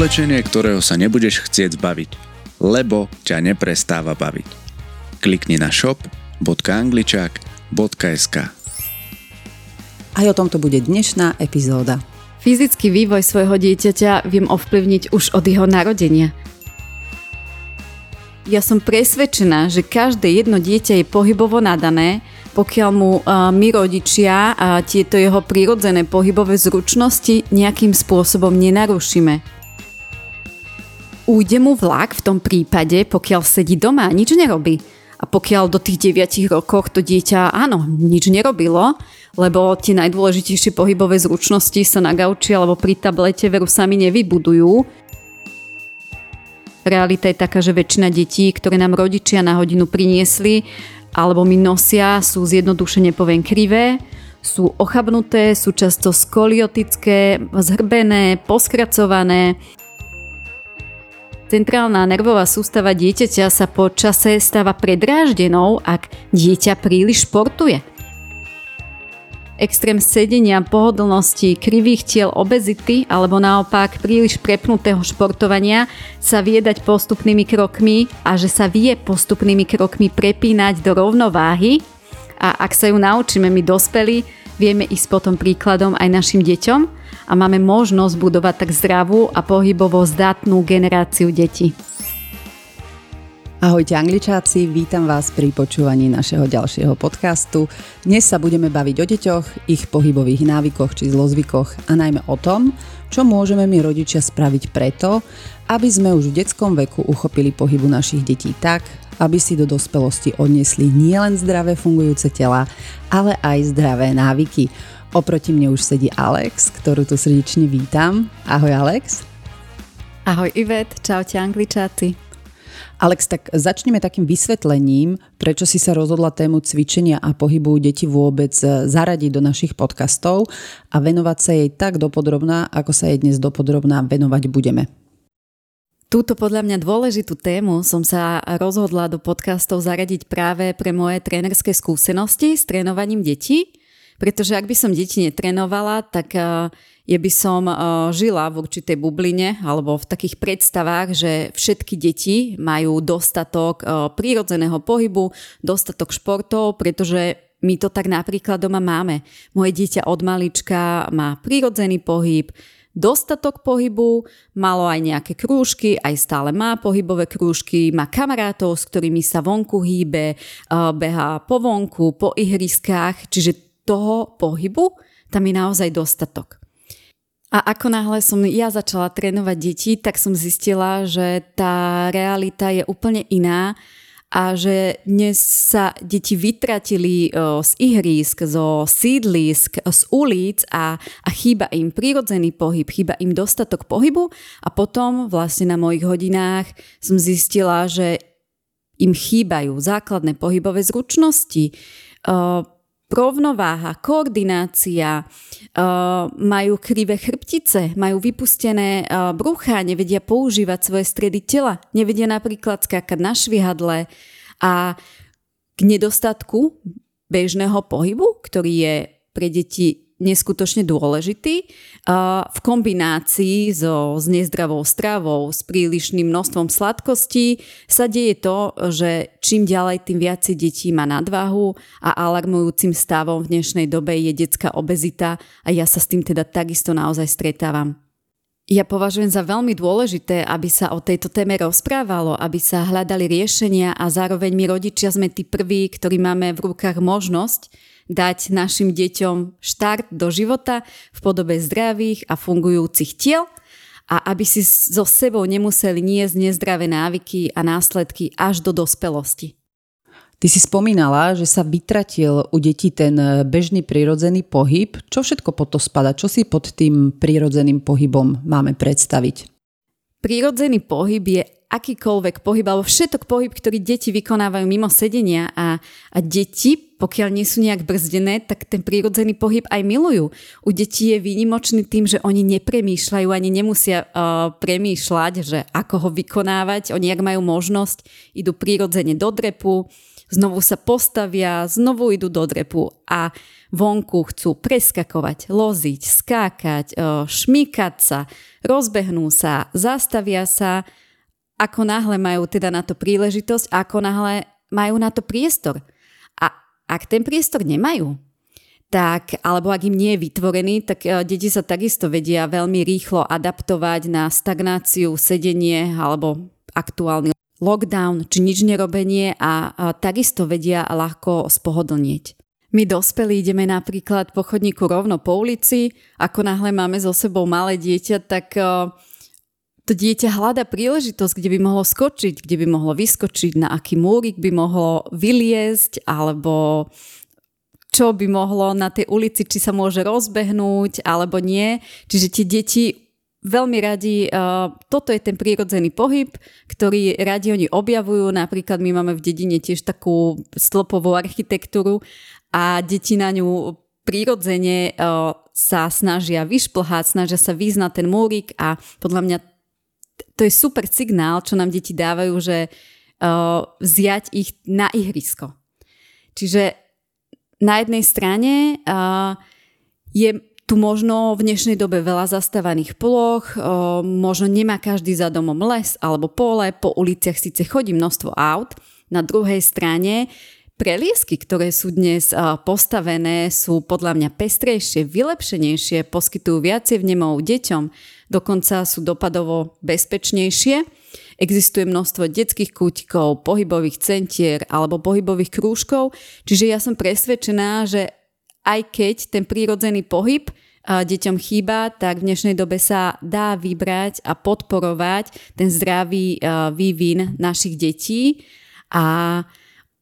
Oblečenie, ktorého sa nebudeš chcieť zbaviť, lebo ťa neprestáva baviť. Klikni na shop.angličák.sk Aj o tomto bude dnešná epizóda. Fyzický vývoj svojho dieťaťa viem ovplyvniť už od jeho narodenia. Ja som presvedčená, že každé jedno dieťa je pohybovo nadané, pokiaľ mu uh, my rodičia a tieto jeho prírodzené pohybové zručnosti nejakým spôsobom nenarušíme. Újde mu vlak v tom prípade, pokiaľ sedí doma a nič nerobí. A pokiaľ do tých 9 rokoch to dieťa, áno, nič nerobilo, lebo tie najdôležitejšie pohybové zručnosti sa na gauči alebo pri tablete veru sami nevybudujú. Realita je taká, že väčšina detí, ktoré nám rodičia na hodinu priniesli, alebo mi nosia, sú zjednodušene poviem krivé, sú ochabnuté, sú často skoliotické, zhrbené, poskracované, Centrálna nervová sústava dieťaťa sa po čase stáva predráždenou, ak dieťa príliš športuje. Extrém sedenia, pohodlnosti, krivých tiel, obezity alebo naopak príliš prepnutého športovania sa vie dať postupnými krokmi a že sa vie postupnými krokmi prepínať do rovnováhy a ak sa ju naučíme my dospelí, vieme ísť potom príkladom aj našim deťom a máme možnosť budovať tak zdravú a pohybovo zdatnú generáciu detí. Ahojte angličáci, vítam vás pri počúvaní našeho ďalšieho podcastu. Dnes sa budeme baviť o deťoch, ich pohybových návykoch či zlozvykoch a najmä o tom, čo môžeme my rodičia spraviť preto, aby sme už v detskom veku uchopili pohybu našich detí tak, aby si do dospelosti odnesli nielen zdravé fungujúce tela, ale aj zdravé návyky. Oproti mne už sedí Alex, ktorú tu srdečne vítam. Ahoj Alex. Ahoj Ivet, čaute angličáci. Alex, tak začneme takým vysvetlením, prečo si sa rozhodla tému cvičenia a pohybu detí vôbec zaradiť do našich podcastov a venovať sa jej tak dopodrobná, ako sa jej dnes dopodrobná venovať budeme. Túto podľa mňa dôležitú tému som sa rozhodla do podcastov zaradiť práve pre moje trénerské skúsenosti s trénovaním detí pretože ak by som deti netrenovala, tak ja eh, by som eh, žila v určitej bubline alebo v takých predstavách, že všetky deti majú dostatok eh, prírodzeného pohybu, dostatok športov, pretože my to tak napríklad doma máme. Moje dieťa od malička má prírodzený pohyb, dostatok pohybu, malo aj nejaké krúžky, aj stále má pohybové krúžky, má kamarátov, s ktorými sa vonku hýbe, behá po vonku, po ihriskách, čiže toho pohybu, tam je naozaj dostatok. A ako náhle som ja začala trénovať deti, tak som zistila, že tá realita je úplne iná a že dnes sa deti vytratili z ihrísk, zo sídlisk, z ulic a, a chýba im prírodzený pohyb, chýba im dostatok pohybu a potom vlastne na mojich hodinách som zistila, že im chýbajú základné pohybové zručnosti, rovnováha, koordinácia, uh, majú krivé chrbtice, majú vypustené uh, brucha, nevedia používať svoje stredy tela, nevedia napríklad skákať na švihadle a k nedostatku bežného pohybu, ktorý je pre deti neskutočne dôležitý. V kombinácii so, s nezdravou stravou, s prílišným množstvom sladkostí sa deje to, že čím ďalej, tým viac detí má nadvahu a alarmujúcim stavom v dnešnej dobe je detská obezita a ja sa s tým teda takisto naozaj stretávam. Ja považujem za veľmi dôležité, aby sa o tejto téme rozprávalo, aby sa hľadali riešenia a zároveň my rodičia sme tí prví, ktorí máme v rukách možnosť dať našim deťom štart do života v podobe zdravých a fungujúcich tiel a aby si so sebou nemuseli niesť nezdravé návyky a následky až do dospelosti. Ty si spomínala, že sa vytratil u detí ten bežný prírodzený pohyb. Čo všetko pod to spada? Čo si pod tým prírodzeným pohybom máme predstaviť? Prírodzený pohyb je akýkoľvek pohyb alebo všetok pohyb, ktorý deti vykonávajú mimo sedenia a, a deti, pokiaľ nie sú nejak brzdené, tak ten prírodzený pohyb aj milujú. U detí je výnimočný tým, že oni nepremýšľajú ani nemusia uh, premýšľať, že ako ho vykonávať. Oni, ak majú možnosť, idú prírodzene do drepu, znovu sa postavia, znovu idú do drepu a vonku chcú preskakovať, loziť, skákať, šmykať sa, rozbehnú sa, zastavia sa, ako náhle majú teda na to príležitosť, ako náhle majú na to priestor. Ak ten priestor nemajú, tak, alebo ak im nie je vytvorený, tak deti sa takisto vedia veľmi rýchlo adaptovať na stagnáciu, sedenie alebo aktuálny lockdown či nič nerobenie a, a takisto vedia ľahko spohodlnieť. My dospelí ideme napríklad po chodníku rovno po ulici, ako náhle máme so sebou malé dieťa, tak to dieťa hľada príležitosť, kde by mohlo skočiť, kde by mohlo vyskočiť, na aký múrik by mohlo vyliezť, alebo čo by mohlo na tej ulici, či sa môže rozbehnúť, alebo nie. Čiže tie deti veľmi radi, uh, toto je ten prírodzený pohyb, ktorý radi oni objavujú. Napríklad my máme v dedine tiež takú stĺpovú architektúru a deti na ňu prírodzene uh, sa snažia vyšplhať, snažia sa význať ten múrik a podľa mňa to je super signál, čo nám deti dávajú, že uh, vziať ich na ihrisko. Čiže na jednej strane uh, je tu možno v dnešnej dobe veľa zastávaných ploch, možno nemá každý za domom les alebo pole, po uliciach síce chodí množstvo aut, na druhej strane preliesky, ktoré sú dnes postavené, sú podľa mňa pestrejšie, vylepšenejšie, poskytujú viacej vnemov deťom, dokonca sú dopadovo bezpečnejšie. Existuje množstvo detských kútikov, pohybových centier alebo pohybových krúžkov, čiže ja som presvedčená, že aj keď ten prírodzený pohyb deťom chýba, tak v dnešnej dobe sa dá vybrať a podporovať ten zdravý vývin našich detí a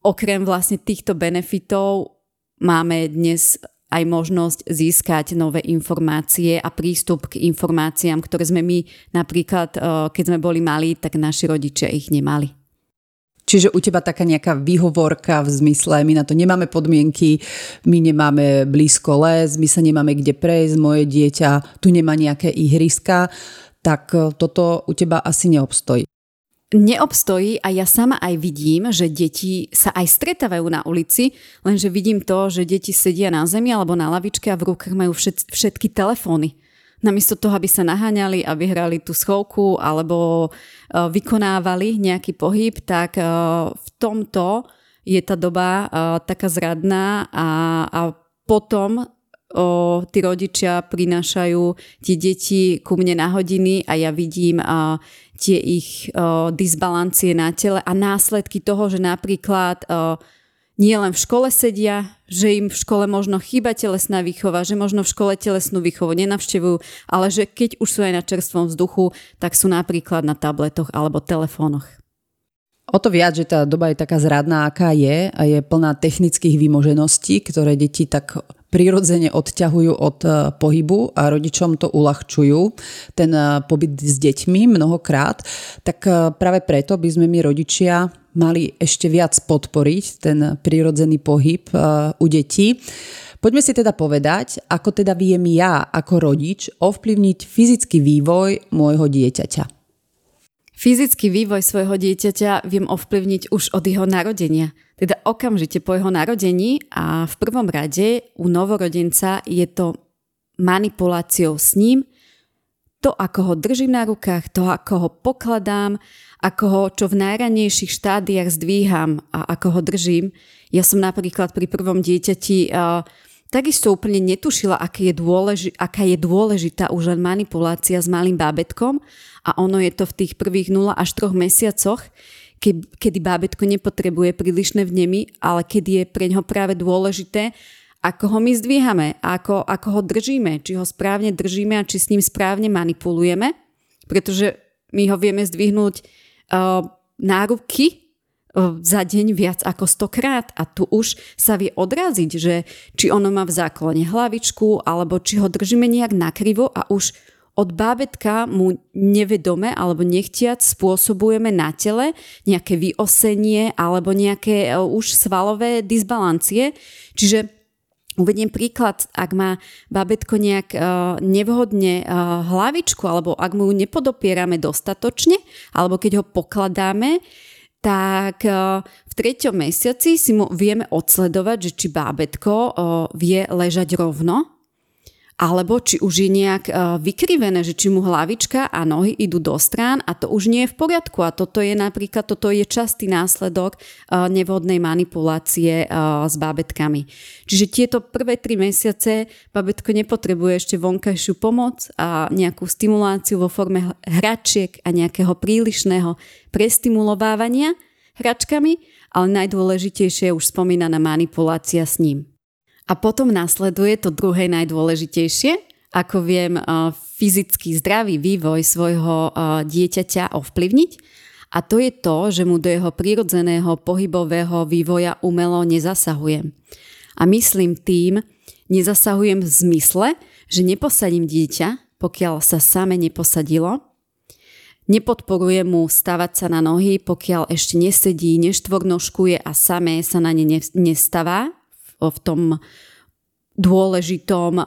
okrem vlastne týchto benefitov máme dnes aj možnosť získať nové informácie a prístup k informáciám, ktoré sme my napríklad, keď sme boli malí, tak naši rodičia ich nemali. Čiže u teba taká nejaká výhovorka v zmysle, my na to nemáme podmienky, my nemáme blízko les, my sa nemáme kde prejsť, moje dieťa tu nemá nejaké ihriska, tak e, toto u teba asi neobstojí. Neobstojí a ja sama aj vidím, že deti sa aj stretávajú na ulici, lenže vidím to, že deti sedia na zemi alebo na lavičke a v rukách majú všet, všetky telefóny. Namiesto toho, aby sa naháňali, aby hrali tú schovku alebo e, vykonávali nejaký pohyb, tak e, v tomto je tá doba e, taká zradná a, a potom o, tí rodičia prinášajú tie deti ku mne na hodiny a ja vidím a, tie ich o, disbalancie na tele a následky toho, že napríklad o, nie len v škole sedia, že im v škole možno chýba telesná výchova, že možno v škole telesnú výchovu nenavštevujú, ale že keď už sú aj na čerstvom vzduchu, tak sú napríklad na tabletoch alebo telefónoch. O to viac, že tá doba je taká zradná, aká je a je plná technických vymožeností, ktoré deti tak prirodzene odťahujú od e, pohybu a rodičom to uľahčujú, ten e, pobyt s deťmi mnohokrát, tak e, práve preto by sme my rodičia mali ešte viac podporiť ten prirodzený pohyb u detí. Poďme si teda povedať, ako teda viem ja ako rodič ovplyvniť fyzický vývoj môjho dieťaťa. Fyzický vývoj svojho dieťaťa viem ovplyvniť už od jeho narodenia, teda okamžite po jeho narodení a v prvom rade u novorodenca je to manipuláciou s ním, to, ako ho držím na rukách, to, ako ho pokladám, ako ho čo v najranejších štádiách zdvíham a ako ho držím. Ja som napríklad pri prvom dieťati uh, takisto úplne netušila, aké je dôleži- aká je dôležitá už len manipulácia s malým bábetkom a ono je to v tých prvých 0 až 3 mesiacoch, ke, kedy bábetko nepotrebuje prílišné vnemy, ale kedy je pre ňo práve dôležité, ako ho my zdvíhame, ako, ako ho držíme, či ho správne držíme a či s ním správne manipulujeme, pretože my ho vieme zdvihnúť uh, náruky uh, za deň viac ako stokrát a tu už sa vie odraziť, že či ono má v záklone hlavičku alebo či ho držíme nejak nakrivo a už od bábetka mu nevedome alebo nechtiac spôsobujeme na tele nejaké vyosenie alebo nejaké uh, už svalové disbalancie. Čiže Uvediem príklad, ak má babetko nejak uh, nevhodne uh, hlavičku, alebo ak mu ju nepodopierame dostatočne, alebo keď ho pokladáme, tak v treťom mesiaci si mu vieme odsledovať, že či bábetko vie ležať rovno, alebo či už je nejak e, vykrivené, že či mu hlavička a nohy idú do strán a to už nie je v poriadku a toto je napríklad, toto je častý následok e, nevhodnej manipulácie e, s bábetkami. Čiže tieto prvé tri mesiace babetko nepotrebuje ešte vonkajšiu pomoc a nejakú stimuláciu vo forme hračiek a nejakého prílišného prestimulovávania hračkami, ale najdôležitejšie je už spomínaná manipulácia s ním. A potom nasleduje to druhé najdôležitejšie, ako viem fyzicky zdravý vývoj svojho dieťaťa ovplyvniť. A to je to, že mu do jeho prírodzeného pohybového vývoja umelo nezasahujem. A myslím tým, nezasahujem v zmysle, že neposadím dieťa, pokiaľ sa same neposadilo, Nepodporujem mu stavať sa na nohy, pokiaľ ešte nesedí, neštvornožkuje a samé sa na ne nestavá v tom dôležitom,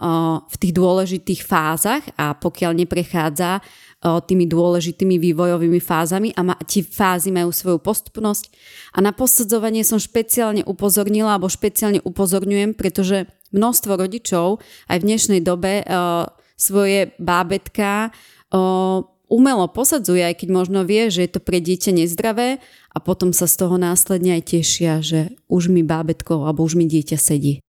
v tých dôležitých fázach a pokiaľ neprechádza tými dôležitými vývojovými fázami a tie fázy majú svoju postupnosť. A na posadzovanie som špeciálne upozornila, alebo špeciálne upozorňujem, pretože množstvo rodičov aj v dnešnej dobe svoje bábetka umelo posadzuje, aj keď možno vie, že je to pre dieťa nezdravé a potom sa z toho následne aj tešia, že už mi bábetko alebo už mi dieťa sedí.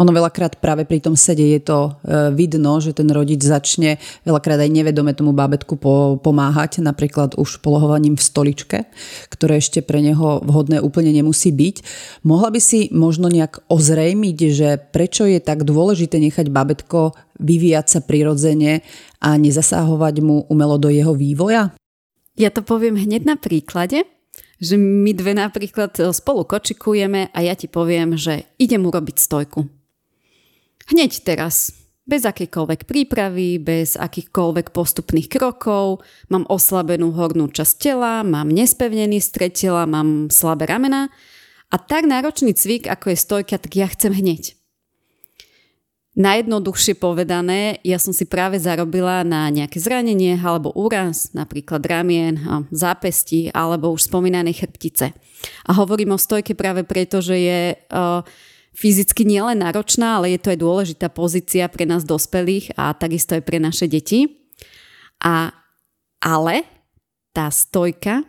Ono veľakrát práve pri tom sede je to e, vidno, že ten rodič začne veľakrát aj nevedome tomu bábetku pomáhať, napríklad už polohovaním v stoličke, ktoré ešte pre neho vhodné úplne nemusí byť. Mohla by si možno nejak ozrejmiť, že prečo je tak dôležité nechať bábetko vyvíjať sa prirodzene a nezasahovať mu umelo do jeho vývoja? Ja to poviem hneď na príklade že my dve napríklad e, spolu kočikujeme a ja ti poviem, že idem urobiť stojku. Hneď teraz, bez akýkoľvek prípravy, bez akýchkoľvek postupných krokov, mám oslabenú hornú časť tela, mám nespevnený stred tela, mám slabé ramena a tak náročný cvik, ako je stojka, tak ja chcem hneď. Najjednoduchšie povedané, ja som si práve zarobila na nejaké zranenie alebo úraz, napríklad ramien, zápesti alebo už spomínanej chrbtice. A hovorím o stojke práve preto, že je uh, fyzicky nielen náročná, ale je to aj dôležitá pozícia pre nás dospelých a takisto aj pre naše deti. A, ale tá stojka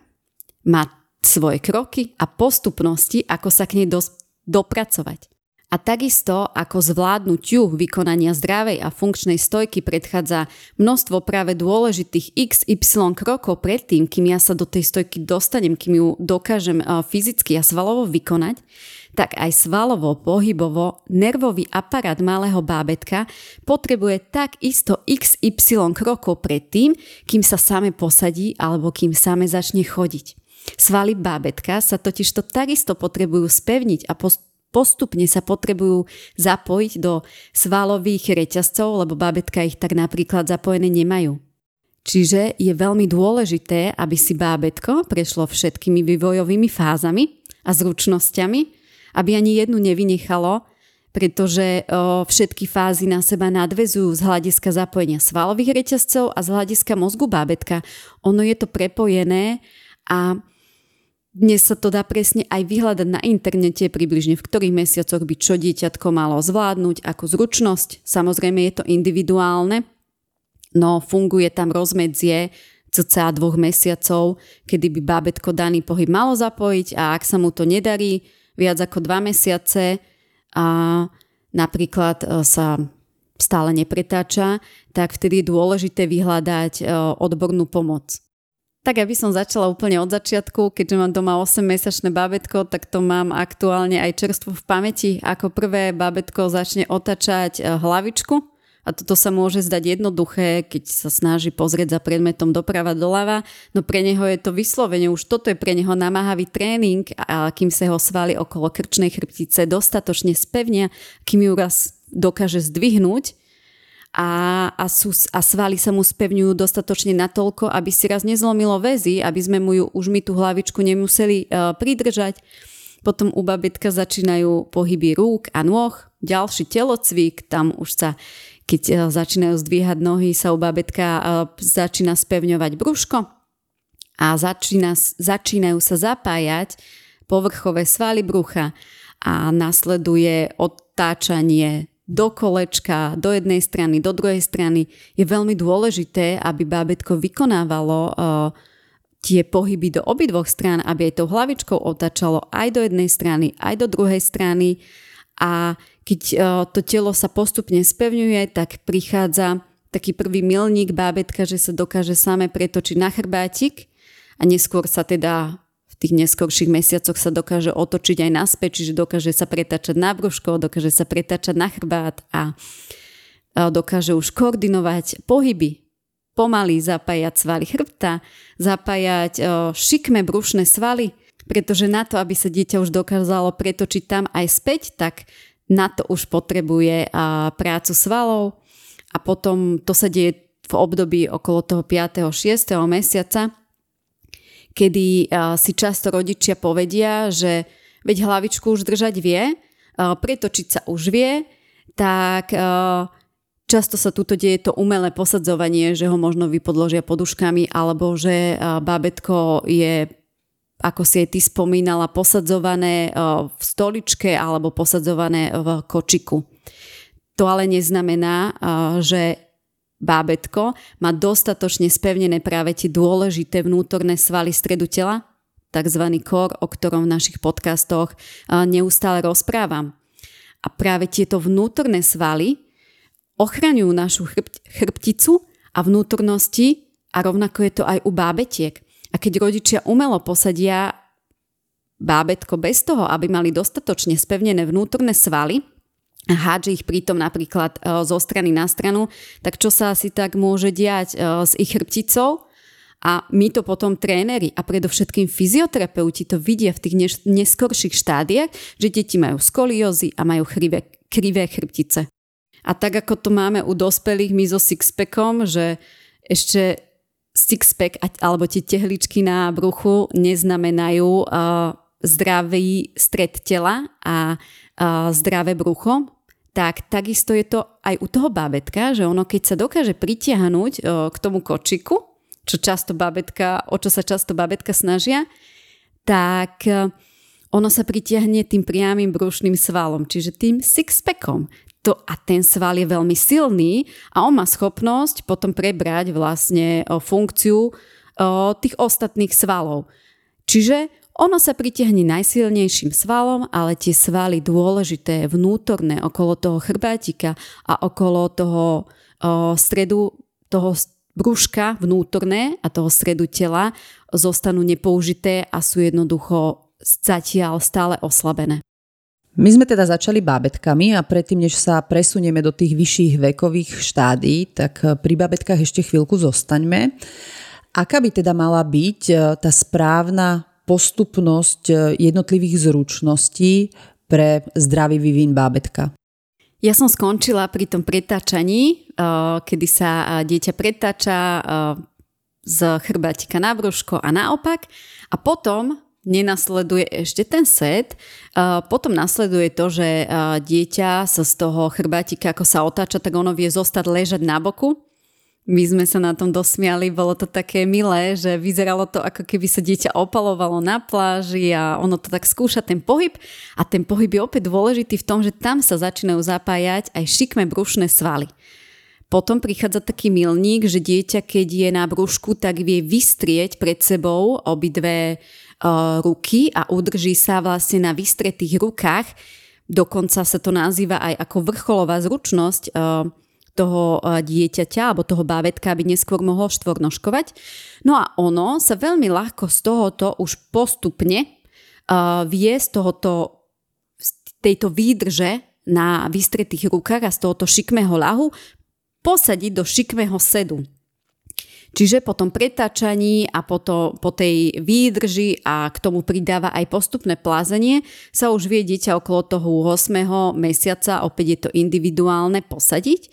má svoje kroky a postupnosti, ako sa k nej dos- dopracovať. A takisto ako zvládnutiu vykonania zdravej a funkčnej stojky predchádza množstvo práve dôležitých XY krokov predtým, kým ja sa do tej stojky dostanem, kým ju dokážem fyzicky a svalovo vykonať, tak aj svalovo, pohybovo, nervový aparát malého bábetka potrebuje takisto XY krokov predtým, kým sa same posadí alebo kým same začne chodiť. Svaly bábetka sa totižto takisto potrebujú spevniť a post- postupne sa potrebujú zapojiť do svalových reťazcov, lebo bábetka ich tak napríklad zapojené nemajú. Čiže je veľmi dôležité, aby si bábetko prešlo všetkými vývojovými fázami a zručnosťami, aby ani jednu nevynechalo, pretože o, všetky fázy na seba nadvezujú z hľadiska zapojenia svalových reťazcov a z hľadiska mozgu bábetka. Ono je to prepojené a dnes sa to dá presne aj vyhľadať na internete približne v ktorých mesiacoch by čo dieťatko malo zvládnuť ako zručnosť. Samozrejme je to individuálne, no funguje tam rozmedzie cca dvoch mesiacov, kedy by bábetko daný pohyb malo zapojiť a ak sa mu to nedarí viac ako dva mesiace a napríklad e, sa stále nepretáča, tak vtedy je dôležité vyhľadať e, odbornú pomoc. Tak aby som začala úplne od začiatku, keďže mám doma 8-mesačné bábetko, tak to mám aktuálne aj čerstvo v pamäti. Ako prvé bábetko začne otačať eh, hlavičku a toto sa môže zdať jednoduché, keď sa snaží pozrieť za predmetom doprava doľava, no pre neho je to vyslovene, už toto je pre neho namáhavý tréning a kým sa ho svaly okolo krčnej chrbtice dostatočne spevnia, kým ju raz dokáže zdvihnúť, a, a, sú, a svaly sa mu spevňujú dostatočne natoľko, aby si raz nezlomilo väzy, aby sme mu ju, už my tú hlavičku nemuseli uh, pridržať. Potom u babetka začínajú pohyby rúk a nôh, ďalší telocvik, tam už sa keď uh, začínajú zdvíhať nohy, sa u babetka uh, začína spevňovať brúško a začína, začínajú sa zapájať povrchové svaly brucha a nasleduje odtáčanie do kolečka, do jednej strany, do druhej strany, je veľmi dôležité, aby bábetko vykonávalo uh, tie pohyby do obidvoch strán, aby aj tou hlavičkou otáčalo aj do jednej strany, aj do druhej strany. A keď uh, to telo sa postupne spevňuje, tak prichádza taký prvý milník bábetka, že sa dokáže same pretočiť na chrbátik a neskôr sa teda tých neskorších mesiacoch sa dokáže otočiť aj naspäť, čiže dokáže sa pretačať na brúško, dokáže sa pretačať na chrbát a dokáže už koordinovať pohyby, pomaly zapájať svaly chrbta, zapájať šikme brušné svaly, pretože na to, aby sa dieťa už dokázalo pretočiť tam aj späť, tak na to už potrebuje prácu svalov a potom to sa deje v období okolo toho 5. 6. mesiaca, kedy si často rodičia povedia, že veď hlavičku už držať vie, pretočiť sa už vie, tak často sa tuto deje to umelé posadzovanie, že ho možno vypodložia poduškami alebo že bábetko je ako si aj ty spomínala, posadzované v stoličke alebo posadzované v kočiku. To ale neznamená, že bábetko má dostatočne spevnené práve tie dôležité vnútorné svaly stredu tela, tzv. kor, o ktorom v našich podcastoch neustále rozprávam. A práve tieto vnútorné svaly ochraňujú našu chrb- chrbticu a vnútornosti a rovnako je to aj u bábetiek. A keď rodičia umelo posadia bábetko bez toho, aby mali dostatočne spevnené vnútorné svaly, hádže ich pritom napríklad e, zo strany na stranu, tak čo sa asi tak môže diať e, s ich chrbticou? A my to potom tréneri a predovšetkým fyzioterapeuti to vidia v tých neskorších štádiách, že deti majú skoliózy a majú krivé, krivé chrbtice. A tak ako to máme u dospelých my so sixpackom, že ešte sixpack alebo tie tehličky na bruchu neznamenajú uh, zdravý stred tela a zdravé brucho, tak takisto je to aj u toho bábetka, že ono keď sa dokáže pritiahnuť k tomu kočiku, čo často bábetka, o čo sa často bábetka snažia, tak e, ono sa pritiahne tým priamým brušným svalom, čiže tým sixpackom. To, a ten sval je veľmi silný a on má schopnosť potom prebrať vlastne funkciu tých ostatných svalov. Čiže ono sa pritiahne najsilnejším svalom, ale tie svaly dôležité, vnútorné, okolo toho chrbátika a okolo toho o, stredu, toho brúška vnútorné a toho stredu tela zostanú nepoužité a sú jednoducho zatiaľ stále oslabené. My sme teda začali bábetkami a predtým, než sa presunieme do tých vyšších vekových štádí, tak pri bábetkách ešte chvíľku zostaňme. Aká by teda mala byť e, tá správna postupnosť e, jednotlivých zručností pre zdravý vývin bábetka? Ja som skončila pri tom pretáčaní, e, kedy sa dieťa pretáča z chrbátika na brúško a naopak a potom nenasleduje ešte ten set. Potom nasleduje to, že dieťa sa z toho chrbátika, ako sa otáča, tak ono vie zostať ležať na boku my sme sa na tom dosmiali, bolo to také milé, že vyzeralo to ako keby sa dieťa opalovalo na pláži a ono to tak skúša ten pohyb a ten pohyb je opäť dôležitý v tom, že tam sa začínajú zapájať aj šikme brušné svaly. Potom prichádza taký milník, že dieťa, keď je na brúšku, tak vie vystrieť pred sebou obidve uh, ruky a udrží sa vlastne na vystretých rukách. Dokonca sa to nazýva aj ako vrcholová zručnosť. Uh, toho eh, dieťaťa alebo toho bábetka, aby neskôr mohol štvornoškovať. No a ono sa veľmi ľahko z tohoto už postupne uh, vie z tohoto, z tejto výdrže na vystretých rukách a z tohoto šikmého ľahu posadiť do šikmého sedu. Čiže po tom pretáčaní a po, to, po tej výdrži a k tomu pridáva aj postupné plázenie sa už vie dieťa okolo toho 8. mesiaca, opäť je to individuálne, posadiť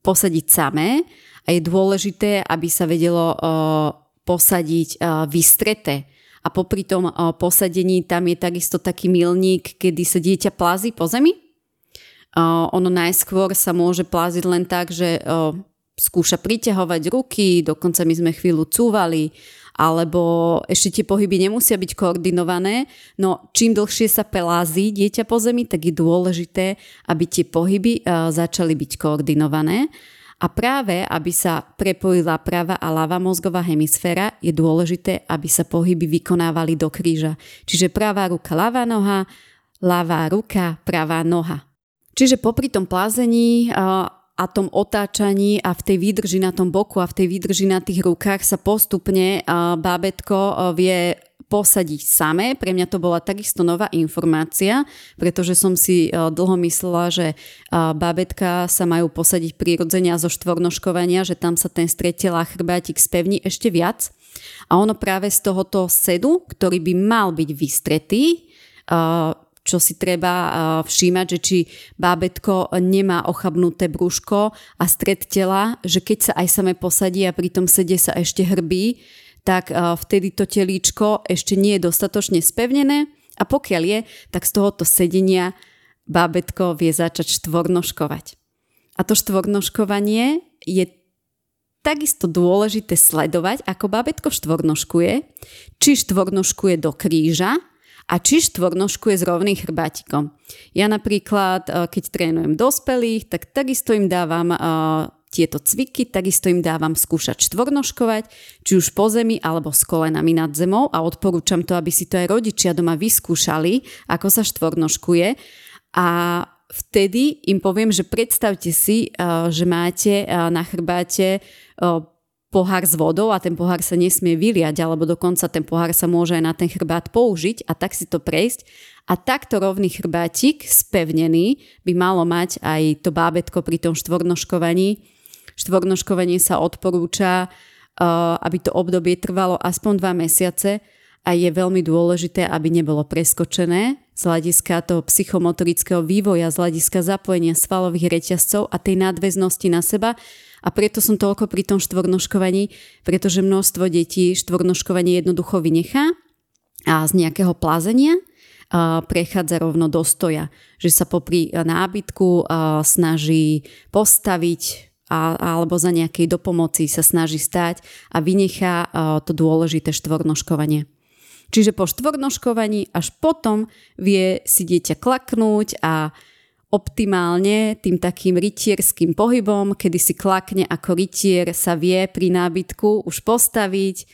posadiť samé a je dôležité, aby sa vedelo posadiť vystreté. A popri tom posadení tam je takisto taký milník, kedy sa dieťa plazí po zemi. Ono najskôr sa môže plaziť len tak, že skúša priťahovať ruky, dokonca my sme chvíľu cúvali, alebo ešte tie pohyby nemusia byť koordinované, no čím dlhšie sa pelází dieťa po zemi, tak je dôležité, aby tie pohyby začali byť koordinované. A práve, aby sa prepojila práva a ľava mozgová hemisféra, je dôležité, aby sa pohyby vykonávali do kríža. Čiže pravá ruka, ľavá noha, ľavá ruka, pravá noha. Čiže popri tom plázení a tom otáčaní a v tej výdrži na tom boku a v tej výdrži na tých rukách sa postupne bábetko vie posadiť samé. Pre mňa to bola takisto nová informácia, pretože som si dlho myslela, že babetka sa majú posadiť prirodzene a zo štvornoškovania, že tam sa ten stretelá chrbátik spevní ešte viac. A ono práve z tohoto sedu, ktorý by mal byť vystretý, čo si treba všímať, že či bábetko nemá ochabnuté brúško a stred tela, že keď sa aj same posadí a pri tom sede sa ešte hrbí, tak vtedy to telíčko ešte nie je dostatočne spevnené a pokiaľ je, tak z tohoto sedenia bábetko vie začať štvornoškovať. A to štvornoškovanie je takisto dôležité sledovať, ako bábetko štvornoškuje, či štvornoškuje do kríža a či štvornoškuje s rovným chrbátikom. Ja napríklad, keď trénujem dospelých, tak takisto im dávam tieto cviky, takisto im dávam skúšať štvornoškovať, či už po zemi alebo s kolenami nad zemou a odporúčam to, aby si to aj rodičia doma vyskúšali, ako sa štvornoškuje. A vtedy im poviem, že predstavte si, eh, že máte eh, na chrbáte eh, pohár s vodou a ten pohár sa nesmie vyliať, alebo dokonca ten pohár sa môže aj na ten chrbát použiť a tak si to prejsť. A takto rovný chrbátik, spevnený, by malo mať aj to bábetko pri tom štvornoškovaní, Štvornožkovanie sa odporúča, uh, aby to obdobie trvalo aspoň dva mesiace a je veľmi dôležité, aby nebolo preskočené z hľadiska toho psychomotorického vývoja, z hľadiska zapojenia svalových reťazcov a tej nadväznosti na seba. A preto som toľko pri tom štvornožkovaní, pretože množstvo detí štvornožkovanie jednoducho vynechá a z nejakého plázenia prechádza rovno do stoja. Že sa popri nábytku snaží postaviť, alebo za nejakej dopomoci sa snaží stať a vynechá to dôležité štvornoškovanie. Čiže po štvornoškovaní až potom vie si dieťa klaknúť a optimálne tým takým rytierským pohybom, kedy si klakne ako rytier, sa vie pri nábytku už postaviť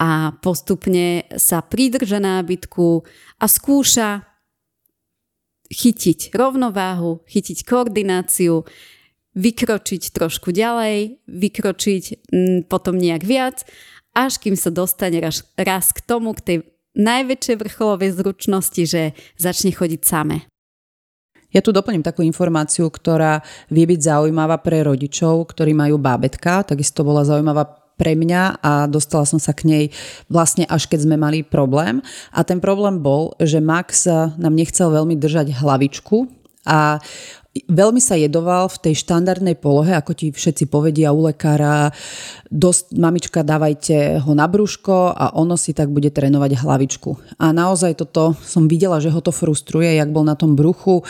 a postupne sa pridrža nábytku a skúša chytiť rovnováhu, chytiť koordináciu, vykročiť trošku ďalej, vykročiť mm, potom nejak viac, až kým sa dostane raz, raz k tomu, k tej najväčšej vrcholovej zručnosti, že začne chodiť samé. Ja tu doplním takú informáciu, ktorá vie byť zaujímavá pre rodičov, ktorí majú bábetka. Takisto bola zaujímavá pre mňa a dostala som sa k nej vlastne až keď sme mali problém. A ten problém bol, že Max nám nechcel veľmi držať hlavičku a Veľmi sa jedoval v tej štandardnej polohe, ako ti všetci povedia u lekára, dosť, mamička, dávajte ho na brúško a ono si tak bude trénovať hlavičku. A naozaj toto som videla, že ho to frustruje, jak bol na tom bruchu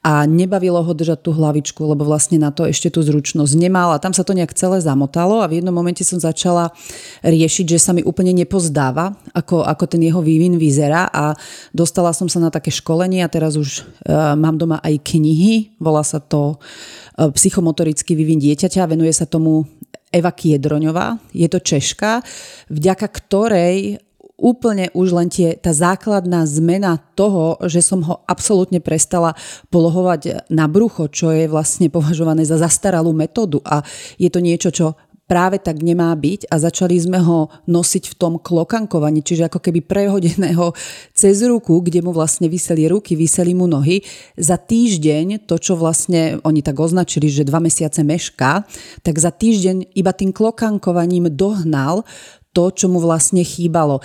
a nebavilo ho držať tú hlavičku, lebo vlastne na to ešte tú zručnosť nemal a tam sa to nejak celé zamotalo a v jednom momente som začala riešiť, že sa mi úplne nepozdáva, ako, ako ten jeho vývin vyzerá a dostala som sa na také školenie a teraz už uh, mám doma aj knihy, volá sa to uh, psychomotorický vývin dieťaťa, venuje sa tomu Eva Kiedroňová, je to Češka, vďaka ktorej úplne už len tie, tá základná zmena toho, že som ho absolútne prestala polohovať na brucho, čo je vlastne považované za zastaralú metódu a je to niečo, čo práve tak nemá byť a začali sme ho nosiť v tom klokankovaní, čiže ako keby prehodeného cez ruku, kde mu vlastne vyseli ruky, vyseli mu nohy. Za týždeň, to čo vlastne oni tak označili, že dva mesiace meška, tak za týždeň iba tým klokankovaním dohnal to, čo mu vlastne chýbalo.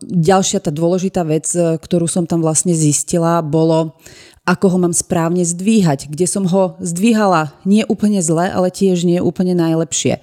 Ďalšia tá dôležitá vec, ktorú som tam vlastne zistila, bolo ako ho mám správne zdvíhať, kde som ho zdvíhala nie úplne zle, ale tiež nie úplne najlepšie.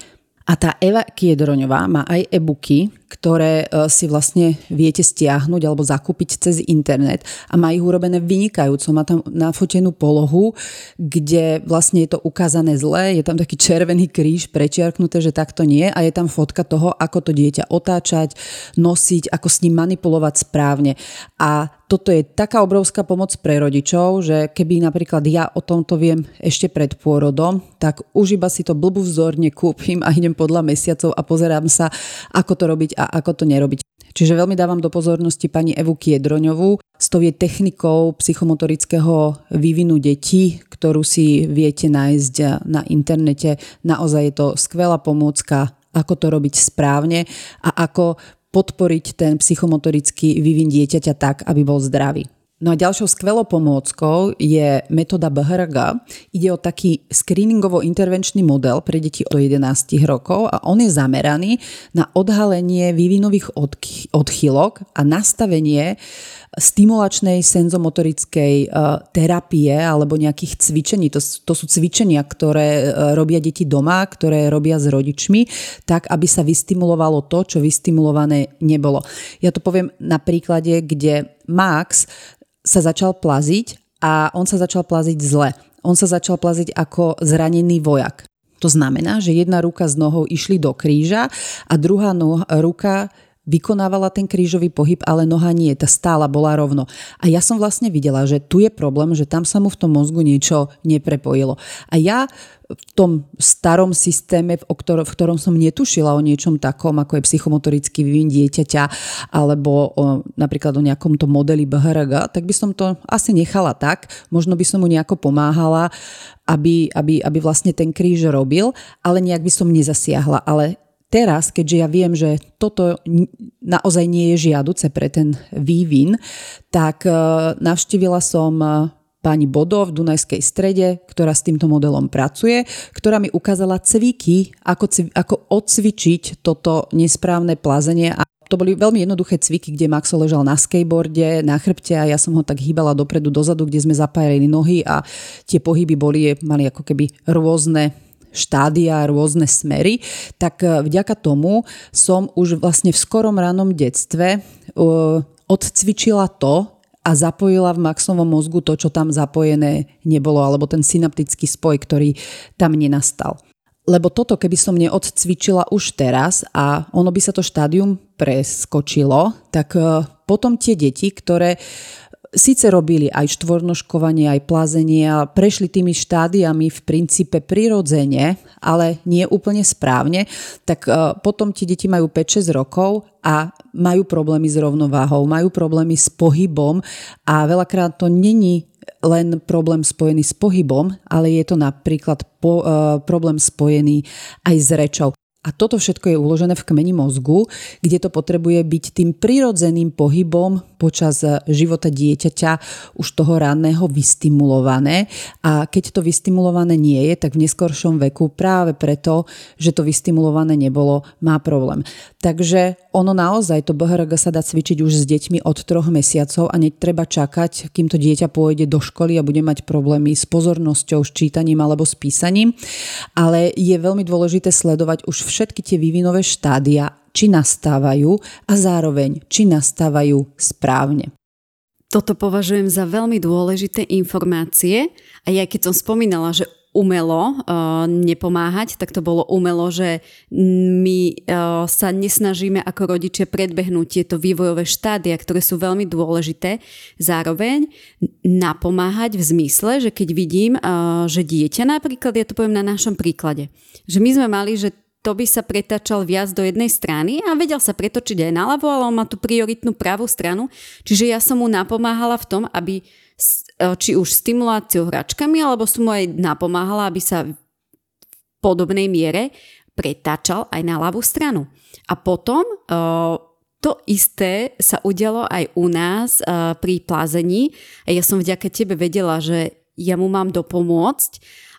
A tá Eva Kiedroňová má aj e-booky, ktoré e, si vlastne viete stiahnuť alebo zakúpiť cez internet a má ich urobené vynikajúco. Má tam nafotenú polohu, kde vlastne je to ukázané zle, je tam taký červený kríž prečiarknuté, že takto nie a je tam fotka toho, ako to dieťa otáčať, nosiť, ako s ním manipulovať správne. A toto je taká obrovská pomoc pre rodičov, že keby napríklad ja o tomto viem ešte pred pôrodom, tak už iba si to blbú vzorne kúpim a idem podľa mesiacov a pozerám sa, ako to robiť a ako to nerobiť. Čiže veľmi dávam do pozornosti pani Evu Kiedroňovú s tou je technikou psychomotorického vývinu detí, ktorú si viete nájsť na internete. Naozaj je to skvelá pomôcka, ako to robiť správne a ako podporiť ten psychomotorický vývin dieťaťa tak, aby bol zdravý. No a ďalšou skvelou pomôckou je metóda BHRG. Ide o taký screeningovo-intervenčný model pre deti do 11 rokov a on je zameraný na odhalenie vývinových odchylok a nastavenie stimulačnej senzomotorickej e, terapie alebo nejakých cvičení. To, to sú cvičenia, ktoré e, robia deti doma, ktoré robia s rodičmi, tak aby sa vystimulovalo to, čo vystimulované nebolo. Ja to poviem na príklade, kde Max sa začal plaziť a on sa začal plaziť zle. On sa začal plaziť ako zranený vojak. To znamená, že jedna ruka s nohou išli do kríža a druhá no- ruka vykonávala ten krížový pohyb, ale noha nie, tá stála bola rovno. A ja som vlastne videla, že tu je problém, že tam sa mu v tom mozgu niečo neprepojilo. A ja v tom starom systéme, v, ktorom, v ktorom som netušila o niečom takom, ako je psychomotorický vývin dieťaťa, alebo o, napríklad o nejakom to modeli BHRG, tak by som to asi nechala tak. Možno by som mu nejako pomáhala, aby, aby, aby vlastne ten kríž robil, ale nejak by som nezasiahla. Ale teraz, keďže ja viem, že toto naozaj nie je žiaduce pre ten vývin, tak e, navštívila som e, pani Bodo v Dunajskej strede, ktorá s týmto modelom pracuje, ktorá mi ukázala cviky, ako, ako odcvičiť toto nesprávne plazenie. A to boli veľmi jednoduché cviky, kde Maxo ležal na skateboarde, na chrbte a ja som ho tak hýbala dopredu, dozadu, kde sme zapájali nohy a tie pohyby boli, mali ako keby rôzne štádia, rôzne smery, tak e, vďaka tomu som už vlastne v skorom ranom detstve e, odcvičila to, a zapojila v maxovom mozgu to, čo tam zapojené nebolo, alebo ten synaptický spoj, ktorý tam nenastal. Lebo toto, keby som neodcvičila už teraz a ono by sa to štádium preskočilo, tak e, potom tie deti, ktoré síce robili aj štvornoškovanie, aj plazenie a prešli tými štádiami v princípe prirodzene, ale nie úplne správne, tak e, potom tie deti majú 5-6 rokov a majú problémy s rovnováhou, majú problémy s pohybom a veľakrát to není len problém spojený s pohybom, ale je to napríklad po, uh, problém spojený aj s rečou. A toto všetko je uložené v kmeni mozgu, kde to potrebuje byť tým prirodzeným pohybom počas života dieťaťa už toho ranného vystimulované. A keď to vystimulované nie je, tak v neskoršom veku práve preto, že to vystimulované nebolo, má problém. Takže ono naozaj, to BHRG sa dá cvičiť už s deťmi od troch mesiacov a netreba čakať, kým to dieťa pôjde do školy a bude mať problémy s pozornosťou, s čítaním alebo s písaním. Ale je veľmi dôležité sledovať už všetky tie vývinové štádia, či nastávajú a zároveň, či nastávajú správne. Toto považujem za veľmi dôležité informácie a ja keď som spomínala, že umelo uh, nepomáhať, tak to bolo umelo, že my uh, sa nesnažíme ako rodičia predbehnúť tieto vývojové štádia, ktoré sú veľmi dôležité. Zároveň napomáhať v zmysle, že keď vidím, uh, že dieťa napríklad, ja to poviem na našom príklade, že my sme mali, že to by sa pretačal viac do jednej strany a vedel sa pretočiť aj naľavo, ale on má tú prioritnú pravú stranu. Čiže ja som mu napomáhala v tom, aby E, či už stimuláciou hračkami, alebo som mu aj napomáhala, aby sa v podobnej miere pretáčal aj na ľavú stranu. A potom e, to isté sa udialo aj u nás e, pri plázení a ja som vďaka tebe vedela, že ja mu mám dopomôcť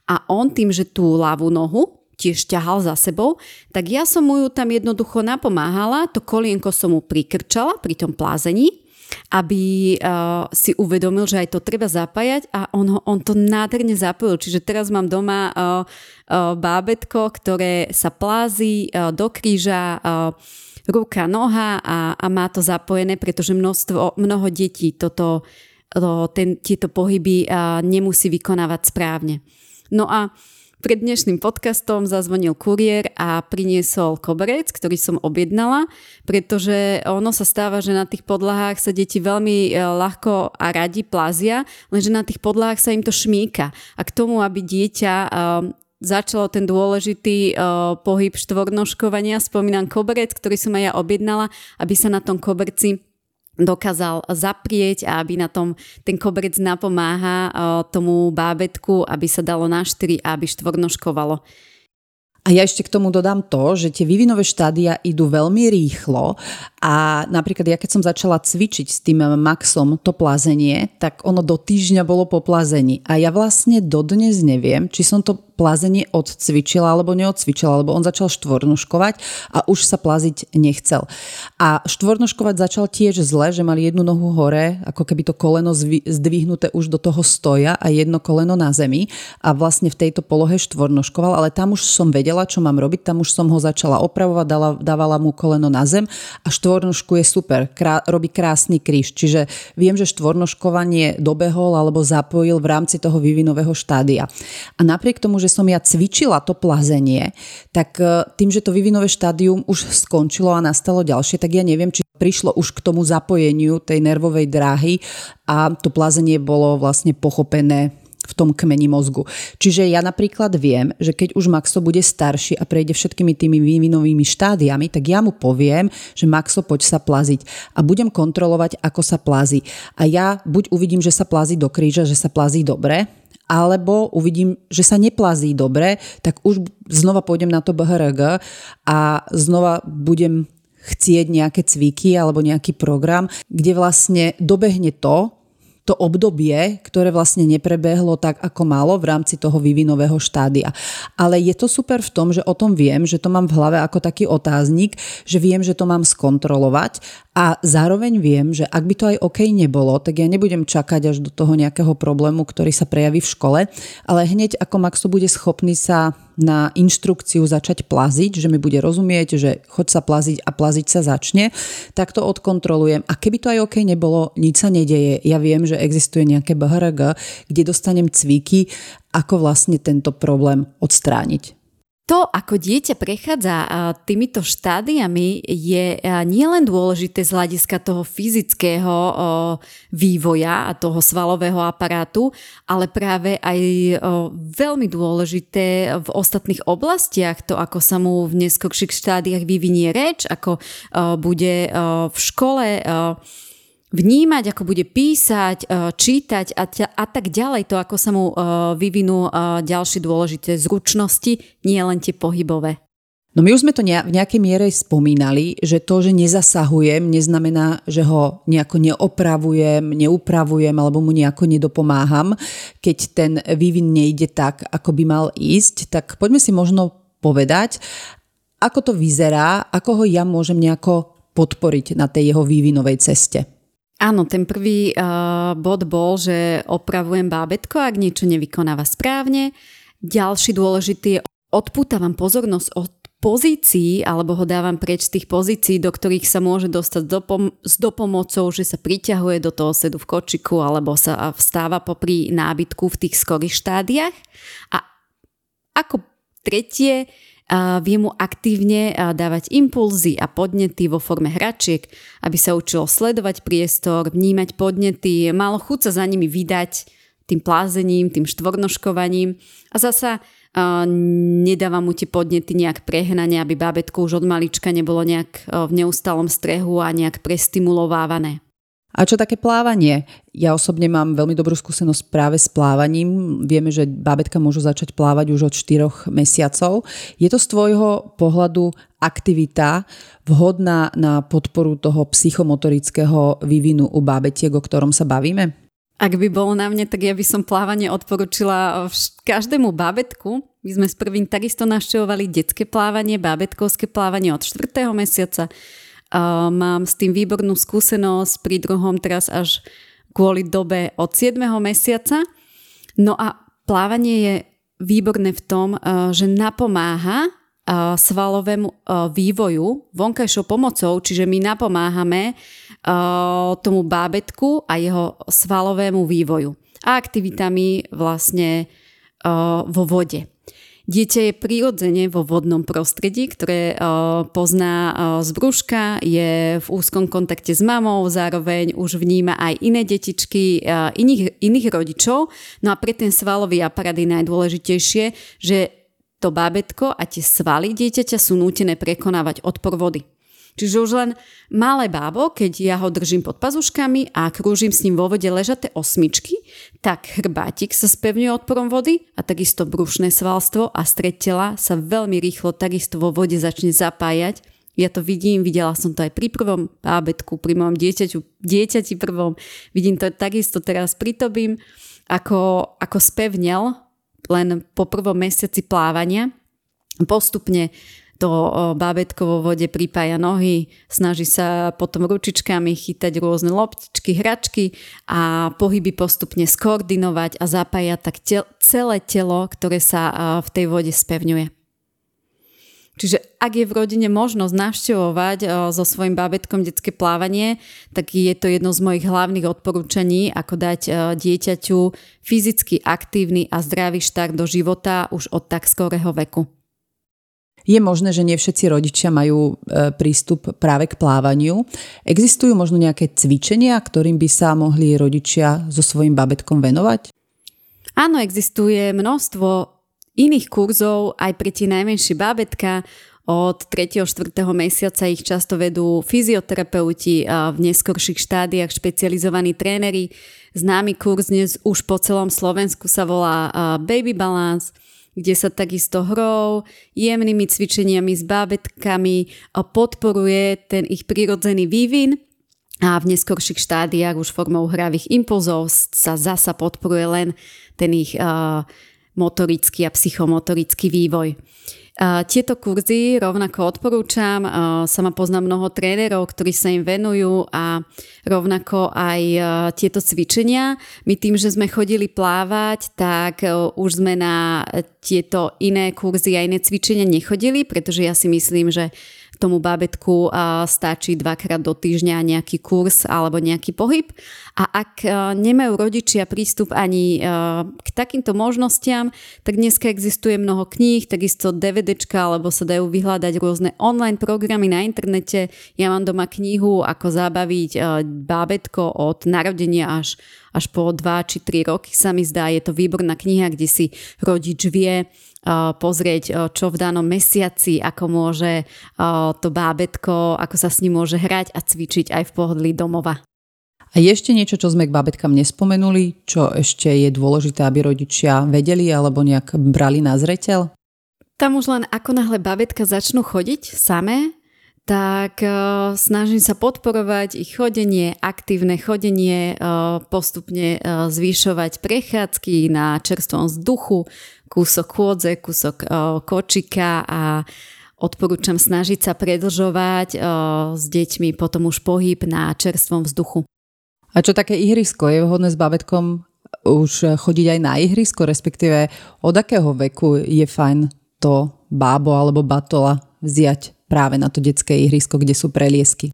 a on tým, že tú ľavú nohu tiež ťahal za sebou, tak ja som mu ju tam jednoducho napomáhala, to kolienko som mu prikrčala pri tom plázení aby uh, si uvedomil, že aj to treba zapájať a on, ho, on to nádherne zapojil. Čiže teraz mám doma uh, uh, bábetko, ktoré sa plází uh, do kríža, uh, ruka, noha a, a má to zapojené, pretože množstvo, mnoho detí toto, to, ten, tieto pohyby uh, nemusí vykonávať správne. No a pred dnešným podcastom zazvonil kuriér a priniesol koberec, ktorý som objednala, pretože ono sa stáva, že na tých podlahách sa deti veľmi e, ľahko a radi plazia, lenže na tých podlahách sa im to šmíka. A k tomu, aby dieťa e, začalo ten dôležitý uh, pohyb štvornožkovania. Spomínam koberec, ktorý som aj ja objednala, aby sa na tom koberci dokázal zaprieť a aby na tom ten koberec napomáha tomu bábetku, aby sa dalo na štyri a aby štvornožkovalo. A ja ešte k tomu dodám to, že tie vývinové štádia idú veľmi rýchlo a napríklad ja keď som začala cvičiť s tým Maxom to plazenie, tak ono do týždňa bolo po plazení. A ja vlastne dodnes neviem, či som to plazenie odcvičila alebo neodcvičila, lebo on začal štvornoškovať a už sa plaziť nechcel. A štvornoškovať začal tiež zle, že mali jednu nohu hore, ako keby to koleno zdvihnuté už do toho stoja a jedno koleno na zemi a vlastne v tejto polohe štvornoškoval, ale tam už som vedela, čo mám robiť, tam už som ho začala opravovať, dala, dávala mu koleno na zem a štvornožku je super, krá, robí krásny kríž, čiže viem, že štvornoškovanie dobehol alebo zapojil v rámci toho vývinového štádia. A napriek tomu, že som ja cvičila to plazenie, tak e, tým, že to vývinové štádium už skončilo a nastalo ďalšie, tak ja neviem, či prišlo už k tomu zapojeniu tej nervovej dráhy a to plazenie bolo vlastne pochopené v tom kmeni mozgu. Čiže ja napríklad viem, že keď už Maxo bude starší a prejde všetkými tými vývinovými štádiami, tak ja mu poviem, že Maxo poď sa plaziť a budem kontrolovať, ako sa plazí. A ja buď uvidím, že sa plazí do kríža, že sa plazí dobre, alebo uvidím, že sa neplazí dobre, tak už znova pôjdem na to BHRG a znova budem chcieť nejaké cviky alebo nejaký program, kde vlastne dobehne to, to obdobie, ktoré vlastne neprebehlo tak, ako malo v rámci toho vývinového štádia. Ale je to super v tom, že o tom viem, že to mám v hlave ako taký otáznik, že viem, že to mám skontrolovať a zároveň viem, že ak by to aj OK nebolo, tak ja nebudem čakať až do toho nejakého problému, ktorý sa prejaví v škole, ale hneď ako Maxo bude schopný sa na inštrukciu začať plaziť, že mi bude rozumieť, že choď sa plaziť a plaziť sa začne, tak to odkontrolujem. A keby to aj OK nebolo, nič sa nedeje. Ja viem, že existuje nejaké BHRG, kde dostanem cviky, ako vlastne tento problém odstrániť to, ako dieťa prechádza týmito štádiami, je nielen dôležité z hľadiska toho fyzického vývoja a toho svalového aparátu, ale práve aj veľmi dôležité v ostatných oblastiach, to ako sa mu v neskôrších štádiách vyvinie reč, ako bude v škole vnímať, ako bude písať, e, čítať a, a tak ďalej, to ako sa mu e, vyvinú e, ďalšie dôležité zručnosti, nie len tie pohybové. No my už sme to v nejakej miere spomínali, že to, že nezasahujem, neznamená, že ho nejako neopravujem, neupravujem alebo mu nejako nedopomáham. Keď ten vývin nejde tak, ako by mal ísť, tak poďme si možno povedať, ako to vyzerá, ako ho ja môžem nejako podporiť na tej jeho vývinovej ceste. Áno, ten prvý uh, bod bol, že opravujem bábetko, ak niečo nevykonáva správne. Ďalší dôležitý je odpútavam pozornosť od pozícií, alebo ho dávam preč z tých pozícií, do ktorých sa môže dostať dopom- s dopomocou, že sa priťahuje do toho sedu v kočiku, alebo sa vstáva popri nábytku v tých skorých štádiách. A ako tretie, vie mu aktívne dávať impulzy a podnety vo forme hračiek, aby sa učilo sledovať priestor, vnímať podnety, malo chuť sa za nimi vydať tým plázením, tým štvornoškovaním a zasa uh, nedáva mu tie podnety nejak prehnanie, aby bábetko už od malička nebolo nejak v neustalom strehu a nejak prestimulovávané. A čo také plávanie? Ja osobne mám veľmi dobrú skúsenosť práve s plávaním. Vieme, že bábetka môžu začať plávať už od 4 mesiacov. Je to z tvojho pohľadu aktivita vhodná na podporu toho psychomotorického vývinu u bábetiek, o ktorom sa bavíme? Ak by bolo na mne, tak ja by som plávanie odporučila každému bábetku. My sme s prvým takisto naštevovali detské plávanie, bábetkovské plávanie od 4. mesiaca mám s tým výbornú skúsenosť, pri druhom teraz až kvôli dobe od 7. mesiaca. No a plávanie je výborné v tom, že napomáha svalovému vývoju vonkajšou pomocou, čiže my napomáhame tomu bábetku a jeho svalovému vývoju a aktivitami vlastne vo vode. Dieťa je prirodzene vo vodnom prostredí, ktoré pozná z brúška, je v úzkom kontakte s mamou, zároveň už vníma aj iné detičky, iných, iných rodičov. No a pre ten svalový aparát je najdôležitejšie, že to bábetko a tie svaly dieťaťa sú nútené prekonávať odpor vody. Čiže už len malé bábo, keď ja ho držím pod pazuškami a krúžim s ním vo vode ležaté osmičky, tak chrbátik sa spevňuje odporom vody a takisto brušné svalstvo a stred tela sa veľmi rýchlo takisto vo vode začne zapájať. Ja to vidím, videla som to aj pri prvom bábetku, pri mojom dieťaťu, dieťati prvom. Vidím to takisto teraz pri tobím, ako, ako spevnel len po prvom mesiaci plávania. Postupne to bábetko vo vode pripája nohy, snaží sa potom ručičkami chytať rôzne loptičky, hračky a pohyby postupne skoordinovať a zapája tak tel- celé telo, ktoré sa v tej vode spevňuje. Čiže ak je v rodine možnosť navštevovať so svojím bábetkom detské plávanie, tak je to jedno z mojich hlavných odporúčaní, ako dať dieťaťu fyzicky aktívny a zdravý štart do života už od tak skorého veku. Je možné, že nie všetci rodičia majú e, prístup práve k plávaniu. Existujú možno nejaké cvičenia, ktorým by sa mohli rodičia so svojím babetkom venovať? Áno, existuje množstvo iných kurzov aj pre tie najmenšie bábetka. Od 3. 4. mesiaca ich často vedú fyzioterapeuti a v neskorších štádiách špecializovaní tréneri. Známy kurz dnes už po celom Slovensku sa volá Baby Balance, kde sa takisto hrou, jemnými cvičeniami s bábetkami podporuje ten ich prirodzený vývin a v neskorších štádiách už formou hravých impulzov sa zasa podporuje len ten ich uh, motorický a psychomotorický vývoj. Tieto kurzy rovnako odporúčam, sama poznám mnoho trénerov, ktorí sa im venujú a rovnako aj tieto cvičenia. My tým, že sme chodili plávať, tak už sme na tieto iné kurzy a iné cvičenia nechodili, pretože ja si myslím, že tomu bábetku stačí dvakrát do týždňa nejaký kurz alebo nejaký pohyb. A ak nemajú rodičia prístup ani k takýmto možnostiam, tak dneska existuje mnoho kníh, takisto DVDčka, alebo sa dajú vyhľadať rôzne online programy na internete. Ja mám doma knihu, ako zabaviť bábetko od narodenia až až po 2 či 3 roky sa mi zdá. Je to výborná kniha, kde si rodič vie pozrieť, čo v danom mesiaci, ako môže to bábetko, ako sa s ním môže hrať a cvičiť aj v pohodlí domova. A ešte niečo, čo sme k babetkám nespomenuli, čo ešte je dôležité, aby rodičia vedeli alebo nejak brali na zreteľ? Tam už len ako náhle babetka začnú chodiť samé, tak uh, snažím sa podporovať ich chodenie, aktívne chodenie, uh, postupne uh, zvyšovať prechádzky na čerstvom vzduchu, kúsok chôdze, kúsok kočika a odporúčam snažiť sa predlžovať s deťmi potom už pohyb na čerstvom vzduchu. A čo také ihrisko? Je vhodné s babetkom už chodiť aj na ihrisko, respektíve od akého veku je fajn to bábo alebo batola vziať práve na to detské ihrisko, kde sú preliesky?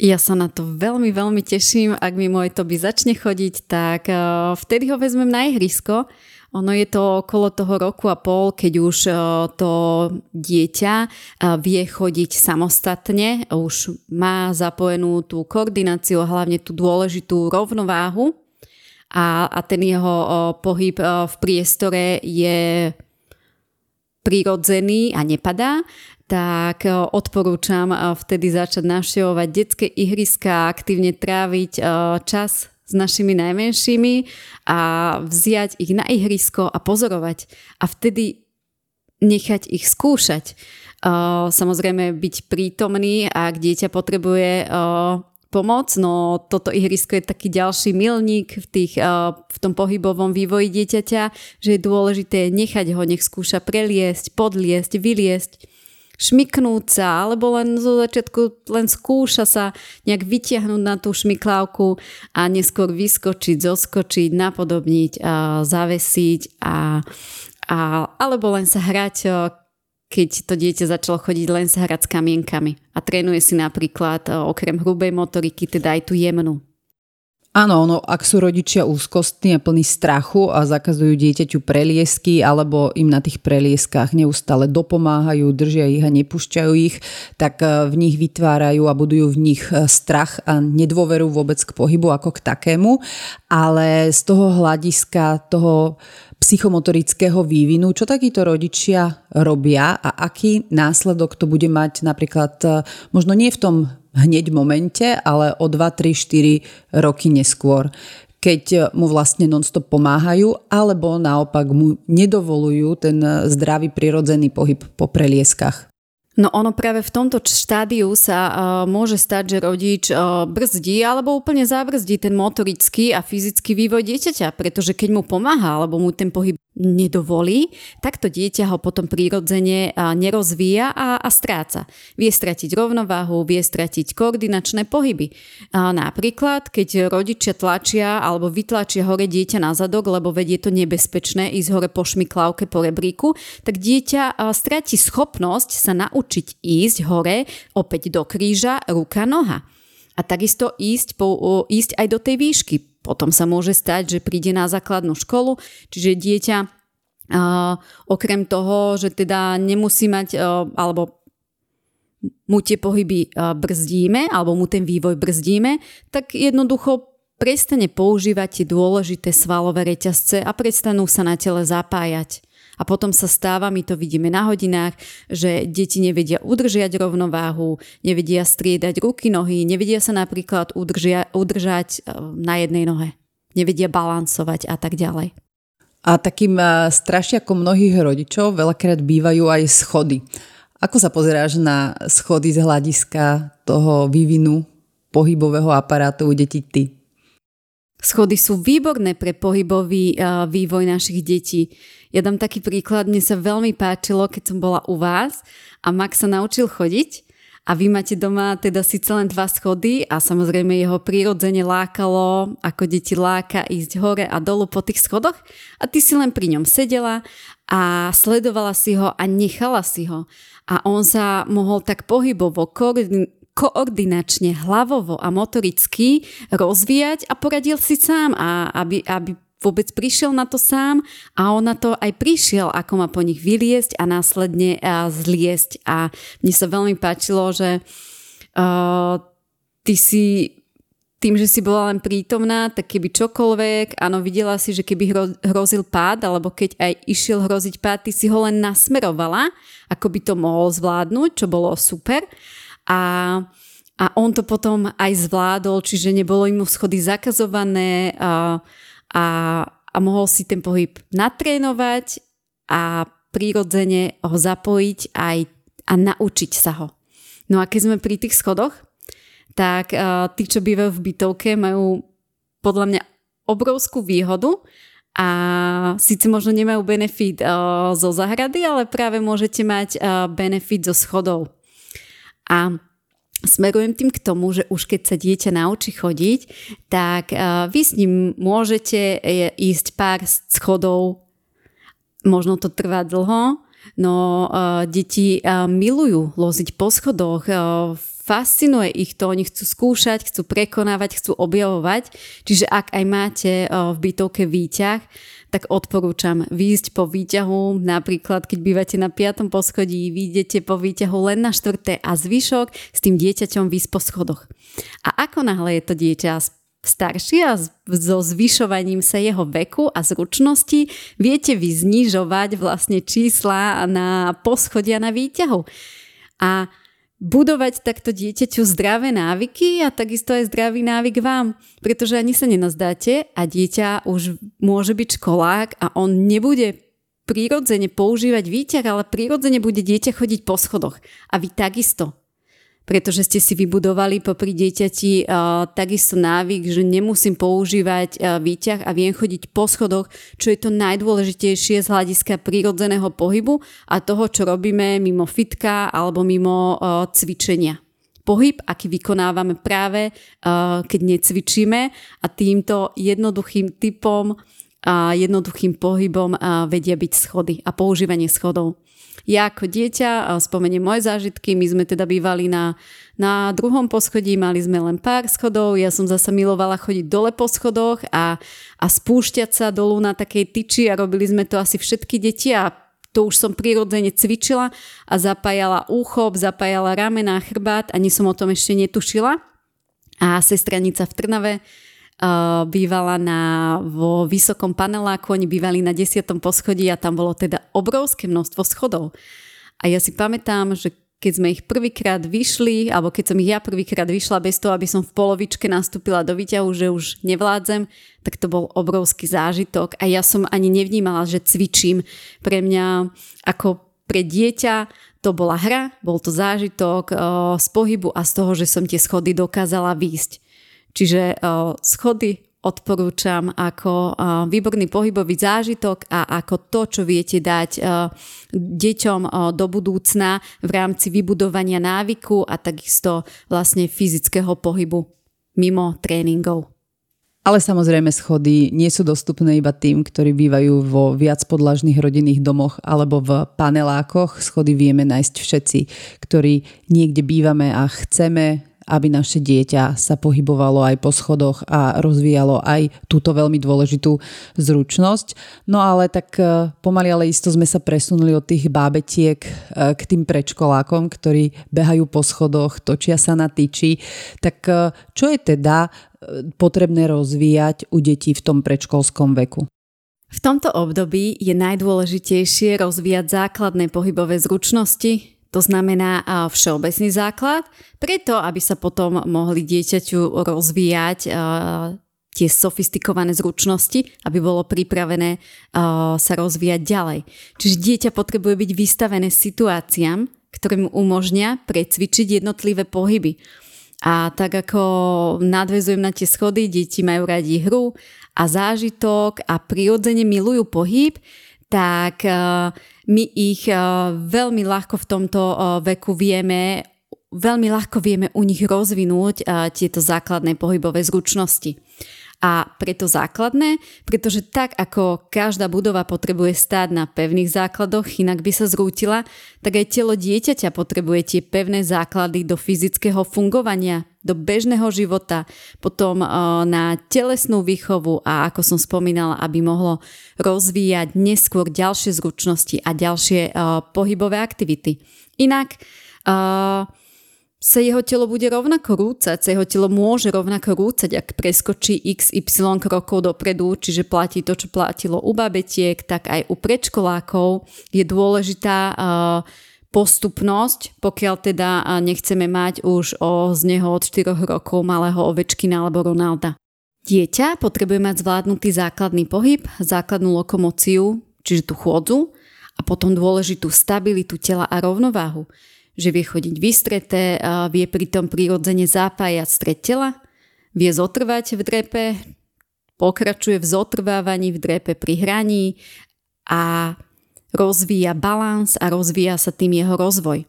Ja sa na to veľmi, veľmi teším. Ak mi môj to by začne chodiť, tak vtedy ho vezmem na ihrisko ono je to okolo toho roku a pol, keď už e, to dieťa e, vie chodiť samostatne, už má zapojenú tú koordináciu, hlavne tú dôležitú rovnováhu. A, a ten jeho e, pohyb v priestore je prirodzený a nepadá, tak odporúčam vtedy začať navštevovať detské ihriska, aktívne tráviť čas s našimi najmenšími a vziať ich na ihrisko a pozorovať a vtedy nechať ich skúšať. Samozrejme byť prítomný, ak dieťa potrebuje pomoc, no toto ihrisko je taký ďalší milník v, tých, v tom pohybovom vývoji dieťaťa, že je dôležité nechať ho, nech skúša preliesť, podliesť, vyliesť šmiknúť sa, alebo len zo začiatku len skúša sa nejak vytiahnuť na tú šmiklávku a neskôr vyskočiť, zoskočiť, napodobniť, zavesiť a, a, alebo len sa hrať keď to dieťa začalo chodiť len sa hrať s kamienkami a trénuje si napríklad okrem hrubej motoriky, teda aj tú jemnú. Áno, no, ak sú rodičia úzkostní a plní strachu a zakazujú dieťaťu preliesky alebo im na tých prelieskách neustále dopomáhajú, držia ich a nepúšťajú ich, tak e, v nich vytvárajú a budujú v nich e, strach a nedôveru vôbec k pohybu ako k takému. Ale z toho hľadiska toho psychomotorického vývinu, čo takíto rodičia robia a aký následok to bude mať napríklad e, možno nie v tom hneď v momente, ale o 2, 3, 4 roky neskôr keď mu vlastne nonstop pomáhajú, alebo naopak mu nedovolujú ten zdravý prirodzený pohyb po prelieskach. No ono práve v tomto štádiu sa uh, môže stať, že rodič uh, brzdí alebo úplne zabrzdí ten motorický a fyzický vývoj dieťaťa, pretože keď mu pomáha alebo mu ten pohyb nedovolí, tak to dieťa ho potom prirodzene nerozvíja a, a stráca. Vie stratiť rovnováhu, vie stratiť koordinačné pohyby. A napríklad, keď rodičia tlačia alebo vytlačia hore dieťa na zadok, lebo vedie to nebezpečné ísť hore po šmiklavke po rebríku, tak dieťa stratí schopnosť sa naučiť ísť hore opäť do kríža ruka, noha. A takisto ísť, po, ísť aj do tej výšky, potom sa môže stať, že príde na základnú školu, čiže dieťa uh, okrem toho, že teda nemusí mať, uh, alebo mu tie pohyby uh, brzdíme, alebo mu ten vývoj brzdíme, tak jednoducho prestane používať tie dôležité svalové reťazce a prestanú sa na tele zapájať. A potom sa stáva, my to vidíme na hodinách, že deti nevedia udržiať rovnováhu, nevedia striedať ruky, nohy, nevedia sa napríklad udržia, udržať e, na jednej nohe, nevedia balancovať a tak ďalej. A takým e, strašiakom mnohých rodičov veľakrát bývajú aj schody. Ako sa pozeráš na schody z hľadiska toho vývinu pohybového aparátu u detí ty? Schody sú výborné pre pohybový uh, vývoj našich detí. Ja dám taký príklad, mne sa veľmi páčilo, keď som bola u vás a Max sa naučil chodiť a vy máte doma teda síce len dva schody a samozrejme jeho prírodzene lákalo, ako deti láka ísť hore a dolu po tých schodoch a ty si len pri ňom sedela a sledovala si ho a nechala si ho. A on sa mohol tak pohybovo, koordinačne, hlavovo a motoricky rozvíjať a poradil si sám, a aby, aby vôbec prišiel na to sám a on na to aj prišiel, ako má po nich vyliesť a následne zliesť. A mne sa veľmi páčilo, že uh, ty si tým, že si bola len prítomná, tak keby čokoľvek, áno, videla si, že keby hrozil pád, alebo keď aj išiel hroziť pád, ty si ho len nasmerovala, ako by to mohol zvládnuť, čo bolo super. A, a on to potom aj zvládol, čiže nebolo im schody zakazované, a, a, a mohol si ten pohyb natrénovať a prirodzene ho zapojiť aj a naučiť sa ho. No a keď sme pri tých schodoch, tak uh, tí, čo bývajú v bytovke, majú podľa mňa obrovskú výhodu a síce možno nemajú benefit uh, zo zahrady, ale práve môžete mať uh, benefit zo schodov. A smerujem tým k tomu, že už keď sa dieťa naučí chodiť, tak vy s ním môžete e, ísť pár schodov, možno to trvá dlho, no deti milujú loziť po schodoch, fascinuje ich to, oni chcú skúšať, chcú prekonávať, chcú objavovať, čiže ak aj máte v bytovke výťah, tak odporúčam výjsť po výťahu, napríklad keď bývate na 5. poschodí, vyjdete po výťahu len na 4. a zvyšok s tým dieťaťom výsť po schodoch. A ako náhle je to dieťa staršie a so zvyšovaním sa jeho veku a zručnosti viete vy znižovať vlastne čísla na poschodia na výťahu. A budovať takto dieťaťu zdravé návyky a takisto aj zdravý návyk vám, pretože ani sa nenazdáte a dieťa už môže byť školák a on nebude prirodzene používať výťah, ale prirodzene bude dieťa chodiť po schodoch. A vy takisto. Pretože ste si vybudovali popri dieťati uh, takisto návyk, že nemusím používať uh, výťah a viem chodiť po schodoch, čo je to najdôležitejšie z hľadiska prírodzeného pohybu a toho, čo robíme mimo fitka alebo mimo uh, cvičenia pohyb, aký vykonávame práve, uh, keď necvičíme a týmto jednoduchým typom a jednoduchým pohybom vedia byť schody a používanie schodov. Ja ako dieťa, spomeniem moje zážitky, my sme teda bývali na, na druhom poschodí, mali sme len pár schodov, ja som zasa milovala chodiť dole po schodoch a, a spúšťať sa dolu na takej tyči a robili sme to asi všetky deti a to už som prirodzene cvičila a zapájala úchop, zapájala ramena, chrbát, ani som o tom ešte netušila. A sestranica v Trnave uh, bývala na, vo vysokom paneláku, oni bývali na desiatom poschodí a tam bolo teda obrovské množstvo schodov. A ja si pamätám, že keď sme ich prvýkrát vyšli, alebo keď som ich ja prvýkrát vyšla bez toho, aby som v polovičke nastúpila do výťahu, že už nevládzem, tak to bol obrovský zážitok a ja som ani nevnímala, že cvičím. Pre mňa ako pre dieťa to bola hra, bol to zážitok o, z pohybu a z toho, že som tie schody dokázala výjsť. Čiže schody odporúčam ako výborný pohybový zážitok a ako to, čo viete dať deťom do budúcna v rámci vybudovania návyku a takisto vlastne fyzického pohybu mimo tréningov. Ale samozrejme schody nie sú dostupné iba tým, ktorí bývajú vo viac podlažných rodinných domoch alebo v panelákoch. Schody vieme nájsť všetci, ktorí niekde bývame a chceme aby naše dieťa sa pohybovalo aj po schodoch a rozvíjalo aj túto veľmi dôležitú zručnosť. No ale tak e, pomaly ale isto sme sa presunuli od tých bábetiek e, k tým predškolákom, ktorí behajú po schodoch, točia sa na tyči. Tak e, čo je teda potrebné rozvíjať u detí v tom predškolskom veku? V tomto období je najdôležitejšie rozvíjať základné pohybové zručnosti, to znamená všeobecný základ, preto aby sa potom mohli dieťaťu rozvíjať tie sofistikované zručnosti, aby bolo pripravené sa rozvíjať ďalej. Čiže dieťa potrebuje byť vystavené situáciám, ktoré mu umožnia precvičiť jednotlivé pohyby. A tak ako nadvezujem na tie schody, deti majú radi hru a zážitok a prirodzene milujú pohyb, tak my ich eh, veľmi ľahko v tomto eh, veku vieme veľmi ľahko vieme u nich rozvinúť eh, tieto základné pohybové zručnosti. A preto základné, pretože tak ako každá budova potrebuje stáť na pevných základoch, inak by sa zrútila, tak aj telo dieťaťa potrebuje tie pevné základy do fyzického fungovania, do bežného života, potom na telesnú výchovu a ako som spomínala, aby mohlo rozvíjať neskôr ďalšie zručnosti a ďalšie pohybové aktivity. Inak sa jeho telo bude rovnako rúcať, sa jeho telo môže rovnako rúcať, ak preskočí XY krokov dopredu, čiže platí to, čo platilo u babetiek, tak aj u predškolákov je dôležitá uh, postupnosť, pokiaľ teda nechceme mať už o, z neho od 4 rokov malého Ovečkina alebo Ronalda. Dieťa potrebuje mať zvládnutý základný pohyb, základnú lokomociu, čiže tú chôdzu, a potom dôležitú stabilitu tela a rovnováhu že vie chodiť vystreté, vie pritom prirodzene zapájať stred tela, vie zotrvať v drepe, pokračuje v zotrvávaní v drepe pri hraní a rozvíja balans a rozvíja sa tým jeho rozvoj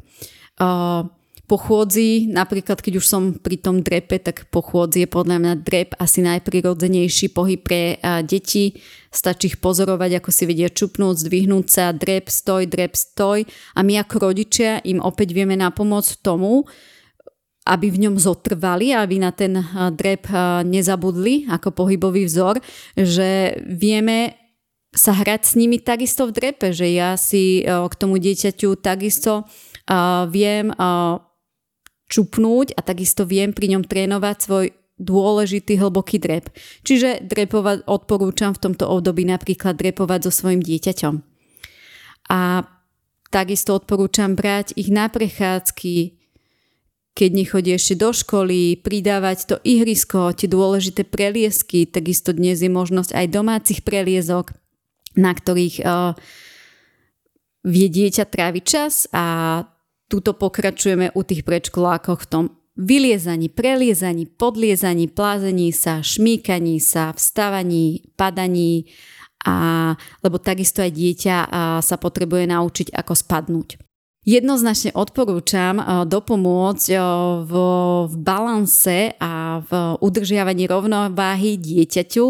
po chôdzi, napríklad keď už som pri tom drepe, tak po chôdzi je podľa mňa drep asi najprirodzenejší pohyb pre deti. Stačí ich pozorovať, ako si vedia čupnúť, zdvihnúť sa, drep, stoj, drep, stoj. A my ako rodičia im opäť vieme napomôcť tomu, aby v ňom zotrvali, aby na ten drep nezabudli ako pohybový vzor, že vieme sa hrať s nimi takisto v drepe, že ja si k tomu dieťaťu takisto viem čupnúť a takisto viem pri ňom trénovať svoj dôležitý hlboký drep. Čiže drepovať odporúčam v tomto období napríklad drepovať so svojim dieťaťom. A takisto odporúčam brať ich na prechádzky, keď nechodí ešte do školy, pridávať to ihrisko, tie dôležité preliesky, takisto dnes je možnosť aj domácich preliezok, na ktorých uh, vie dieťa tráviť čas a tuto pokračujeme u tých predškolákov v tom vyliezaní, preliezaní, podliezaní, plázení sa, šmíkaní sa, vstávaní, padaní, a, lebo takisto aj dieťa sa potrebuje naučiť, ako spadnúť. Jednoznačne odporúčam eh, dopomôcť eh, v, v balanse a v udržiavaní rovnováhy dieťaťu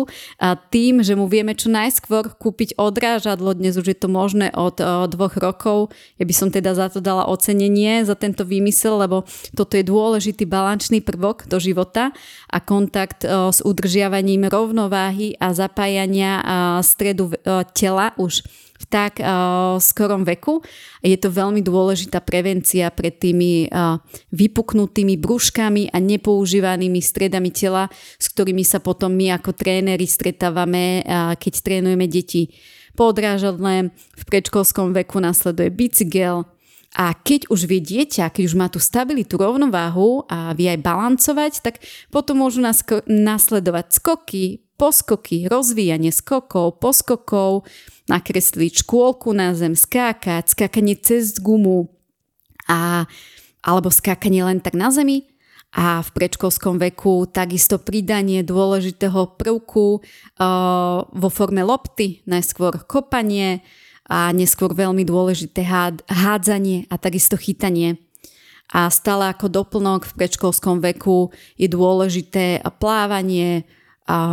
tým, že mu vieme čo najskôr kúpiť odrážadlo. Dnes už je to možné od eh, dvoch rokov. Ja by som teda za to dala ocenenie za tento výmysel, lebo toto je dôležitý balančný prvok do života a kontakt s udržiavaním rovnováhy a zapájania stredu tela už tak uh, skorom veku. Je to veľmi dôležitá prevencia pred tými uh, vypuknutými brúškami a nepoužívanými stredami tela, s ktorými sa potom my ako tréneri stretávame, uh, keď trénujeme deti. Podrážadle v predškolskom veku nasleduje bicykel, a keď už vie dieťa, keď už má tú stabilitu, rovnováhu a vie aj balancovať, tak potom môžu nasledovať skoky, poskoky, rozvíjanie skokov, poskokov, nakresliť škôlku na zem, skákať, skákanie cez gumu a, alebo skákanie len tak na zemi. A v predškolskom veku takisto pridanie dôležitého prvku uh, vo forme lopty, najskôr kopanie a neskôr veľmi dôležité hád, hádzanie a takisto chytanie. A stále ako doplnok v predškolskom veku je dôležité plávanie,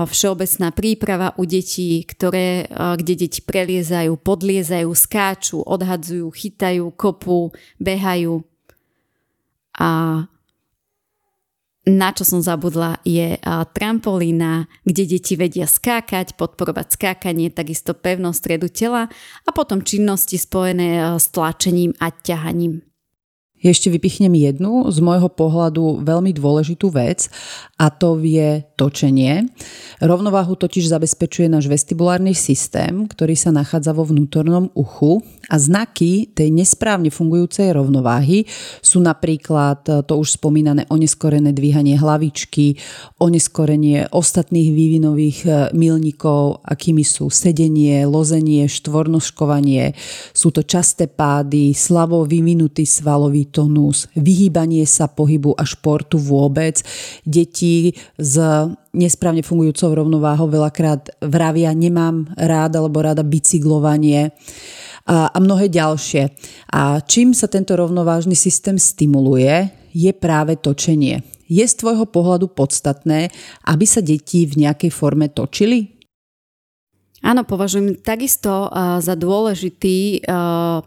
všeobecná príprava u detí, ktoré, kde deti preliezajú, podliezajú, skáču, odhadzujú, chytajú, kopú, behajú. A na čo som zabudla, je trampolína, kde deti vedia skákať, podporovať skákanie, takisto pevnosť stredu tela a potom činnosti spojené s tlačením a ťahaním. Ešte vypichnem jednu z môjho pohľadu veľmi dôležitú vec a to je točenie. Rovnováhu totiž zabezpečuje náš vestibulárny systém, ktorý sa nachádza vo vnútornom uchu a znaky tej nesprávne fungujúcej rovnováhy sú napríklad to už spomínané oneskorené dvíhanie hlavičky, oneskorenie ostatných vývinových e, milníkov, akými sú sedenie, lozenie, štvornoškovanie, sú to časté pády, slabo vyvinutý svalový tonus, vyhýbanie sa pohybu a športu vôbec. Deti s nesprávne fungujúcou rovnováhou veľakrát vravia nemám rád alebo rada bicyklovanie a, a mnohé ďalšie. A čím sa tento rovnovážny systém stimuluje, je práve točenie. Je z tvojho pohľadu podstatné, aby sa deti v nejakej forme točili? Áno, považujem takisto za dôležitý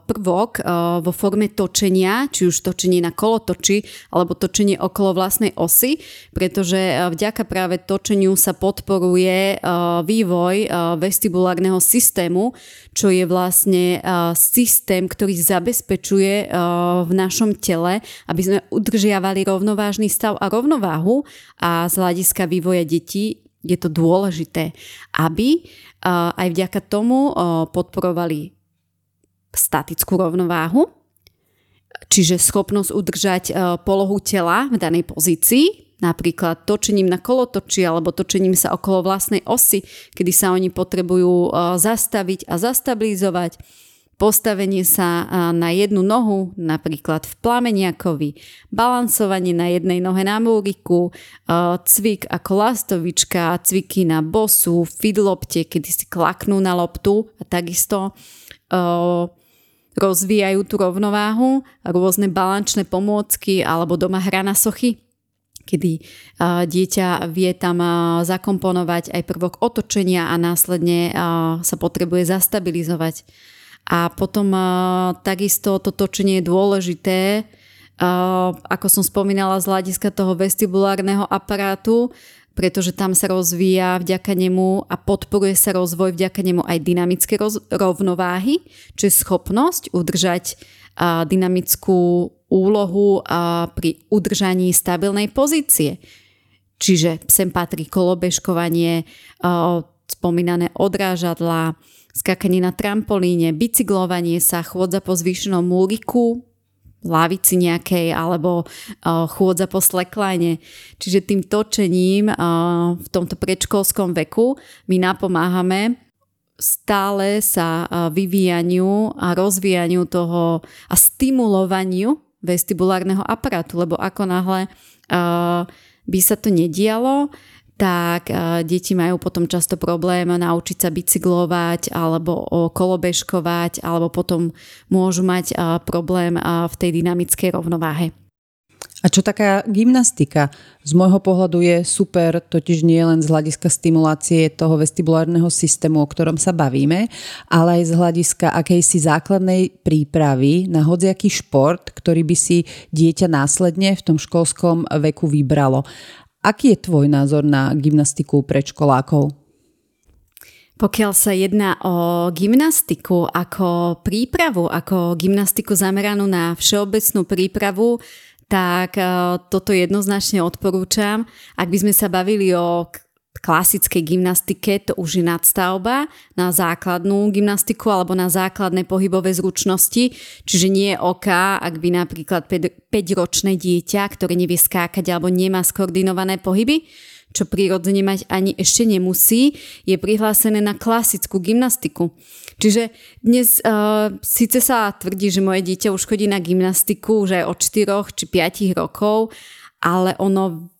prvok vo forme točenia, či už točenie na kolotoči alebo točenie okolo vlastnej osy, pretože vďaka práve točeniu sa podporuje vývoj vestibulárneho systému, čo je vlastne systém, ktorý zabezpečuje v našom tele, aby sme udržiavali rovnovážny stav a rovnováhu a z hľadiska vývoja detí je to dôležité, aby aj vďaka tomu podporovali statickú rovnováhu, čiže schopnosť udržať polohu tela v danej pozícii, napríklad točením na kolotoči alebo točením sa okolo vlastnej osy, kedy sa oni potrebujú zastaviť a zastabilizovať postavenie sa na jednu nohu, napríklad v plameniakovi, balansovanie na jednej nohe na múriku, cvik ako lastovička, cviky na bosu, fidlopte, kedy si klaknú na loptu a takisto rozvíjajú tú rovnováhu, rôzne balančné pomôcky alebo doma hra na sochy, kedy dieťa vie tam zakomponovať aj prvok otočenia a následne sa potrebuje zastabilizovať. A potom takisto to točenie je dôležité, ako som spomínala z hľadiska toho vestibulárneho aparátu, pretože tam sa rozvíja vďaka nemu a podporuje sa rozvoj vďaka nemu aj dynamické roz- rovnováhy, čo je schopnosť udržať a, dynamickú úlohu a, pri udržaní stabilnej pozície. Čiže sem patrí kolobežkovanie, a, spomínané odrážadla, skakanie na trampolíne, bicyklovanie sa, chôdza po zvýšenom múriku, lávici nejakej alebo uh, chôdza po slekline. Čiže tým točením uh, v tomto predškolskom veku my napomáhame stále sa uh, vyvíjaniu a rozvíjaniu toho a stimulovaniu vestibulárneho aparátu, lebo ako náhle by sa to nedialo, tak deti majú potom často problém naučiť sa bicyklovať alebo kolobežkovať alebo potom môžu mať problém v tej dynamickej rovnováhe. A čo taká gymnastika? Z môjho pohľadu je super, totiž nie len z hľadiska stimulácie toho vestibulárneho systému, o ktorom sa bavíme, ale aj z hľadiska akejsi základnej prípravy na hodziaký šport, ktorý by si dieťa následne v tom školskom veku vybralo. Aký je tvoj názor na gymnastiku predškolákov? Pokiaľ sa jedná o gymnastiku ako prípravu, ako gymnastiku zameranú na všeobecnú prípravu, tak e, toto jednoznačne odporúčam. Ak by sme sa bavili o klasickej gymnastike to už je nadstavba na základnú gymnastiku alebo na základné pohybové zručnosti, čiže nie oka, ak by napríklad 5-ročné dieťa, ktoré nevie skákať alebo nemá skoordinované pohyby, čo prirodzene mať ani ešte nemusí, je prihlásené na klasickú gymnastiku. Čiže dnes uh, síce sa tvrdí, že moje dieťa už chodí na gymnastiku už aj od 4 či 5 rokov, ale ono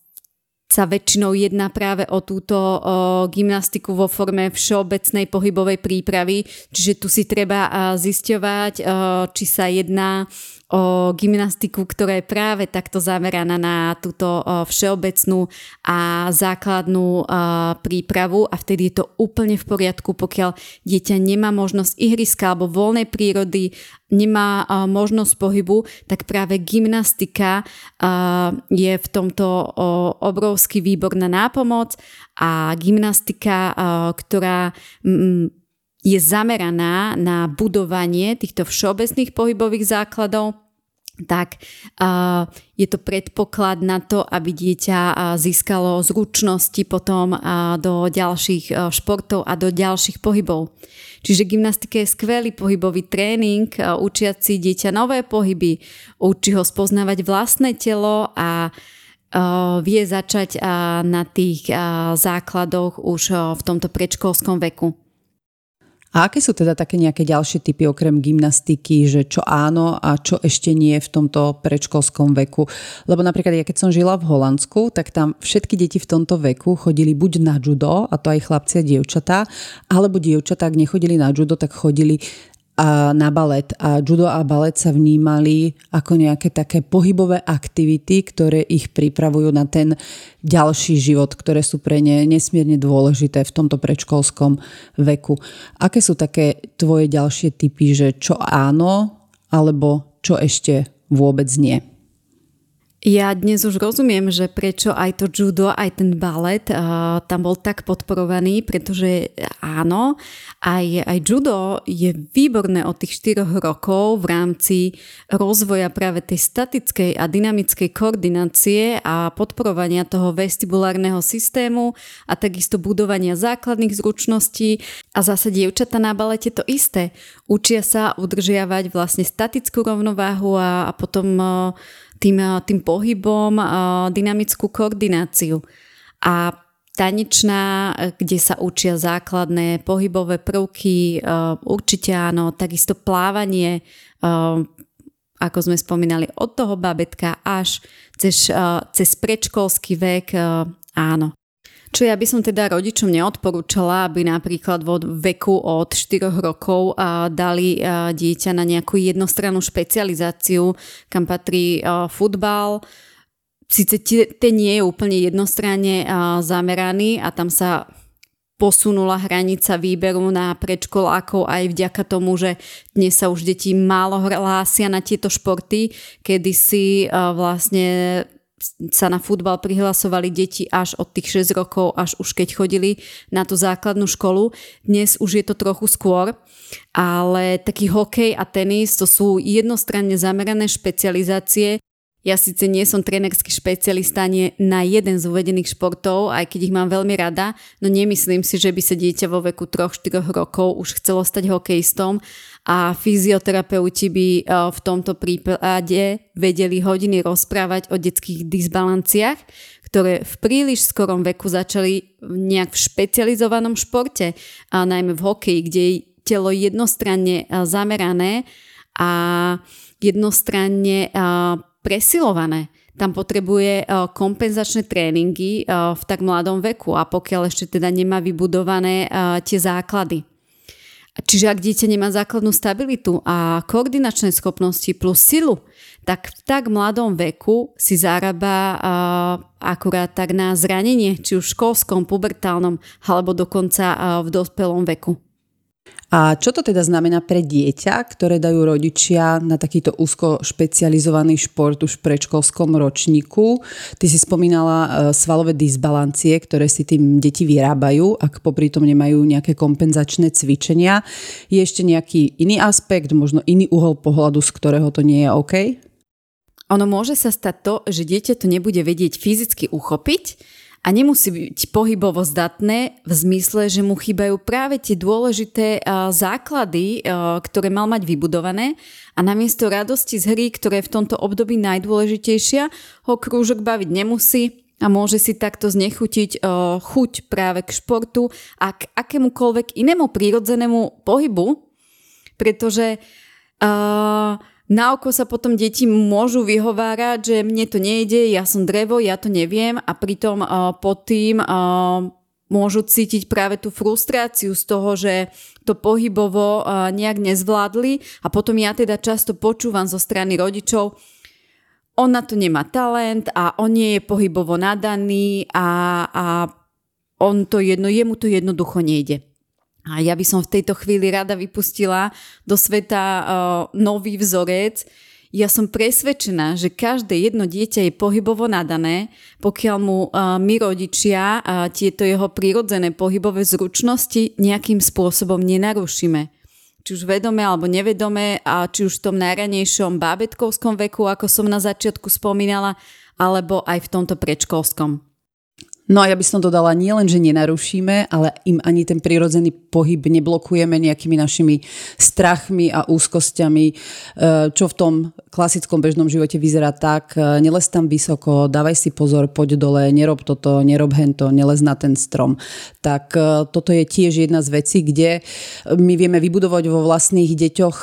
sa väčšinou jedná práve o túto o, gymnastiku vo forme všeobecnej pohybovej prípravy, čiže tu si treba zisťovať, či sa jedná o gymnastiku, ktorá je práve takto zameraná na túto všeobecnú a základnú prípravu a vtedy je to úplne v poriadku, pokiaľ dieťa nemá možnosť ihriska alebo voľnej prírody, nemá možnosť pohybu, tak práve gymnastika je v tomto obrovský výbor na nápomoc a gymnastika, ktorá je zameraná na budovanie týchto všeobecných pohybových základov, tak je to predpoklad na to, aby dieťa získalo zručnosti potom do ďalších uh, športov a do ďalších pohybov. Čiže gymnastika je skvelý pohybový tréning, uh, učiaci dieťa nové pohyby, učí ho spoznávať vlastné telo a uh, vie začať na tých základoch už v tomto predškolskom veku. A aké sú teda také nejaké ďalšie typy okrem gymnastiky, že čo áno a čo ešte nie v tomto predškolskom veku? Lebo napríklad ja keď som žila v Holandsku, tak tam všetky deti v tomto veku chodili buď na judo, a to aj chlapci a dievčatá, alebo dievčatá, ak nechodili na judo, tak chodili a na balet a judo a balet sa vnímali ako nejaké také pohybové aktivity, ktoré ich pripravujú na ten ďalší život, ktoré sú pre ne nesmierne dôležité v tomto predškolskom veku. Aké sú také tvoje ďalšie typy, že čo áno, alebo čo ešte vôbec nie? Ja dnes už rozumiem, že prečo aj to judo, aj ten balet uh, tam bol tak podporovaný, pretože áno, aj, aj judo je výborné od tých 4 rokov v rámci rozvoja práve tej statickej a dynamickej koordinácie a podporovania toho vestibulárneho systému a takisto budovania základných zručností. A zase dievčata na balete to isté. Učia sa udržiavať vlastne statickú rovnováhu a, a potom uh, tým, eh, tým pohybom, eh, dynamickú koordináciu. A tanečná, eh, kde sa učia základné pohybové prvky, určite áno, takisto plávanie, ako sme spomínali, od toho babetka až cez, cez predškolský vek, áno. Čo ja by som teda rodičom neodporúčala, aby napríklad vo veku od 4 rokov dali dieťa na nejakú jednostrannú špecializáciu, kam patrí futbal, Sice ten nie je úplne jednostranne zameraný a tam sa posunula hranica výberu na predškolákov aj vďaka tomu, že dnes sa už deti málo hlásia na tieto športy, kedy si vlastne sa na futbal prihlasovali deti až od tých 6 rokov, až už keď chodili na tú základnú školu. Dnes už je to trochu skôr, ale taký hokej a tenis to sú jednostranne zamerané špecializácie, ja síce nie som trénerský špecialista nie na jeden z uvedených športov, aj keď ich mám veľmi rada, no nemyslím si, že by sa dieťa vo veku 3-4 rokov už chcelo stať hokejistom a fyzioterapeuti by e, v tomto prípade vedeli hodiny rozprávať o detských disbalanciách, ktoré v príliš skorom veku začali nejak v špecializovanom športe, a najmä v hokeji, kde je telo jednostranne e, zamerané a jednostranne presilované. Tam potrebuje kompenzačné tréningy v tak mladom veku a pokiaľ ešte teda nemá vybudované tie základy. Čiže ak dieťa nemá základnú stabilitu a koordinačné schopnosti plus silu, tak v tak mladom veku si zarába uh, akurát tak na zranenie, či už školskom, pubertálnom alebo dokonca uh, v dospelom veku. A čo to teda znamená pre dieťa, ktoré dajú rodičia na takýto úzko špecializovaný šport už v predškolskom ročníku? Ty si spomínala e, svalové disbalancie, ktoré si tým deti vyrábajú, ak popri tom nemajú nejaké kompenzačné cvičenia. Je ešte nejaký iný aspekt, možno iný uhol pohľadu, z ktorého to nie je OK? Ono môže sa stať to, že dieťa to nebude vedieť fyzicky uchopiť, a nemusí byť pohybovo zdatné v zmysle, že mu chýbajú práve tie dôležité základy, ktoré mal mať vybudované. A namiesto radosti z hry, ktoré je v tomto období najdôležitejšia, ho krúžok baviť nemusí a môže si takto znechutiť chuť práve k športu a k akémukoľvek inému prírodzenému pohybu, pretože uh, na oko sa potom deti môžu vyhovárať, že mne to nejde, ja som drevo, ja to neviem a pritom uh, pod tým uh, môžu cítiť práve tú frustráciu z toho, že to pohybovo uh, nejak nezvládli a potom ja teda často počúvam zo strany rodičov, on na to nemá talent a on nie je pohybovo nadaný a, a on to jedno, jemu to jednoducho nejde. A ja by som v tejto chvíli rada vypustila do sveta uh, nový vzorec. Ja som presvedčená, že každé jedno dieťa je pohybovo nadané, pokiaľ mu uh, my rodičia uh, tieto jeho prírodzené pohybové zručnosti nejakým spôsobom nenarušíme. Či už vedome alebo nevedome, a či už v tom najranejšom bábetkovskom veku, ako som na začiatku spomínala, alebo aj v tomto predškolskom. No a ja by som dodala, nie len, že nenarušíme, ale im ani ten prirodzený pohyb neblokujeme nejakými našimi strachmi a úzkosťami, e, čo v tom klasickom bežnom živote vyzerá tak, e, nelez tam vysoko, dávaj si pozor, poď dole, nerob toto, nerob hento, nelez na ten strom. Tak e, toto je tiež jedna z vecí, kde my vieme vybudovať vo vlastných deťoch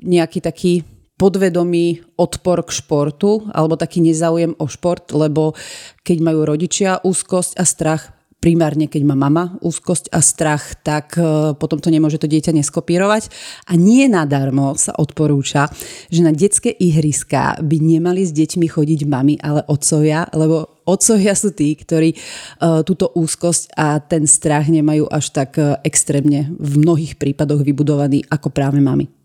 nejaký taký podvedomý odpor k športu alebo taký nezáujem o šport, lebo keď majú rodičia úzkosť a strach, primárne keď má mama úzkosť a strach, tak e, potom to nemôže to dieťa neskopírovať. A nie nadarmo sa odporúča, že na detské ihriská by nemali s deťmi chodiť mami, ale otcovia, lebo otcovia sú tí, ktorí uh, túto úzkosť a ten strach nemajú až tak uh, extrémne v mnohých prípadoch vybudovaný ako práve mami.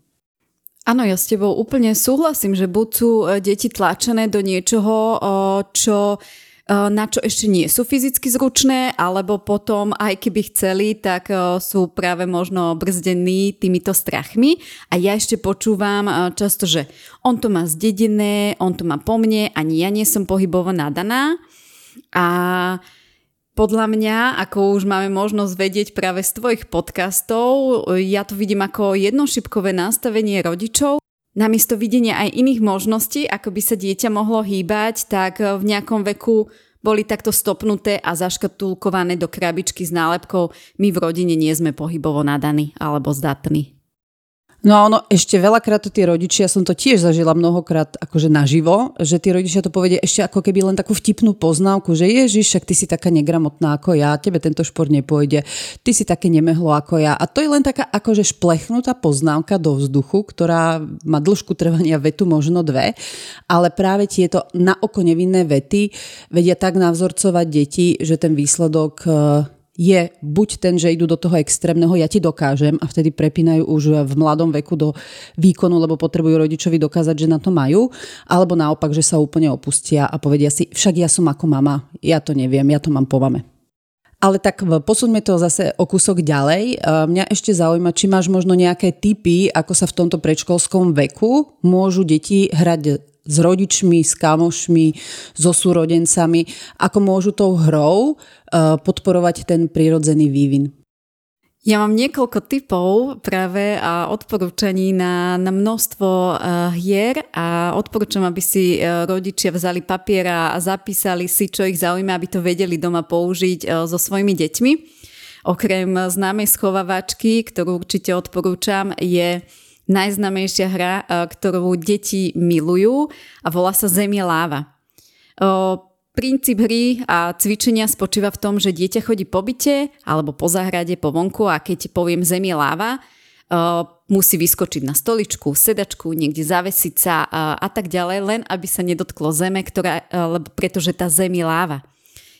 Áno, ja s tebou úplne súhlasím, že buď sú e, deti tlačené do niečoho, čo e, na čo ešte nie sú fyzicky zručné, alebo potom, aj keby chceli, tak e, sú práve možno brzdení týmito strachmi. A ja ešte počúvam často, že on to má zdedené, on to má po mne, ani ja nie som pohybovo nadaná. A podľa mňa, ako už máme možnosť vedieť práve z tvojich podcastov, ja to vidím ako jednošipkové nastavenie rodičov. Namiesto videnia aj iných možností, ako by sa dieťa mohlo hýbať, tak v nejakom veku boli takto stopnuté a zaškatulkované do krabičky s nálepkou my v rodine nie sme pohybovo nadaní alebo zdatní. No a ono ešte veľakrát to tí rodičia, som to tiež zažila mnohokrát akože naživo, že tí rodičia to povedia ešte ako keby len takú vtipnú poznávku, že ježiš, však ty si taká negramotná ako ja, tebe tento šport nepôjde, ty si také nemehlo ako ja. A to je len taká akože šplechnutá poznávka do vzduchu, ktorá má dĺžku trvania vetu možno dve, ale práve tieto na oko nevinné vety vedia tak navzorcovať deti, že ten výsledok eh, je buď ten, že idú do toho extrémneho, ja ti dokážem a vtedy prepínajú už v mladom veku do výkonu, lebo potrebujú rodičovi dokázať, že na to majú, alebo naopak, že sa úplne opustia a povedia si, však ja som ako mama, ja to neviem, ja to mám po mame. Ale tak posuňme to zase o kúsok ďalej. Mňa ešte zaujíma, či máš možno nejaké typy, ako sa v tomto predškolskom veku môžu deti hrať s rodičmi, s kamošmi, so súrodencami, ako môžu tou hrou uh, podporovať ten prírodzený vývin. Ja mám niekoľko typov práve a odporúčaní na, na množstvo uh, hier a odporúčam, aby si uh, rodičia vzali papier a zapísali si, čo ich zaujíma, aby to vedeli doma použiť uh, so svojimi deťmi. Okrem známej schovávačky, ktorú určite odporúčam, je najznamejšia hra, ktorú deti milujú a volá sa Zem je láva. Princíp hry a cvičenia spočíva v tom, že dieťa chodí po byte alebo po záhrade, po vonku a keď poviem Zem je láva, musí vyskočiť na stoličku, sedačku, niekde zavesiť sa a tak ďalej, len aby sa nedotklo zeme, ktorá, lebo, pretože tá zem je láva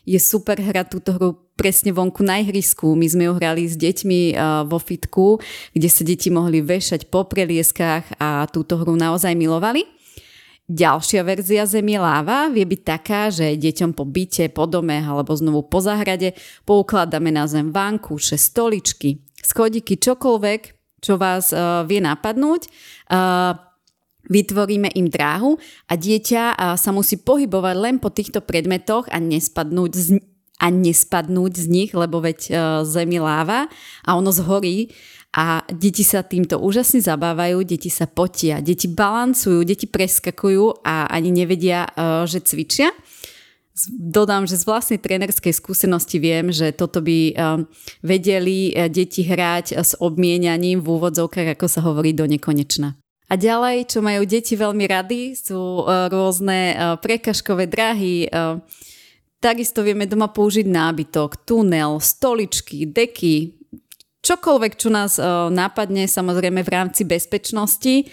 je super hrať túto hru presne vonku na ihrisku. My sme ju hrali s deťmi vo fitku, kde sa deti mohli vešať po prelieskách a túto hru naozaj milovali. Ďalšia verzia Zemie láva vie byť taká, že deťom po byte, po dome alebo znovu po záhrade poukladáme na zem vankúše, stoličky, schodiky, čokoľvek, čo vás uh, vie napadnúť. Uh, vytvoríme im dráhu a dieťa sa musí pohybovať len po týchto predmetoch a nespadnúť z, a nespadnúť z nich, lebo veď uh, zemi láva a ono zhorí a deti sa týmto úžasne zabávajú, deti sa potia, deti balancujú, deti preskakujú a ani nevedia, uh, že cvičia. Dodám, že z vlastnej trénerskej skúsenosti viem, že toto by vedeli deti hrať s obmienianím v úvodzovkách, ako sa hovorí, do nekonečna. A ďalej, čo majú deti veľmi rady, sú uh, rôzne uh, prekažkové drahy. Uh, takisto vieme doma použiť nábytok, tunel, stoličky, deky, čokoľvek, čo nás nápadne, samozrejme v rámci bezpečnosti.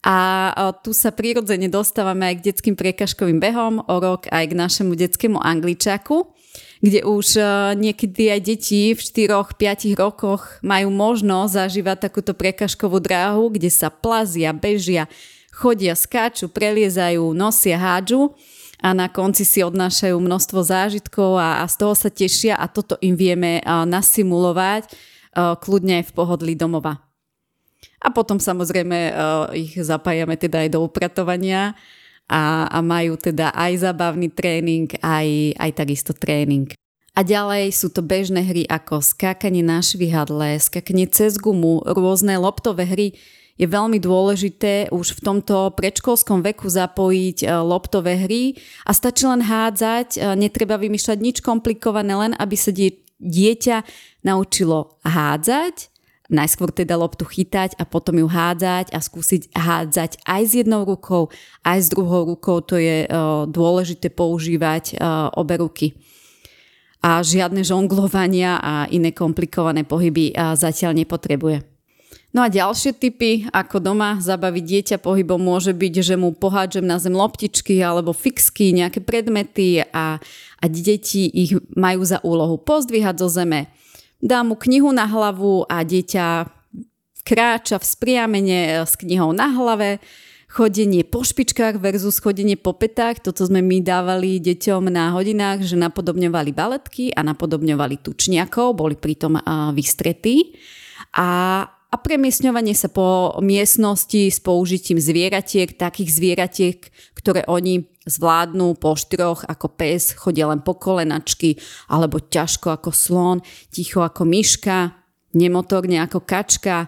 A tu sa prirodzene dostávame aj k detským prekažkovým behom, o rok aj k našemu detskému angličaku kde už e, niekedy aj deti v 4-5 rokoch majú možnosť zažívať takúto prekažkovú dráhu, kde sa plazia, bežia, chodia, skáču, preliezajú, nosia, hádžu a na konci si odnášajú množstvo zážitkov a, a z toho sa tešia a toto im vieme uh, nasimulovať uh, kľudne aj v pohodlí domova. A potom samozrejme ich zapájame teda aj do upratovania a, a majú teda aj zabavný tréning, aj, aj takisto tréning. A ďalej sú to bežné hry ako skákanie na švihadle, skákanie cez gumu, rôzne loptové hry. Je veľmi dôležité už v tomto predškolskom veku zapojiť e, loptové hry a stačí len hádzať, e, netreba vymýšľať nič komplikované, len aby sa dieťa naučilo hádzať najskôr teda loptu chytať a potom ju hádzať a skúsiť hádzať aj s jednou rukou, aj s druhou rukou. To je uh, dôležité používať uh, obe ruky. A žiadne žonglovania a iné komplikované pohyby uh, zatiaľ nepotrebuje. No a ďalšie typy, ako doma zabaviť dieťa pohybom môže byť, že mu pohádžem na zem loptičky alebo fixky, nejaké predmety a, a deti ich majú za úlohu pozdvíhať zo zeme, dá mu knihu na hlavu a dieťa kráča v spriamene eh, s knihou na hlave, chodenie po špičkách versus chodenie po petách. Toto sme my dávali deťom na hodinách, že napodobňovali baletky a napodobňovali tučniakov, boli pritom eh, vystretí. A, a premiesňovanie sa po miestnosti s použitím zvieratiek, takých zvieratiek, ktoré oni zvládnu po štyroch ako pes, chodia len po kolenačky, alebo ťažko ako slon, ticho ako myška, nemotorne ako kačka,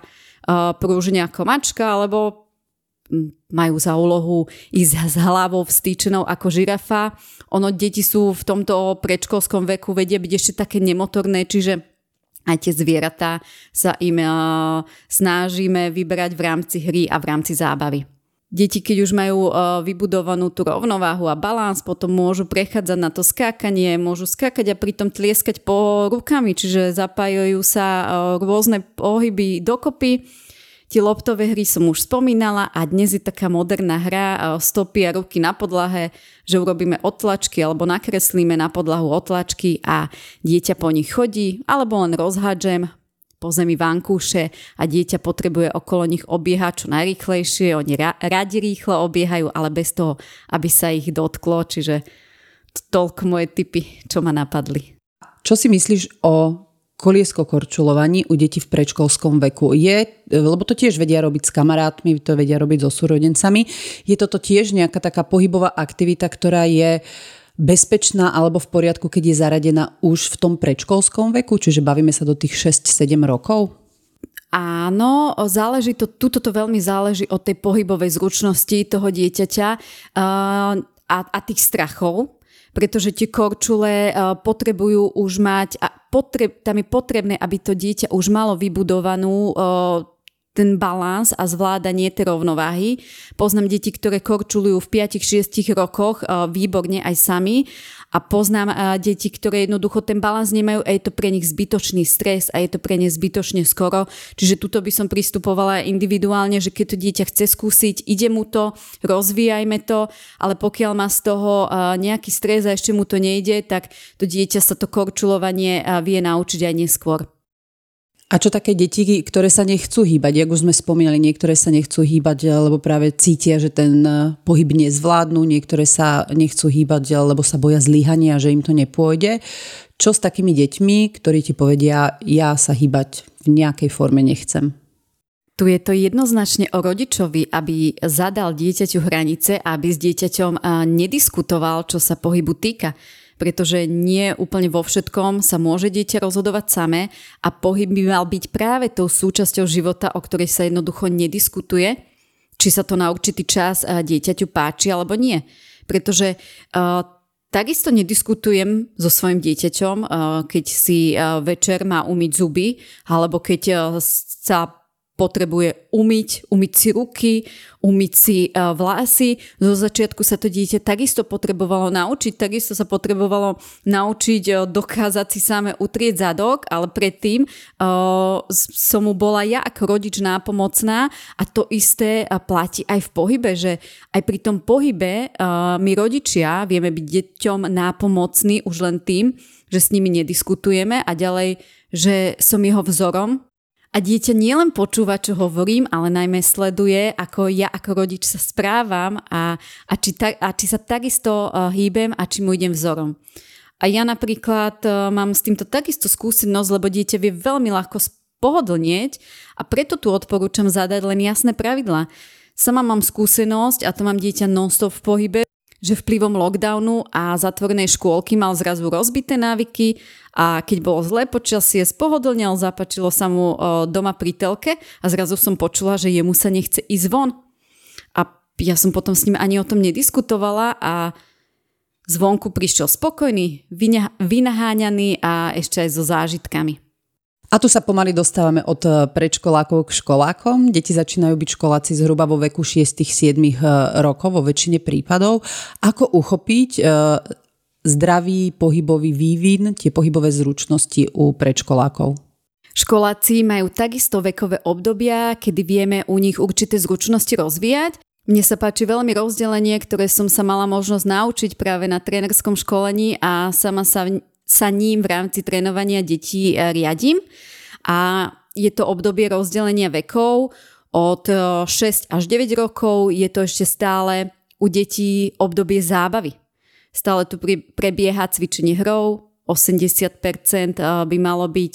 prúžne ako mačka, alebo majú za úlohu ísť s hlavou vstýčenou ako žirafa. Ono, deti sú v tomto predškolskom veku, vedia byť ešte také nemotorné, čiže aj tie zvieratá sa im uh, snažíme vybrať v rámci hry a v rámci zábavy. Deti, keď už majú uh, vybudovanú tú rovnováhu a balans, potom môžu prechádzať na to skákanie, môžu skákať a pritom tlieskať po rukami, čiže zapájajú sa uh, rôzne pohyby dokopy. Tie loptové hry som už spomínala a dnes je taká moderná hra uh, stopy a ruky na podlahe, že urobíme otlačky alebo nakreslíme na podlahu otlačky a dieťa po nich chodí alebo len rozhádžem, po zemi vankúše a dieťa potrebuje okolo nich obiehať čo najrýchlejšie. Oni ra- radi rýchlo obiehajú, ale bez toho, aby sa ich dotklo. Čiže toľko moje typy, čo ma napadli. Čo si myslíš o koliesko-korčulovaní u detí v predškolskom veku. Je, lebo to tiež vedia robiť s kamarátmi, to vedia robiť so súrodencami. Je toto tiež nejaká taká pohybová aktivita, ktorá je bezpečná alebo v poriadku, keď je zaradená už v tom predškolskom veku, čiže bavíme sa do tých 6-7 rokov? Áno, záleží to, tuto to veľmi záleží od tej pohybovej zručnosti toho dieťaťa uh, a, a tých strachov, pretože tie korčule uh, potrebujú už mať, a potreb, tam je potrebné, aby to dieťa už malo vybudovanú uh, ten balans a zvládanie tej rovnováhy. Poznám deti, ktoré korčulujú v 5-6 rokoch výborne aj sami a poznám deti, ktoré jednoducho ten balans nemajú a je to pre nich zbytočný stres a je to pre ne zbytočne skoro. Čiže tuto by som pristupovala individuálne, že keď to dieťa chce skúsiť, ide mu to, rozvíjajme to, ale pokiaľ má z toho nejaký stres a ešte mu to nejde, tak to dieťa sa to korčulovanie vie naučiť aj neskôr. A čo také deti, ktoré sa nechcú hýbať? Jak už sme spomínali, niektoré sa nechcú hýbať, lebo práve cítia, že ten e, pohyb nezvládnu, niektoré sa nechcú hýbať, lebo sa boja zlyhania, že im to nepôjde. Čo s takými deťmi, ktorí ti povedia, ja sa hýbať v nejakej forme nechcem? Tu je to jednoznačne o rodičovi, aby zadal dieťaťu hranice, aby s dieťaťom nediskutoval, čo sa pohybu týka pretože nie úplne vo všetkom sa môže dieťa rozhodovať samé a pohyb by mal byť práve tou súčasťou života, o ktorej sa jednoducho nediskutuje, či sa to na určitý čas eh, dieťaťu páči alebo nie. Pretože uh, Takisto nediskutujem so svojim dieťaťom, eh, keď si večer má umyť zuby, alebo keď sa potrebuje umyť, umyť si ruky, umyť si uh, vlasy. Zo začiatku sa to dieťa takisto potrebovalo naučiť, takisto sa potrebovalo naučiť uh, dokázať si same utrieť zadok, ale predtým uh, som mu bola ja ako rodič nápomocná a to isté platí aj v pohybe, že aj pri tom pohybe my rodičia vieme byť deťom nápomocní už len tým, že s nimi nediskutujeme a ďalej, že som jeho vzorom, a dieťa nielen počúva, čo hovorím, ale najmä sleduje, ako ja ako rodič sa správam a, a, či, ta, a či sa takisto uh, hýbem a či mu idem vzorom. A ja napríklad uh, mám s týmto takisto skúsenosť, lebo dieťa vie veľmi ľahko spohodlnieť a preto tu odporúčam zadať len jasné pravidlá. Sama mám skúsenosť a to mám dieťa non-stop v pohybe, že vplyvom lockdownu a zatvorenej škôlky mal zrazu rozbité návyky a keď bolo zlé počasie, spohodlnil, zapačilo sa mu doma pri telke a zrazu som počula, že jemu sa nechce ísť von. A ja som potom s ním ani o tom nediskutovala a zvonku prišiel spokojný, vynaháňaný a ešte aj so zážitkami. A tu sa pomaly dostávame od eh, predškolákov k školákom. Deti začínajú byť školáci zhruba vo veku 6-7 eh, rokov vo väčšine prípadov. Ako uchopiť eh, zdravý pohybový vývin, tie pohybové zručnosti u predškolákov? Školáci majú takisto vekové obdobia, kedy vieme u nich určité zručnosti rozvíjať. Mne sa páči veľmi rozdelenie, ktoré som sa mala možnosť naučiť práve na trénerskom školení a sama sa sa ním v rámci trénovania detí eh, riadím. A je to obdobie rozdelenia vekov od 6 eh, až 9 rokov. Je to ešte stále u detí obdobie zábavy. Stále tu prebieha cvičenie hrou, 80% eh, by malo byť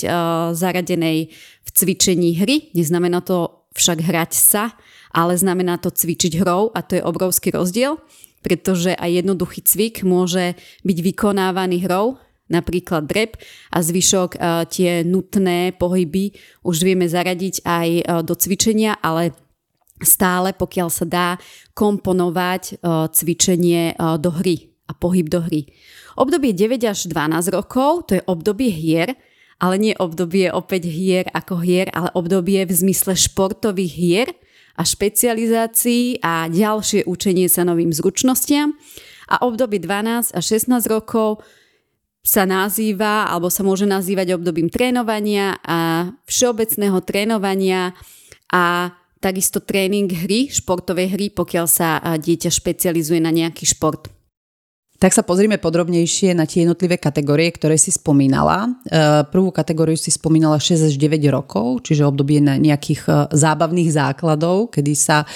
zaradenej v cvičení hry. Neznamená to však hrať sa, ale znamená to cvičiť hrou a to je obrovský rozdiel, pretože aj jednoduchý cvik môže byť vykonávaný hrou napríklad drep a zvyšok e, tie nutné pohyby už vieme zaradiť aj e, do cvičenia, ale stále pokiaľ sa dá komponovať e, cvičenie do hry a pohyb do hry. Obdobie 9 až 12 rokov, to je obdobie hier, ale nie obdobie opäť hier ako hier, ale obdobie v zmysle športových hier a špecializácií a ďalšie učenie sa novým zručnostiam. A obdobie 12 až 16 rokov sa nazýva alebo sa môže nazývať obdobím trénovania a všeobecného trénovania a takisto tréning hry, športovej hry, pokiaľ sa dieťa špecializuje na nejaký šport. Tak sa pozrime podrobnejšie na tie jednotlivé kategórie, ktoré si spomínala. E, prvú kategóriu si spomínala 6 až 9 rokov, čiže obdobie na nejakých e, zábavných základov, kedy sa e,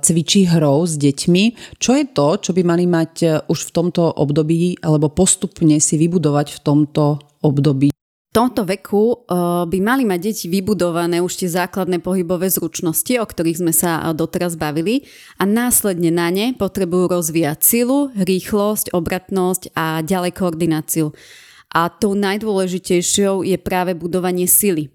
cvičí hrou s deťmi. Čo je to, čo by mali mať už v tomto období alebo postupne si vybudovať v tomto období? Tomto veku uh, by mali mať deti vybudované už tie základné pohybové zručnosti, o ktorých sme sa uh, doteraz bavili a následne na ne potrebujú rozvíjať silu, rýchlosť, obratnosť a ďalej koordináciu. A tou najdôležitejšou je práve budovanie sily.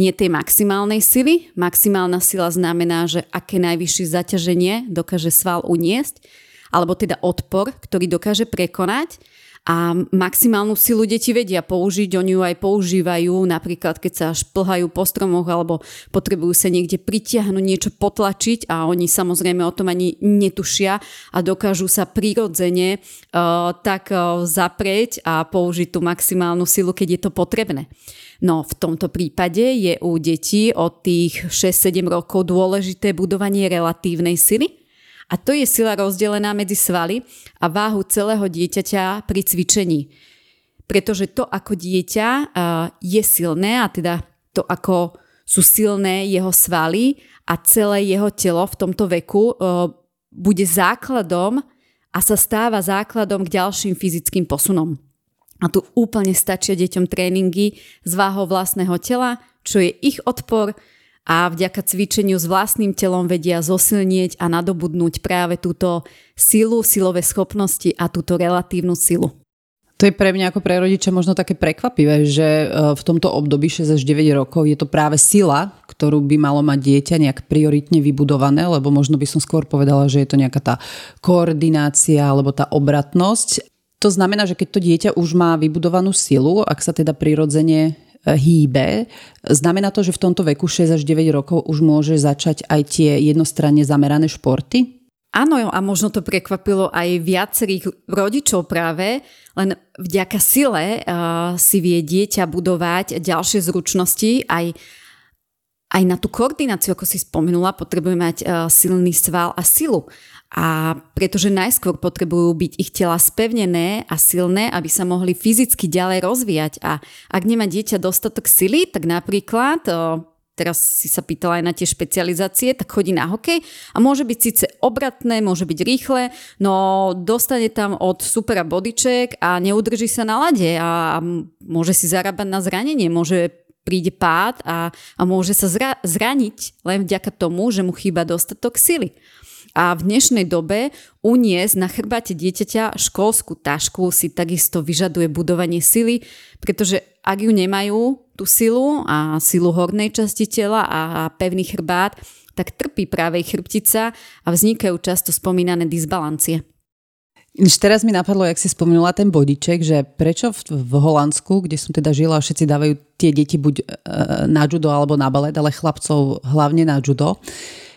Nie tej maximálnej sily. Maximálna sila znamená, že aké najvyššie zaťaženie dokáže sval uniesť, alebo teda odpor, ktorý dokáže prekonať a maximálnu silu deti vedia použiť, oni ju aj používajú, napríklad keď sa šplhajú po stromoch alebo potrebujú sa niekde pritiahnuť, niečo potlačiť a oni samozrejme o tom ani netušia a dokážu sa prirodzene uh, tak uh, zaprieť a použiť tú maximálnu silu, keď je to potrebné. No v tomto prípade je u detí od tých 6-7 rokov dôležité budovanie relatívnej sily, a to je sila rozdelená medzi svaly a váhu celého dieťaťa pri cvičení. Pretože to, ako dieťa je silné, a teda to, ako sú silné jeho svaly a celé jeho telo v tomto veku, bude základom a sa stáva základom k ďalším fyzickým posunom. A tu úplne stačia deťom tréningy s váhou vlastného tela, čo je ich odpor, a vďaka cvičeniu s vlastným telom vedia zosilnieť a nadobudnúť práve túto silu, silové schopnosti a túto relatívnu silu. To je pre mňa ako pre rodiča možno také prekvapivé, že e, v tomto období 6 až 9 rokov je to práve sila, ktorú by malo mať dieťa nejak prioritne vybudované, lebo možno by som skôr povedala, že je to nejaká tá koordinácia alebo tá obratnosť. To znamená, že keď to dieťa už má vybudovanú silu, ak sa teda prirodzene hýbe. Znamená to, že v tomto veku 6 až 9 rokov už môže začať aj tie jednostranne zamerané športy? Áno, a možno to prekvapilo aj viacerých rodičov práve, len vďaka sile uh, si vie dieťa budovať ďalšie zručnosti, aj, aj na tú koordináciu, ako si spomenula, potrebuje mať uh, silný sval a silu. A pretože najskôr potrebujú byť ich tela spevnené a silné, aby sa mohli fyzicky ďalej rozvíjať. A ak nemá dieťa dostatok sily, tak napríklad, teraz si sa pýtala aj na tie špecializácie, tak chodí na hokej a môže byť síce obratné, môže byť rýchle, no dostane tam od supera bodyček a neudrží sa na lade a môže si zarábať na zranenie, môže príde pád a, a môže sa zra, zraniť len vďaka tomu, že mu chýba dostatok sily. A v dnešnej dobe uniesť na chrbáte dieťaťa školskú tašku si takisto vyžaduje budovanie sily, pretože ak ju nemajú, tú silu a silu hornej časti tela a pevný chrbát, tak trpí práve chrbtica a vznikajú často spomínané disbalancie. Teraz mi napadlo, jak si spomenula ten bodiček, že prečo v, v Holandsku, kde som teda žila, všetci dávajú tie deti buď e, na judo alebo na balet, ale chlapcov hlavne na judo.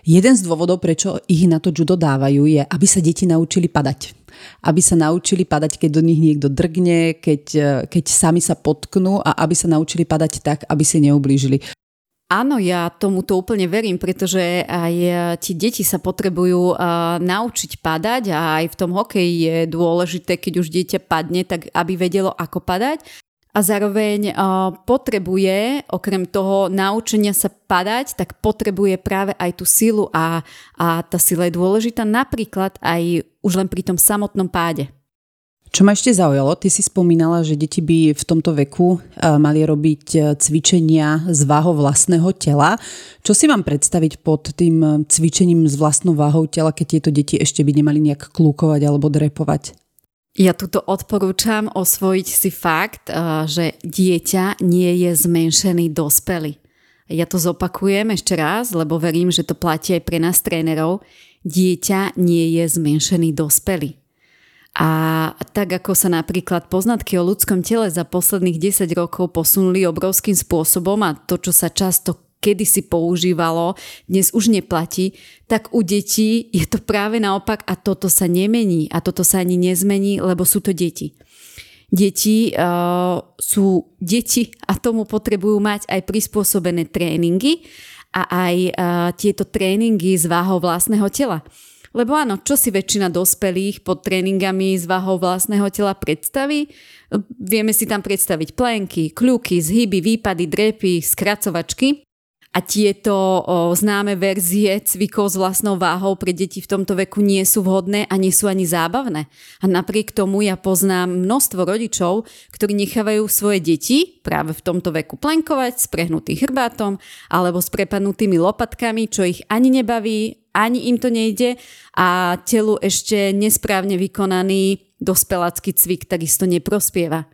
Jeden z dôvodov, prečo ich na to judo dávajú, je, aby sa deti naučili padať. Aby sa naučili padať, keď do nich niekto drgne, keď, e, keď sami sa potknú a aby sa naučili padať tak, aby si neublížili. Áno, ja tomuto úplne verím, pretože aj e, ti deti sa potrebujú uh, naučiť padať a aj v tom hokeji je dôležité, keď už dieťa padne, tak aby vedelo, ako padať a zároveň uh, potrebuje, okrem toho naučenia sa padať, tak potrebuje práve aj tú silu a, a tá sila je dôležitá napríklad aj už len pri tom samotnom páde. Čo ma ešte zaujalo, ty si spomínala, že deti by v tomto veku mali robiť cvičenia z váhou vlastného tela. Čo si mám predstaviť pod tým cvičením s vlastnou váhou tela, keď tieto deti ešte by nemali nejak klúkovať alebo drepovať? Ja tuto odporúčam osvojiť si fakt, eh, že dieťa nie je zmenšený dospelý. Ja to zopakujem ešte raz, lebo verím, že to platí aj pre nás trénerov. Dieťa nie je zmenšený dospelý. A tak ako sa napríklad poznatky o ľudskom tele za posledných 10 rokov posunuli obrovským spôsobom a to, čo sa často kedysi používalo, dnes už neplatí, tak u detí je to práve naopak a toto sa nemení a toto sa ani nezmení, lebo sú to deti. Deti uh, sú deti a tomu potrebujú mať aj prispôsobené tréningy a aj uh, tieto tréningy s váhou vlastného tela. Lebo áno, čo si väčšina dospelých pod tréningami s váhou vlastného tela predstaví? Vieme si tam predstaviť plenky, kľuky, zhyby, výpady, drepy, skracovačky a tieto o, známe verzie cvikov s vlastnou váhou pre deti v tomto veku nie sú vhodné a nie sú ani zábavné. A napriek tomu ja poznám množstvo rodičov, ktorí nechávajú svoje deti práve v tomto veku plenkovať s prehnutým chrbátom alebo s prepadnutými lopatkami, čo ich ani nebaví, ani im to nejde a telu ešte nesprávne vykonaný dospelácky cvik takisto neprospieva.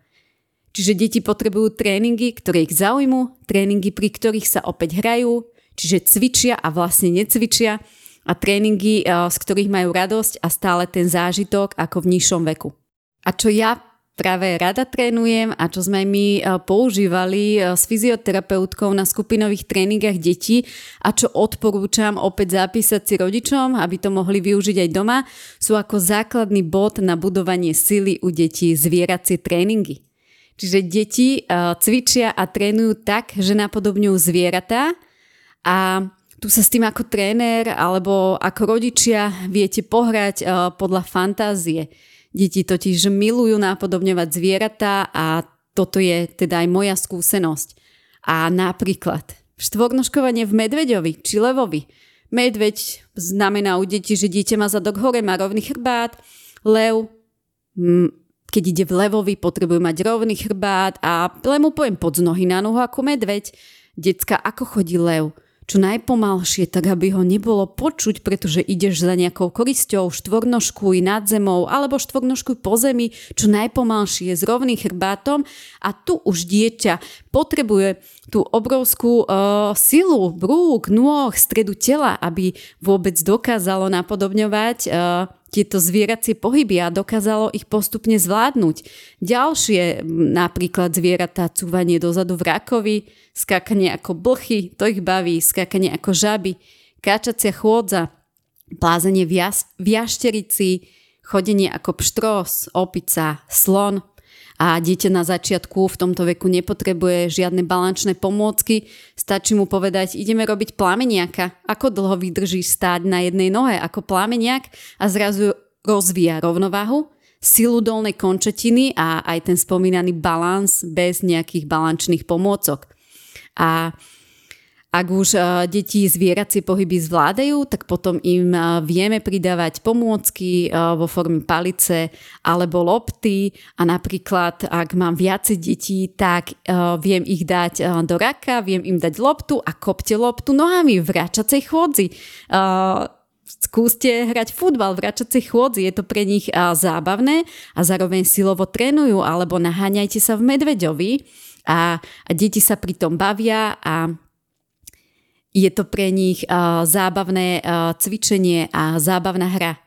Čiže deti potrebujú tréningy, ktoré ich zaujímu, tréningy, pri ktorých sa opäť hrajú, čiže cvičia a vlastne necvičia a tréningy, eh, z ktorých majú radosť a stále ten zážitok ako v nižšom veku. A čo ja práve rada trénujem a čo sme my e, používali e, s fyzioterapeutkou na skupinových tréningách detí a čo odporúčam opäť zapísať si rodičom, aby to mohli využiť aj doma, sú ako základný bod na budovanie sily u detí zvieracie tréningy. Čiže deti e, cvičia a trénujú tak, že napodobňujú zvieratá a tu sa s tým ako tréner alebo ako rodičia viete pohrať podľa fantázie. Deti totiž milujú nápodobňovať zvieratá a toto je teda aj moja skúsenosť. A napríklad štvornoškovanie v medveďovi či levovi. Medveď znamená u detí, že dieťa má zadok hore, má rovný chrbát. Lev, keď ide v levovi, potrebuje mať rovný chrbát a len mu poviem pod nohy na nohu ako medveď. Decka, ako chodí lev? čo najpomalšie, tak aby ho nebolo počuť, pretože ideš za nejakou korisťou, štvornožkuj nad zemou alebo štvornožkuj po zemi, čo najpomalšie s rovným chrbátom a tu už dieťa potrebuje tú obrovskú uh, silu brúk, nôh, stredu tela, aby vôbec dokázalo napodobňovať uh, tieto zvieracie pohyby a dokázalo ich postupne zvládnuť. Ďalšie, napríklad zvieratá, cúvanie dozadu v rakovi, skákanie ako blchy, to ich baví, skákanie ako žaby, káčacia chôdza, plázenie v, jas- v jašterici, chodenie ako pštros, opica, slon, a dieťa na začiatku v tomto veku nepotrebuje žiadne balančné pomôcky, stačí mu povedať, ideme robiť plameniaka, ako dlho vydrží stáť na jednej nohe ako plameniak a zrazu rozvíja rovnováhu, silu dolnej končetiny a aj ten spomínaný balans bez nejakých balančných pomôcok. A ak už e, deti zvieracie pohyby zvládajú, tak potom im e, vieme pridávať pomôcky e, vo forme palice alebo lopty. A napríklad ak mám viacej detí, tak viem ich dať do raka, viem im dať loptu a kopte loptu nohami v račacej chôdzi. Skúste hrať futbal v račacej chôdzi, je to pre nich zábavné a zároveň silovo trénujú, alebo naháňajte sa v medveďovi. A, deti sa pri tom bavia a je to pre nich uh, zábavné uh, cvičenie a zábavná hra.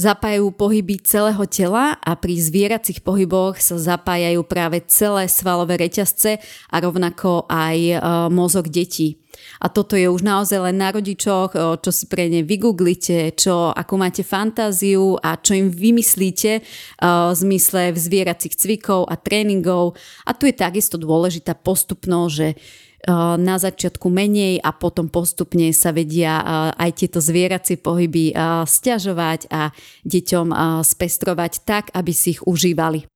Zapájajú pohyby celého tela a pri zvieracích pohyboch sa zapájajú práve celé svalové reťazce a rovnako aj uh, mozog detí. A toto je už naozaj len na rodičoch, čo si pre ne vygooglite, čo, ako máte fantáziu a čo im vymyslíte v zmysle zvieracích cvikov a tréningov. A tu je takisto dôležitá postupnosť, že na začiatku menej a potom postupne sa vedia eh, aj tieto zvieracie pohyby eh, stiažovať a deťom spestrovať tak, aby si ich užívali.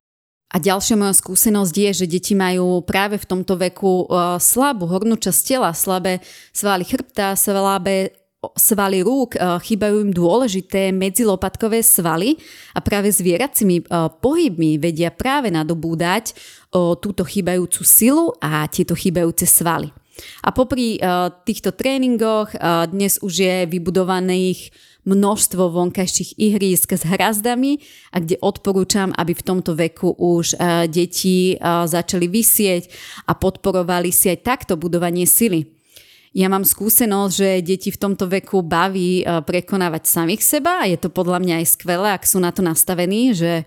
A ďalšia moja skúsenosť je, že deti majú práve v tomto veku slabú hornú časť tela, slabé svaly chrbta, slabé svaly rúk, chýbajú im dôležité medzilopatkové svaly a práve zvieracími pohybmi vedia práve nadobúdať túto chýbajúcu silu a tieto chýbajúce svaly. A popri týchto tréningoch dnes už je vybudovaných množstvo vonkajších ihrísk s hrazdami a kde odporúčam, aby v tomto veku už deti začali vysieť a podporovali si aj takto budovanie sily. Ja mám skúsenosť, že deti v tomto veku baví prekonávať samých seba a je to podľa mňa aj skvelé, ak sú na to nastavení, že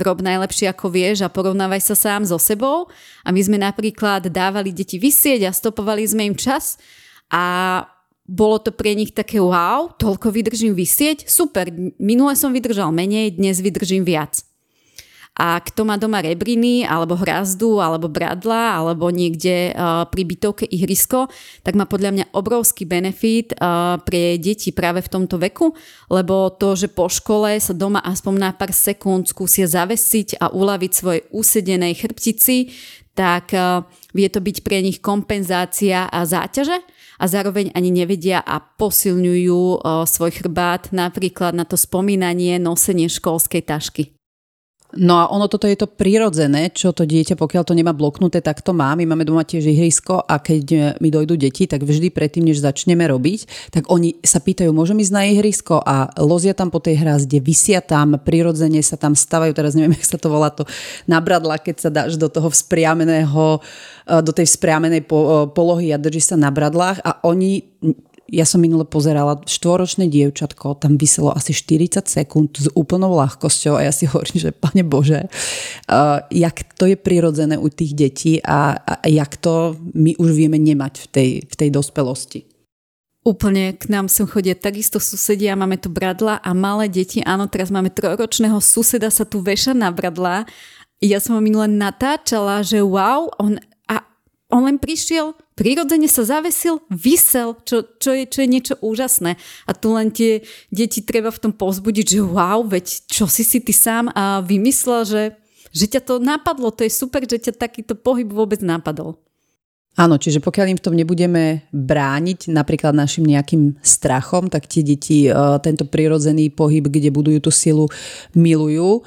rob najlepšie ako vieš a porovnávaj sa sám so sebou. A my sme napríklad dávali deti vysieť a stopovali sme im čas a bolo to pre nich také wow, toľko vydržím vysieť, super, minule som vydržal menej, dnes vydržím viac. A kto má doma rebriny, alebo hrazdu, alebo bradla, alebo niekde uh, pri bytovke ihrisko, tak má podľa mňa obrovský benefit uh, pre deti práve v tomto veku, lebo to, že po škole sa doma aspoň na pár sekúnd skúsia zavesiť a uľaviť svojej usedenej chrbtici, tak uh, vie to byť pre nich kompenzácia a záťaže a zároveň ani nevedia a posilňujú svoj chrbát napríklad na to spomínanie nosenie školskej tašky. No a ono toto je to prirodzené, čo to dieťa, pokiaľ to nemá bloknuté, tak to má. My máme doma tiež ihrisko a keď mi dojdú deti, tak vždy predtým, než začneme robiť, tak oni sa pýtajú, môžem ísť na ihrisko a lozia tam po tej hrazde, vysia tam, prirodzene sa tam stavajú, teraz neviem, jak sa to volá to nabradla, keď sa dáš do toho vzpriameného, do tej vzpriamenej polohy a drží sa na bradlách a oni ja som minule pozerala štvoročné dievčatko, tam vyselo asi 40 sekúnd s úplnou ľahkosťou a ja si hovorím, že pane Bože, uh, jak to je prirodzené u tých detí a, a jak to my už vieme nemať v tej, v tej dospelosti. Úplne k nám sem chodia takisto susedia, máme tu bradla a malé deti, áno, teraz máme trojročného suseda, sa tu veša na bradla. Ja som ho minule natáčala, že wow, on, a on len prišiel, prirodzene sa zavesil, vysel, čo, čo, je, čo je niečo úžasné. A tu len tie deti treba v tom pozbudiť, že wow, veď čo si si ty sám a vymyslel, že, že ťa to napadlo, to je super, že ťa takýto pohyb vôbec napadol. Áno, čiže pokiaľ im v tom nebudeme brániť napríklad našim nejakým strachom, tak tie deti uh, tento prirodzený pohyb, kde budujú tú silu, milujú.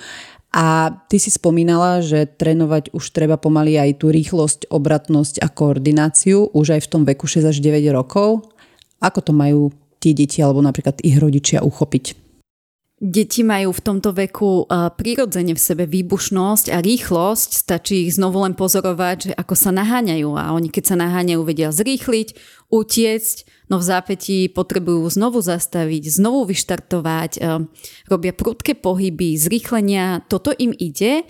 A ty si spomínala, že trénovať už treba pomaly aj tú rýchlosť, obratnosť a koordináciu už aj v tom veku 6 až 9 rokov. Ako to majú tie deti alebo napríklad ich rodičia uchopiť? Deti majú v tomto veku prirodzene v sebe výbušnosť a rýchlosť, stačí ich znovu len pozorovať, že ako sa naháňajú a oni keď sa naháňajú vedia zrýchliť, utiecť, no v zápätí potrebujú znovu zastaviť, znovu vyštartovať, robia prudké pohyby, zrýchlenia, toto im ide.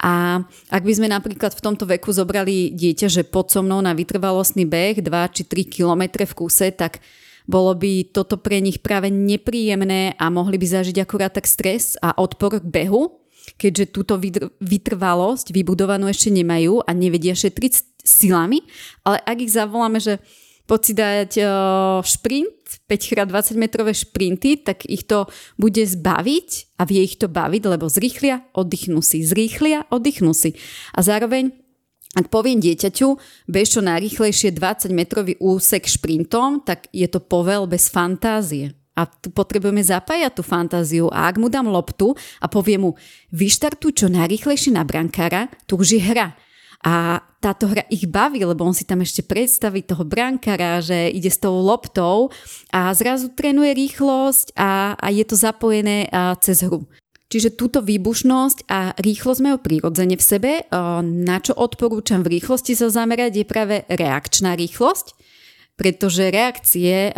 A ak by sme napríklad v tomto veku zobrali dieťa, že pod so mnou na vytrvalostný beh 2 či 3 km v kuse, tak bolo by toto pre nich práve nepríjemné a mohli by zažiť akurát tak stres a odpor k behu, keďže túto vytrvalosť vybudovanú ešte nemajú a nevedia šetriť silami, ale ak ich zavoláme, že poď dať šprint, 5x20 metrové šprinty, tak ich to bude zbaviť a vie ich to baviť, lebo zrýchlia, oddychnú si, zrýchlia, oddychnú si. A zároveň ak poviem dieťaťu, bež čo najrychlejšie 20 metrový úsek šprintom, tak je to povel bez fantázie. A tu potrebujeme zapájať tú fantáziu. A ak mu dám loptu a poviem mu, vyštartuj čo najrychlejšie na brankára, tu už je hra. A táto hra ich baví, lebo on si tam ešte predstaví toho brankára, že ide s tou loptou a zrazu trénuje rýchlosť a, a je to zapojené cez hru. Čiže túto výbušnosť a rýchlosť majú prirodzene v sebe. Na čo odporúčam v rýchlosti sa zamerať je práve reakčná rýchlosť, pretože reakcie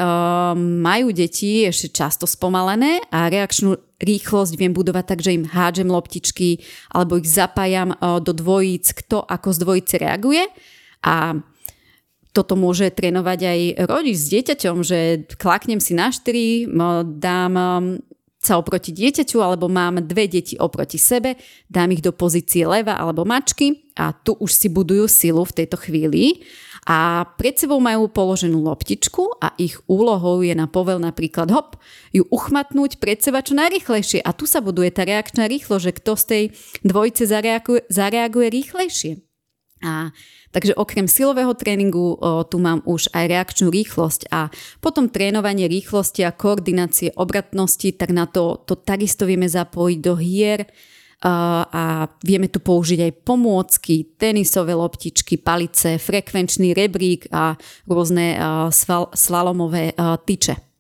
majú deti ešte často spomalené a reakčnú rýchlosť viem budovať tak, že im hádžem loptičky alebo ich zapájam do dvojíc, kto ako z dvojice reaguje. A toto môže trénovať aj rodič s dieťaťom, že klaknem si na štyri, dám sa oproti dieťaťu, alebo mám dve deti oproti sebe, dám ich do pozície leva alebo mačky a tu už si budujú silu v tejto chvíli a pred sebou majú položenú loptičku a ich úlohou je na povel napríklad hop, ju uchmatnúť pred seba čo najrychlejšie a tu sa buduje tá reakčná rýchlosť, že kto z tej dvojice zareaguje, zareaguje rýchlejšie. A takže okrem silového tréningu o, tu mám už aj reakčnú rýchlosť a potom trénovanie rýchlosti a koordinácie obratnosti, tak na to, to takisto vieme zapojiť do hier a, a vieme tu použiť aj pomôcky, tenisové loptičky, palice, frekvenčný rebrík a rôzne a, sval, slalomové a, tyče.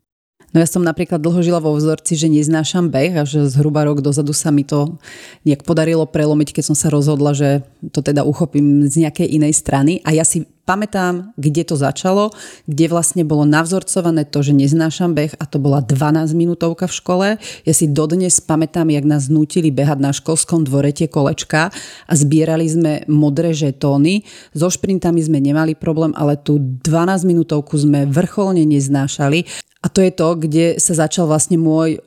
No ja som napríklad dlho žila vo vzorci, že neznášam beh a že zhruba rok dozadu sa mi to nejak podarilo prelomiť, keď som sa rozhodla, že to teda uchopím z nejakej inej strany. A ja si pamätám, kde to začalo, kde vlastne bolo navzorcované to, že neznášam beh a to bola 12 minútovka v škole. Ja si dodnes pamätám, jak nás nutili behať na školskom dvore tie kolečka a zbierali sme modré žetóny. So šprintami sme nemali problém, ale tú 12 minútovku sme vrcholne neznášali a to je to, kde sa začal vlastne môj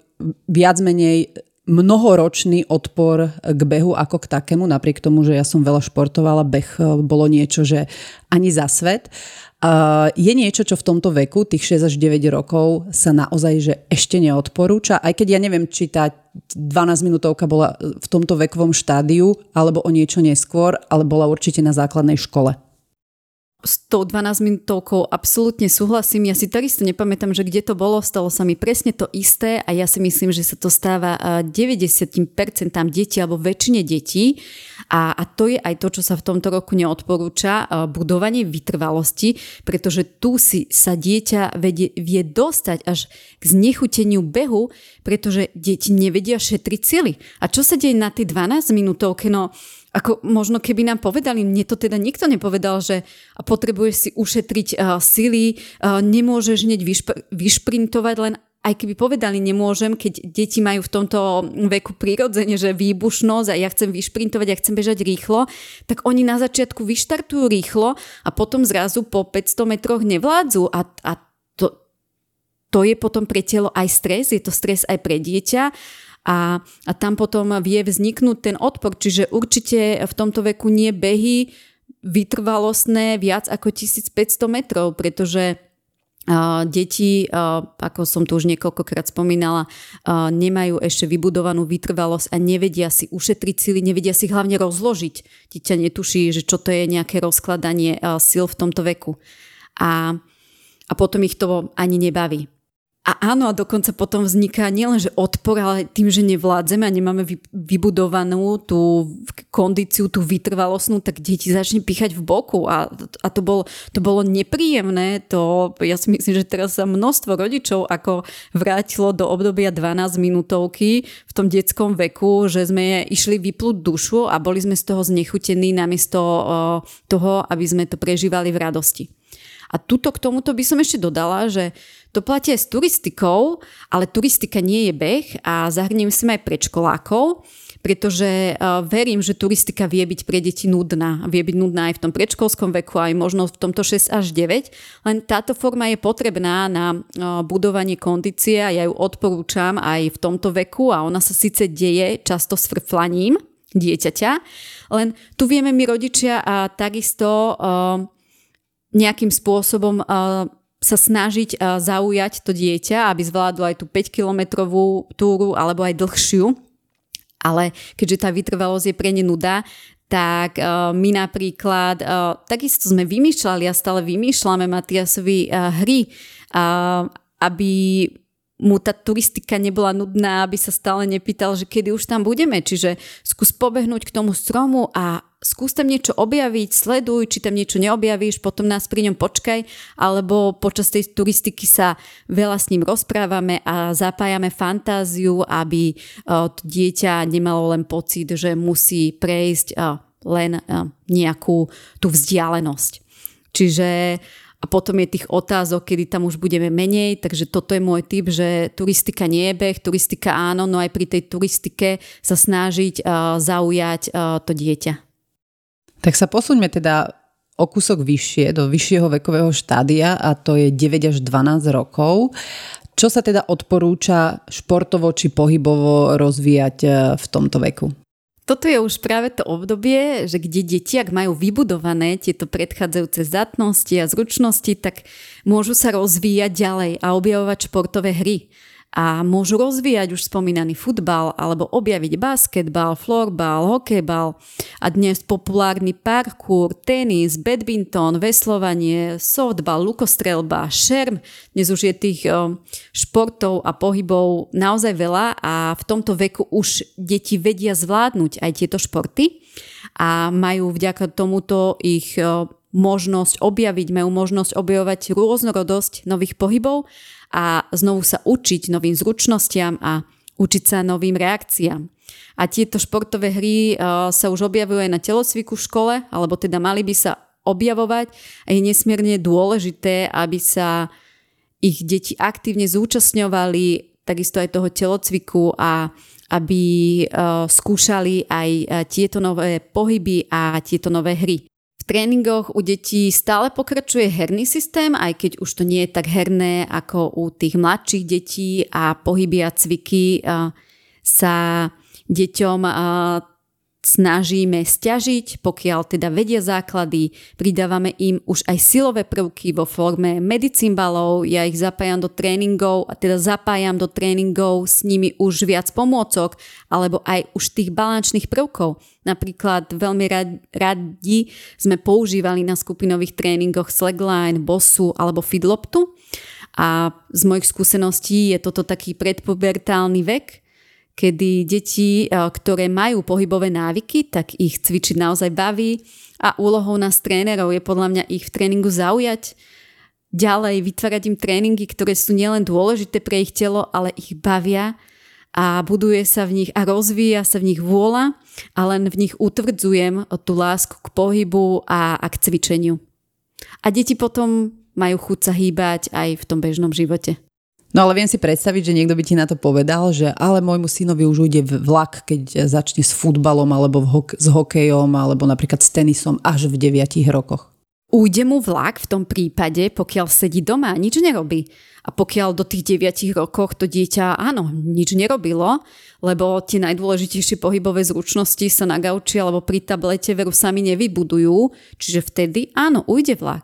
viac menej mnohoročný odpor k behu ako k takému, napriek tomu, že ja som veľa športovala, beh e, bolo niečo, že ani za svet. Je niečo, čo v tomto veku, tých 6 až 9 rokov, sa naozaj že ešte neodporúča, aj keď ja neviem, či tá 12 minútovka bola v tomto vekovom štádiu, alebo o niečo neskôr, ale bola určite na základnej škole s tou 12 minútovkou absolútne súhlasím. Ja si takisto nepamätám, že kde to bolo, stalo sa mi presne to isté a ja si myslím, že sa to stáva 90% detí alebo väčšine detí a, a to je aj to, čo sa v tomto roku neodporúča, budovanie vytrvalosti, pretože tu si sa dieťa vedie, vie dostať až k znechuteniu behu, pretože deti nevedia šetriť cíly. A čo sa deje na tie 12 minútovke? No ako možno keby nám povedali, mne to teda nikto nepovedal, že potrebuješ si ušetriť uh, sily, uh, nemôžeš hneď vyšpr- vyšprintovať len aj keby povedali, nemôžem, keď deti majú v tomto veku prirodzene, že výbušnosť a ja chcem vyšprintovať, ja chcem bežať rýchlo, tak oni na začiatku vyštartujú rýchlo a potom zrazu po 500 metroch nevládzu a, a to, to je potom pre telo aj stres, je to stres aj pre dieťa a, a tam potom vie vzniknúť ten odpor, čiže určite v tomto veku nie behy vytrvalostné viac ako 1500 metrov, pretože deti, ako som tu už niekoľkokrát spomínala, nemajú ešte vybudovanú vytrvalosť a nevedia si ušetriť sily, nevedia si hlavne rozložiť. Dieťa netuší, že čo to je nejaké rozkladanie sil v tomto veku. A, a potom ich to ani nebaví. A áno, a dokonca potom vzniká nielenže odpor, ale tým, že nevládzeme a nemáme vybudovanú tú kondíciu, tú vytrvalostnú, tak deti začne píchať v boku a, a to, bol, to bolo nepríjemné. To, ja si myslím, že teraz sa množstvo rodičov ako vrátilo do obdobia 12 minútovky v tom detskom veku, že sme išli vyplúť dušu a boli sme z toho znechutení namiesto toho, aby sme to prežívali v radosti. A tuto k tomuto by som ešte dodala, že to platí aj s turistikou, ale turistika nie je beh a zahrniem si aj predškolákov, pretože uh, verím, že turistika vie byť pre deti nudná. Vie byť nudná aj v tom predškolskom veku, aj možno v tomto 6 až 9. Len táto forma je potrebná na uh, budovanie kondície a ja ju odporúčam aj v tomto veku a ona sa síce deje často s frflaním dieťaťa, len tu vieme my rodičia a takisto uh, nejakým spôsobom sa snažiť uh, zaujať to dieťa, aby zvládlo aj tú 5-kilometrovú túru alebo aj dlhšiu. Ale keďže tá vytrvalosť je pre ne nuda, tak uh, my napríklad, uh, takisto sme vymýšľali a stále vymýšľame Matiasovi hry, aby mu tá turistika nebola nudná, aby sa stále nepýtal, že kedy už tam budeme. Čiže skús pobehnúť k tomu stromu a skús tam niečo objaviť, sleduj, či tam niečo neobjavíš, potom nás pri ňom počkaj, alebo počas tej turistiky sa veľa s ním rozprávame a zapájame fantáziu, aby e, dieťa nemalo len pocit, že musí prejsť e, len e, nejakú tú vzdialenosť. Čiže a potom je tých otázok, kedy tam už budeme menej, takže toto je môj tip, že turistika nie je beh, turistika áno, no aj pri tej turistike sa snažiť uh, zaujať uh, to dieťa. Tak sa posuňme teda o kúsok vyššie, do vyššieho vekového štádia a to je 9 až 12 rokov. Čo sa teda odporúča športovo či pohybovo rozvíjať uh, v tomto veku? Toto je už práve to obdobie, že kde deti, ak majú vybudované tieto predchádzajúce zatnosti a zručnosti, tak môžu sa rozvíjať ďalej a objavovať športové hry a môžu rozvíjať už spomínaný futbal alebo objaviť basketbal, florbal, hokejbal a dnes populárny parkour, tenis, badminton, veslovanie, softball, lukostrelba, šerm. Dnes už je tých športov a pohybov naozaj veľa a v tomto veku už deti vedia zvládnuť aj tieto športy a majú vďaka tomuto ich možnosť objaviť, majú možnosť objavovať rôznorodosť nových pohybov a znovu sa učiť novým zručnostiam a učiť sa novým reakciám. A tieto športové hry uh, sa už objavujú aj na telocviku v škole, alebo teda mali by sa objavovať a je nesmierne dôležité, aby sa ich deti aktívne zúčastňovali takisto aj toho telocviku a aby uh, skúšali aj uh, tieto nové pohyby a tieto nové hry tréningoch u detí stále pokračuje herný systém, aj keď už to nie je tak herné ako u tých mladších detí a pohyby a cviky sa deťom snažíme stiažiť, pokiaľ teda vedia základy, pridávame im už aj silové prvky vo forme medicimbalov, ja ich zapájam do tréningov a teda zapájam do tréningov s nimi už viac pomôcok, alebo aj už tých balančných prvkov. Napríklad veľmi radi sme používali na skupinových tréningoch slackline, bossu alebo fidloptu a z mojich skúseností je toto taký predpubertálny vek, kedy deti, e, ktoré majú pohybové návyky, tak ich cvičiť naozaj baví a úlohou nás trénerov je podľa mňa ich v tréningu zaujať, ďalej vytvárať im tréningy, ktoré sú nielen dôležité pre ich telo, ale ich bavia a buduje sa v nich a rozvíja sa v nich vôľa a len v nich utvrdzujem tú lásku k pohybu a, a k cvičeniu. A deti potom majú chuť sa hýbať aj v tom bežnom živote. No ale viem si predstaviť, že niekto by ti na to povedal, že ale môjmu synovi už ujde vlak, keď začne s futbalom alebo hok- s hokejom alebo napríklad s tenisom až v 9 rokoch. Ujde mu vlak v tom prípade, pokiaľ sedí doma a nič nerobí. A pokiaľ do tých 9 rokoch to dieťa, áno, nič nerobilo, lebo tie najdôležitejšie pohybové zručnosti sa na gauči alebo pri tablete veru sami nevybudujú, čiže vtedy áno, ujde vlak.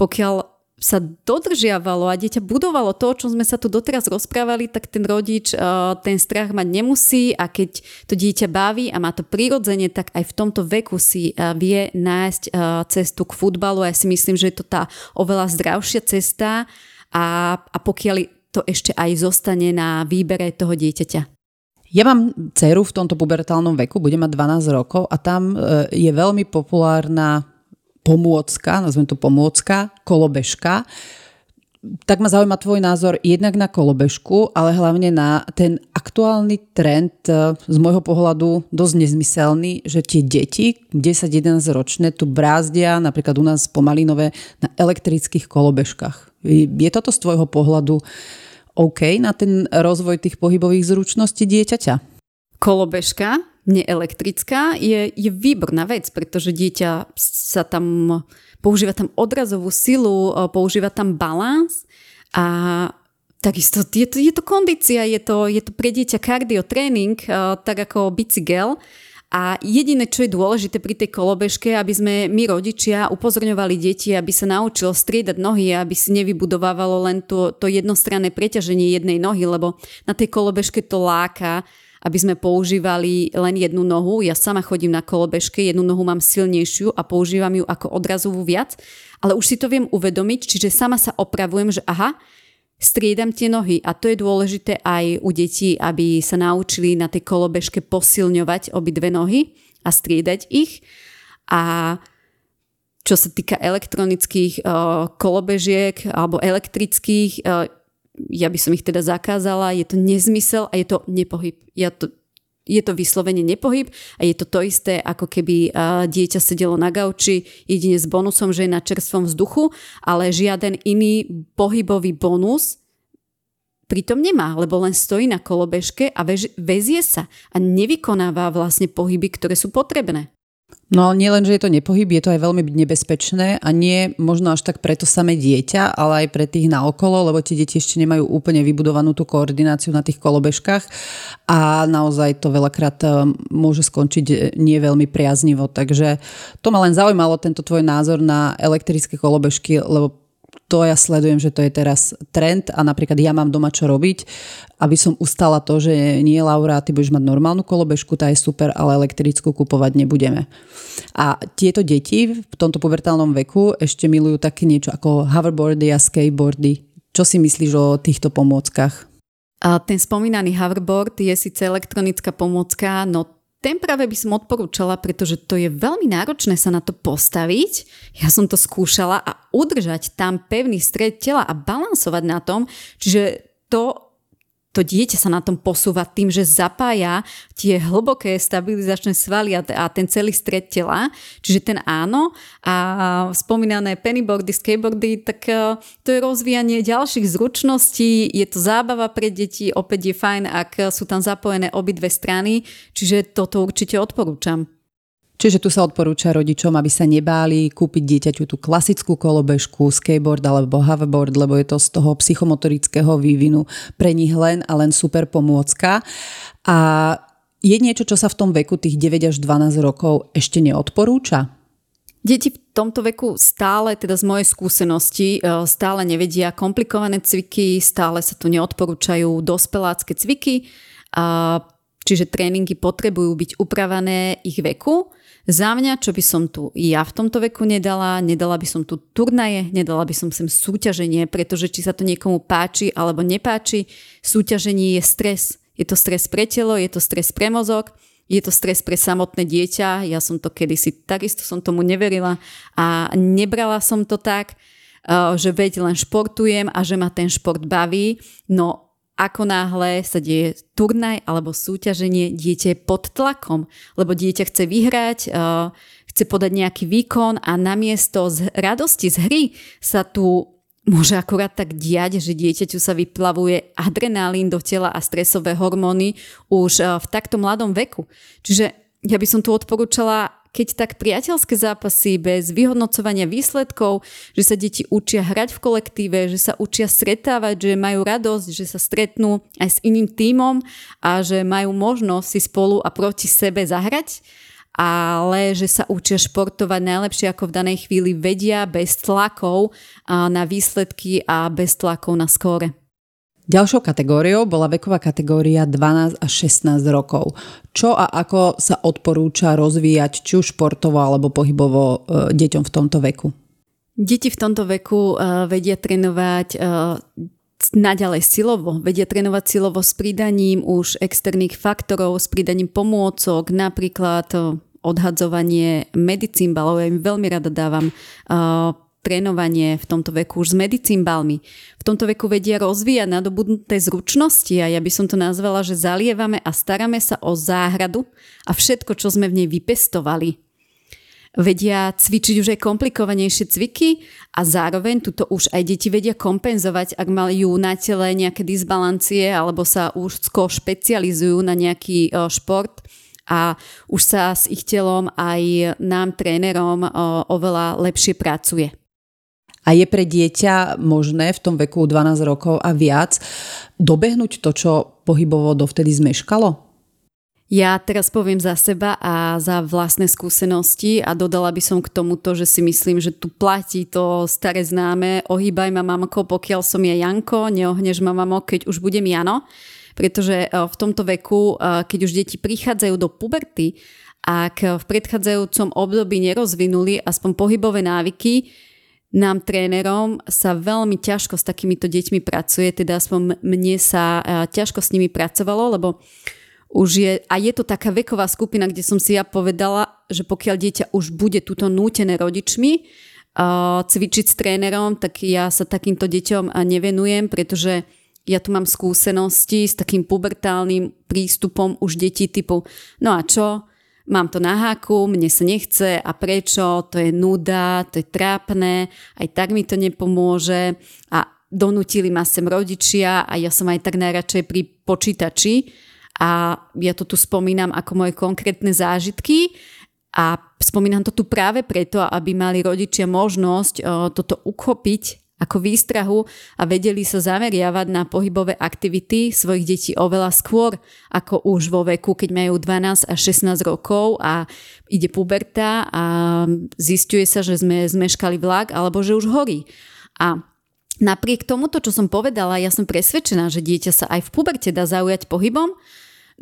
Pokiaľ sa dodržiavalo a dieťa budovalo to, o čom sme sa tu doteraz rozprávali, tak ten rodič ten strach mať nemusí a keď to dieťa baví a má to prirodzene, tak aj v tomto veku si vie nájsť cestu k futbalu ja si myslím, že je to tá oveľa zdravšia cesta a, a pokiaľ to ešte aj zostane na výbere toho dieťaťa. Ja mám dceru v tomto pubertálnom veku, bude mať 12 rokov a tam e, je veľmi populárna pomôcka, nazvem to pomôcka, kolobežka, tak ma zaujíma tvoj názor jednak na kolobežku, ale hlavne na ten aktuálny trend e, z môjho pohľadu dosť nezmyselný, že tie deti 10-11 ročné tu brázdia napríklad u nás pomalinové na elektrických kolobežkách. Je toto z tvojho pohľadu OK na ten rozvoj tých pohybových zručností dieťaťa? Kolobežka neelektrická, je, je výborná vec, pretože dieťa sa tam používa tam odrazovú silu, používa tam balans a takisto je to, je to kondícia, je to, je to pre dieťa kardiotréning, tak ako bicykel. A jediné, čo je dôležité pri tej kolobežke, aby sme my rodičia upozorňovali deti, aby sa naučilo striedať nohy, aby si nevybudovávalo len to, to jednostranné preťaženie jednej nohy, lebo na tej kolobežke to láka aby sme používali len jednu nohu. Ja sama chodím na kolobežke, jednu nohu mám silnejšiu a používam ju ako odrazovú viac, ale už si to viem uvedomiť, čiže sama sa opravujem, že aha, striedam tie nohy a to je dôležité aj u detí, aby sa naučili na tej kolobežke posilňovať obidve nohy a striedať ich. A čo sa týka elektronických uh, kolobežiek alebo elektrických, uh, ja by som ich teda zakázala, je to nezmysel a je to nepohyb. Ja to, je to vyslovene nepohyb a je to to isté, ako keby dieťa sedelo na gauči, jedine s bonusom, že je na čerstvom vzduchu, ale žiaden iný pohybový bonus pritom nemá, lebo len stojí na kolobežke a vezie sa a nevykonáva vlastne pohyby, ktoré sú potrebné. No nie len, že je to nepohyb, je to aj veľmi nebezpečné a nie možno až tak preto samé dieťa, ale aj pre tých naokolo, lebo tie deti ešte nemajú úplne vybudovanú tú koordináciu na tých kolobežkách a naozaj to veľakrát e, môže skončiť e, nie veľmi priaznivo. Takže to ma len zaujímalo, tento tvoj názor na elektrické kolobežky, lebo to ja sledujem, že to je teraz trend a napríklad ja mám doma čo robiť, aby som ustala to, že nie Laura, ty budeš mať normálnu kolobežku, tá je super, ale elektrickú kupovať nebudeme. A tieto deti v tomto pubertálnom veku ešte milujú také niečo ako hoverboardy a skateboardy. Čo si myslíš o týchto pomôckach? A ten spomínaný hoverboard je síce elektronická pomôcka, no ten práve by som odporúčala, pretože to je veľmi náročné sa na to postaviť. Ja som to skúšala a udržať tam pevný stred tela a balansovať na tom. Čiže to to dieťa sa na tom posúva tým, že zapája tie hlboké stabilizačné svaly a, ten celý stred tela. Čiže ten áno. A spomínané pennyboardy, skateboardy, tak e, to je rozvíjanie ďalších zručností. Je to zábava pre deti. Opäť je fajn, ak sú tam zapojené obidve strany. Čiže toto určite odporúčam. Čiže tu sa odporúča rodičom, aby sa nebáli kúpiť dieťaťu tú klasickú kolobežku, skateboard alebo hoverboard, lebo je to z toho psychomotorického vývinu pre nich len a len super pomôcka. A je niečo, čo sa v tom veku tých 9 až 12 rokov ešte neodporúča? Deti v tomto veku stále, teda z mojej skúsenosti, e, stále nevedia komplikované cviky, stále sa tu neodporúčajú dospelácké cviky, čiže tréningy potrebujú byť upravené ich veku za mňa, čo by som tu ja v tomto veku nedala, nedala by som tu turnaje, nedala by som sem súťaženie, pretože či sa to niekomu páči alebo nepáči, súťaženie je stres. Je to stres pre telo, je to stres pre mozog, je to stres pre samotné dieťa. Ja som to kedysi, takisto som tomu neverila a nebrala som to tak, eh, že veď len športujem a že ma ten šport baví. No ako náhle sa deje turnaj alebo súťaženie, dieťa je pod tlakom, lebo dieťa chce vyhrať, uh, chce podať nejaký výkon a namiesto z radosti z hry sa tu môže akurát tak diať, že dieťaťu sa vyplavuje adrenalín do tela a stresové hormóny už uh, v takto mladom veku. Čiže ja by som tu odporúčala keď tak priateľské zápasy bez vyhodnocovania výsledkov, že sa deti učia hrať v kolektíve, že sa učia stretávať, že majú radosť, že sa stretnú aj s iným tímom a že majú možnosť si spolu a proti sebe zahrať, ale že sa učia športovať najlepšie ako v danej chvíli vedia bez tlakov na výsledky a bez tlakov na skóre. Ďalšou kategóriou bola veková kategória 12 až 16 rokov. Čo a ako sa odporúča rozvíjať či už športovo alebo pohybovo e, deťom v tomto veku? Deti v tomto veku uh, vedia trénovať uh, naďalej silovo. Vedia trénovať silovo s pridaním už externých faktorov, s pridaním pomôcok, napríklad odhadzovanie medicínbalov. Ja im veľmi rada dávam uh, trénovanie v tomto veku už s medicínbalmi. V tomto veku vedia rozvíjať nadobudnuté zručnosti a ja by som to nazvala, že zalievame a staráme sa o záhradu a všetko, čo sme v nej vypestovali. Vedia cvičiť už aj komplikovanejšie cviky a zároveň tuto už aj deti vedia kompenzovať, ak majú na tele nejaké disbalancie alebo sa už špecializujú na nejaký šport a už sa s ich telom aj nám, trénerom, oveľa lepšie pracuje. A je pre dieťa možné v tom veku 12 rokov a viac dobehnúť to, čo pohybovo dovtedy zmeškalo? Ja teraz poviem za seba a za vlastné skúsenosti a dodala by som k tomuto, že si myslím, že tu platí to staré známe ohýbaj ma mamko, pokiaľ som ja Janko, neohneš ma mamo, keď už budem Jano. Pretože e, v tomto veku, e, keď už deti prichádzajú do puberty, ak v predchádzajúcom období nerozvinuli aspoň pohybové návyky, nám trénerom sa veľmi ťažko s takýmito deťmi pracuje, teda aspoň mne sa e, ťažko s nimi pracovalo, lebo už je, a je to taká veková skupina, kde som si ja povedala, že pokiaľ dieťa už bude túto nútené rodičmi uh, cvičiť s trénerom, tak ja sa takýmto deťom nevenujem, pretože ja tu mám skúsenosti s takým pubertálnym prístupom už detí typu no a čo, mám to na háku, mne sa nechce a prečo, to je nuda, to je trápne, aj tak mi to nepomôže. A donútili ma sem rodičia a ja som aj tak najradšej pri počítači a ja to tu spomínam ako moje konkrétne zážitky a spomínam to tu práve preto, aby mali rodičia možnosť toto uchopiť ako výstrahu a vedeli sa zameriavať na pohybové aktivity svojich detí oveľa skôr ako už vo veku, keď majú 12 až 16 rokov a ide puberta a zistuje sa, že sme zmeškali vlak alebo že už horí. A napriek tomuto, čo som povedala, ja som presvedčená, že dieťa sa aj v puberte dá zaujať pohybom,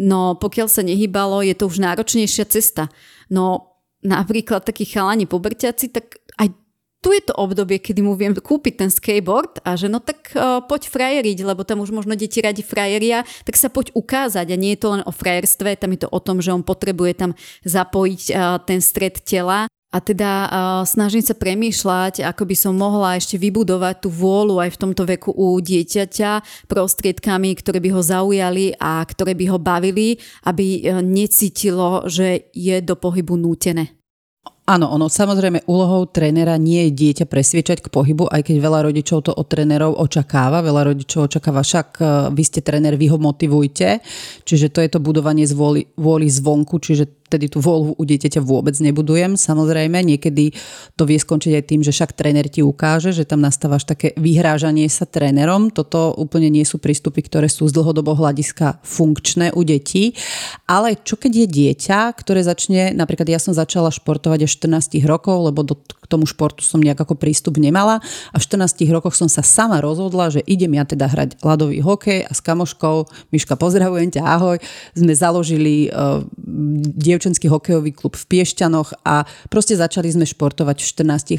no pokiaľ sa nehybalo, je to už náročnejšia cesta. No napríklad takí chalani puberťaci, tak tu je to obdobie, kedy mu viem kúpiť ten skateboard a že no tak uh, poď frajeriť, lebo tam už možno deti radi frajeria, tak sa poď ukázať a nie je to len o frajerstve, tam je to o tom, že on potrebuje tam zapojiť uh, ten stred tela a teda uh, snažím sa premýšľať, ako by som mohla ešte vybudovať tú vôľu aj v tomto veku u dieťaťa prostriedkami, ktoré by ho zaujali a ktoré by ho bavili, aby uh, necítilo, že je do pohybu nútené. Áno, ono samozrejme úlohou trénera nie je dieťa presviečať k pohybu, aj keď veľa rodičov to od trénerov očakáva. Veľa rodičov očakáva, však e, vy ste tréner, vy ho motivujte. Čiže to je to budovanie z vôli, vôli zvonku, čiže tedy tú voľu u dieťaťa vôbec nebudujem. Samozrejme, niekedy to vie skončiť aj tým, že však tréner ti ukáže, že tam nastávaš také vyhrážanie sa trénerom. Toto úplne nie sú prístupy, ktoré sú z dlhodobého hľadiska funkčné u detí. Ale čo keď je dieťa, ktoré začne, napríklad ja som začala športovať až 14 rokov, lebo do, tomu športu som nejak prístup nemala a v 14 rokoch som sa sama rozhodla, že idem ja teda hrať ľadový hokej a s kamoškou, Miška pozdravujem ťa, ahoj, sme založili uh, dievčenský hokejový klub v Piešťanoch a proste začali sme športovať v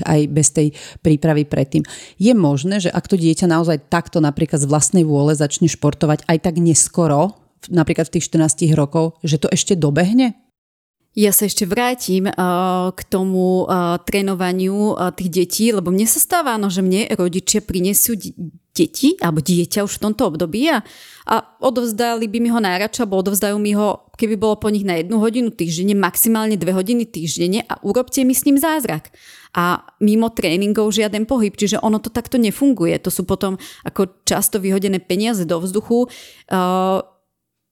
14 aj bez tej prípravy predtým. Je možné, že ak to dieťa naozaj takto napríklad z vlastnej vôle začne športovať aj tak neskoro, napríklad v tých 14 rokov, že to ešte dobehne? Ja sa ešte vrátim uh, k tomu uh, trénovaniu uh, tých detí, lebo mne sa stáva, no, že mne rodičia prinesú deti alebo dieťa už v tomto období a, a odovzdali by mi ho najradšej, alebo odovzdajú mi ho, keby bolo po nich na jednu hodinu týždenne, maximálne dve hodiny týždenne a urobte mi s ním zázrak. A mimo tréningov žiaden pohyb, čiže ono to takto nefunguje. To sú potom ako často vyhodené peniaze do vzduchu. Uh,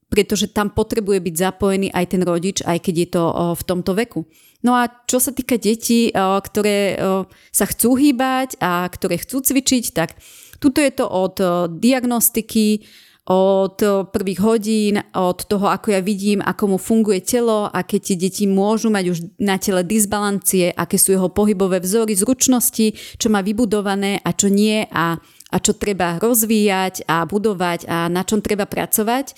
pretože tam potrebuje byť zapojený aj ten rodič, aj keď je to v tomto veku. No a čo sa týka detí, ktoré sa chcú hýbať a ktoré chcú cvičiť, tak tuto je to od diagnostiky, od prvých hodín, od toho, ako ja vidím, ako mu funguje telo, aké tie deti môžu mať už na tele disbalancie, aké sú jeho pohybové vzory, zručnosti, čo má vybudované a čo nie a, a čo treba rozvíjať a budovať a na čom treba pracovať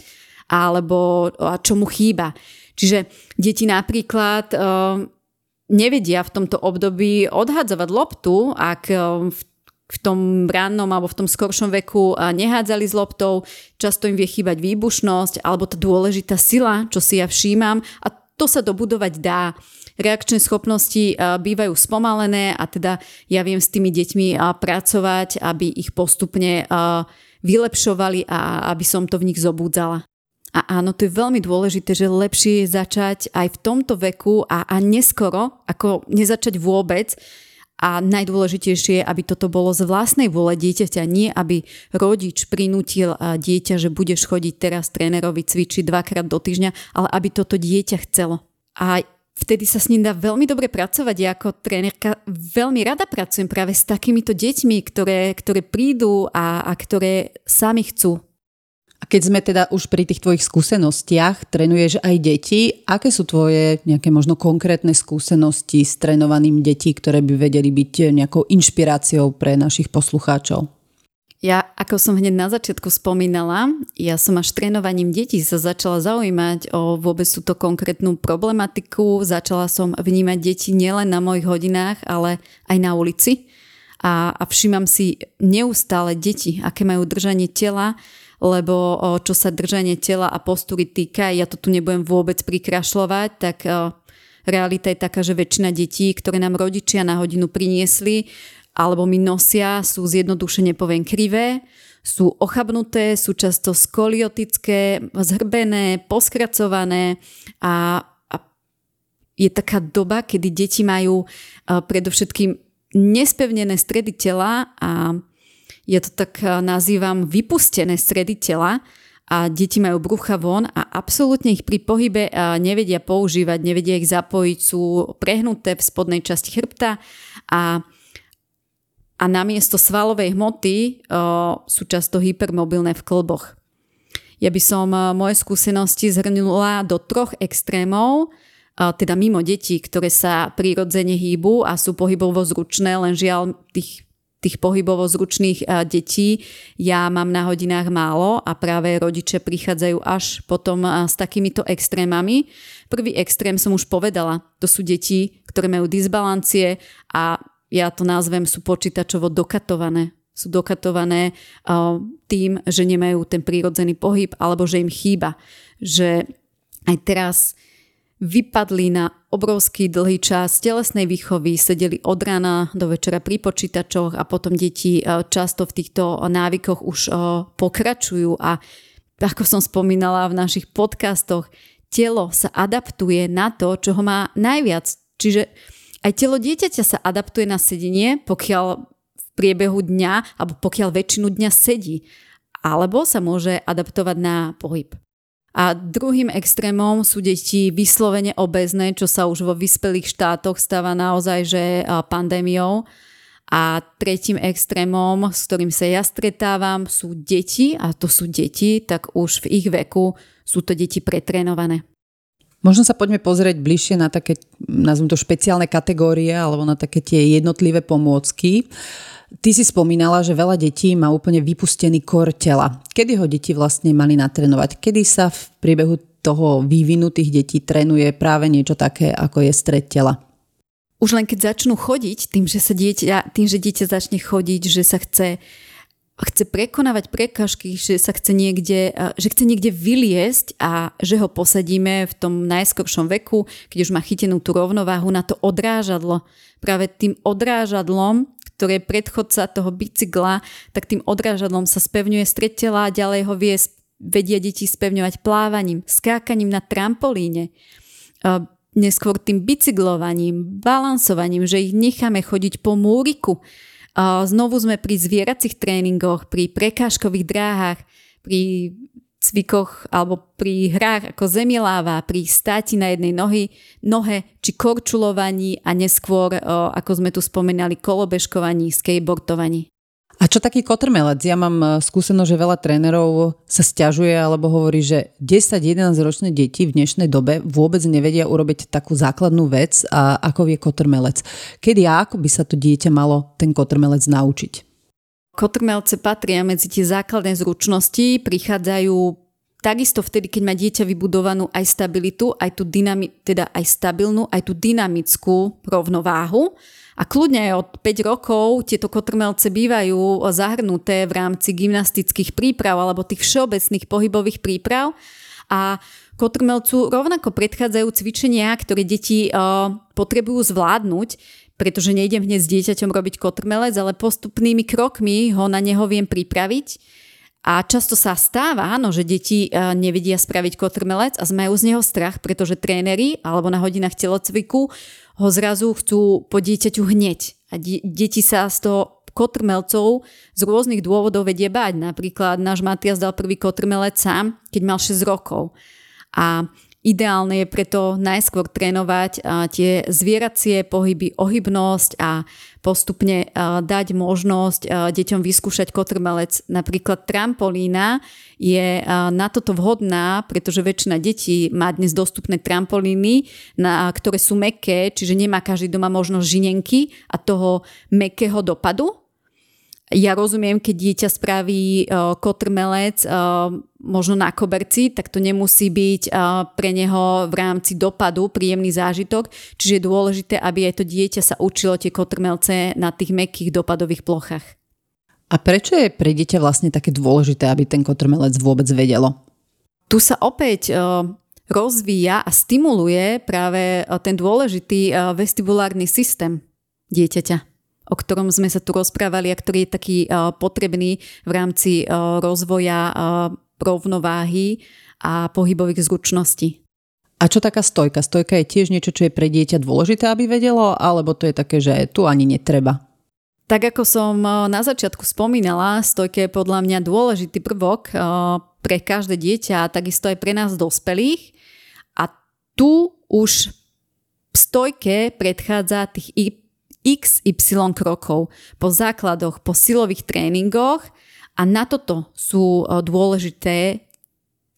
alebo čo mu chýba. Čiže deti napríklad uh, nevedia v tomto období odhadzovať loptu, ak uh, v v tom rannom alebo v tom skoršom veku nehádzali s loptou, často im vie chýbať výbušnosť alebo tá dôležitá sila, čo si ja všímam a to sa dobudovať dá. Reakčné schopnosti bývajú spomalené a teda ja viem s tými deťmi pracovať, aby ich postupne vylepšovali a aby som to v nich zobúdzala. A áno, to je veľmi dôležité, že lepšie je začať aj v tomto veku a, a neskoro, ako nezačať vôbec. A najdôležitejšie je, aby toto bolo z vlastnej vôle dieťaťa, nie aby rodič prinútil dieťa, že budeš chodiť teraz trénerovi cvičiť dvakrát do týždňa, ale aby toto dieťa chcelo. A vtedy sa s ním dá veľmi dobre pracovať. Ja ako trénerka veľmi rada pracujem práve s takýmito deťmi, ktoré, ktoré prídu a, a ktoré sami chcú a keď sme teda už pri tých tvojich skúsenostiach, trénuješ aj deti, aké sú tvoje nejaké možno konkrétne skúsenosti s trénovaním detí, ktoré by vedeli byť nejakou inšpiráciou pre našich poslucháčov? Ja, ako som hneď na začiatku spomínala, ja som až trénovaním detí sa začala zaujímať o vôbec túto konkrétnu problematiku. Začala som vnímať deti nielen na mojich hodinách, ale aj na ulici. A, a všímam si neustále deti, aké majú držanie tela, lebo čo sa držanie tela a postúry týka, ja to tu nebudem vôbec prikrašľovať, tak realita je taká, že väčšina detí, ktoré nám rodičia na hodinu priniesli, alebo mi nosia, sú zjednodušene poviem krivé, sú ochabnuté, sú často skoliotické, zhrbené, poskracované a, a je taká doba, kedy deti majú predovšetkým nespevnené stredy tela a ja to tak eh, nazývam vypustené stredy tela a deti majú brucha von a absolútne ich pri pohybe eh, nevedia používať, nevedia ich zapojiť, sú prehnuté v spodnej časti chrbta a a namiesto svalovej hmoty o, eh, sú často hypermobilné v klboch. Ja by som moje skúsenosti zhrnula do troch extrémov, teda mimo detí, ktoré sa prirodzene hýbu a sú pohybovo zručné, len žiaľ tých tých pohybovo zručných detí ja mám na hodinách málo a práve rodiče prichádzajú až potom s takýmito extrémami. Prvý extrém som už povedala, to sú deti, ktoré majú disbalancie a ja to nazvem, sú počítačovo dokatované. Sú dokatované tým, že nemajú ten prírodzený pohyb alebo že im chýba. Že aj teraz vypadli na obrovský dlhý čas telesnej výchovy, sedeli od rána do večera pri počítačoch a potom deti e, často v týchto návykoch už e, pokračujú a ako som spomínala v našich podcastoch, telo sa adaptuje na to, čo ho má najviac. Čiže aj telo dieťaťa sa adaptuje na sedenie, pokiaľ v priebehu dňa alebo pokiaľ väčšinu dňa sedí. Alebo sa môže adaptovať na pohyb. A druhým extrémom sú deti vyslovene obezné, čo sa už vo vyspelých štátoch stáva naozaj že pandémiou. A tretím extrémom, s ktorým sa ja stretávam, sú deti, a to sú deti, tak už v ich veku sú to deti pretrénované. Možno sa poďme pozrieť bližšie na také, nazvem to špeciálne kategórie alebo na také tie jednotlivé pomôcky. Ty si spomínala, že veľa detí má úplne vypustený kor tela. Kedy ho deti vlastne mali natrénovať? Kedy sa v priebehu toho vývinu tých detí trénuje práve niečo také, ako je stred tela? Už len keď začnú chodiť, tým, že, sa dieťa, tým, že dieťa začne chodiť, že sa chce chce prekonávať prekažky, že sa chce niekde, že chce niekde vyliesť a že ho posadíme v tom najskoršom veku, keď už má chytenú tú rovnováhu na to odrážadlo. Práve tým odrážadlom, ktoré je predchodca toho bicykla, tak tým odrážadlom sa spevňuje stretela a ďalej ho vie vedia deti spevňovať plávaním, skákaním na trampolíne neskôr tým bicyklovaním, balansovaním, že ich necháme chodiť po múriku. Znovu sme pri zvieracích tréningoch, pri prekážkových dráhach, pri cvikoch alebo pri hrách ako zemiláva, pri státi na jednej nohy, nohe či korčulovaní a neskôr, ako sme tu spomenali, kolobežkovaní, skateboardovaní. A čo taký kotrmelec? Ja mám e, skúsenosť, že veľa trénerov sa stiažuje alebo hovorí, že 10-11 ročné deti v dnešnej dobe vôbec nevedia urobiť takú základnú vec, ako vie kotrmelec. Kedy a ako by sa to dieťa malo ten kotrmelec naučiť? Kotrmelce patria medzi tie základné zručnosti, prichádzajú takisto vtedy, keď má dieťa vybudovanú aj stabilitu, aj tú dynami- teda aj stabilnú, aj tú dynamickú rovnováhu a kľudne od 5 rokov tieto kotrmelce bývajú zahrnuté v rámci gymnastických príprav alebo tých všeobecných pohybových príprav. A kotrmelcu rovnako predchádzajú cvičenia, ktoré deti uh, potrebujú zvládnuť, pretože nejdem hneď s dieťaťom robiť kotrmelec, ale postupnými krokmi ho na neho viem pripraviť. A často sa stáva, áno, že deti nevedia spraviť kotrmelec a majú z neho strach, pretože tréneri alebo na hodinách telocviku ho zrazu chcú po dieťaťu hneď. A de- deti sa z toho kotrmelcov z rôznych dôvodov vedie bať. Napríklad náš Matias dal prvý kotrmelec sám, keď mal 6 rokov. A Ideálne je preto najskôr trénovať tie zvieracie pohyby, ohybnosť a postupne dať možnosť deťom vyskúšať kotrmelec. Napríklad trampolína je na toto vhodná, pretože väčšina detí má dnes dostupné trampolíny, na, ktoré sú meké, čiže nemá každý doma možnosť žinenky a toho mekého dopadu ja rozumiem, keď dieťa spraví uh, kotrmelec uh, možno na koberci, tak to nemusí byť uh, pre neho v rámci dopadu príjemný zážitok, čiže je dôležité, aby aj to dieťa sa učilo tie kotrmelce na tých mekých dopadových plochách. A prečo je pre dieťa vlastne také dôležité, aby ten kotrmelec vôbec vedelo? Tu sa opäť uh, rozvíja a stimuluje práve ten dôležitý vestibulárny systém dieťaťa o ktorom sme sa tu rozprávali a ktorý je taký potrebný v rámci rozvoja rovnováhy a pohybových zručností. A čo taká stojka? Stojka je tiež niečo, čo je pre dieťa dôležité, aby vedelo, alebo to je také, že tu ani netreba? Tak ako som na začiatku spomínala, stojka je podľa mňa dôležitý prvok pre každé dieťa a takisto aj pre nás dospelých. A tu už v stojke predchádza tých XY krokov po základoch, po silových tréningoch a na toto sú e, dôležité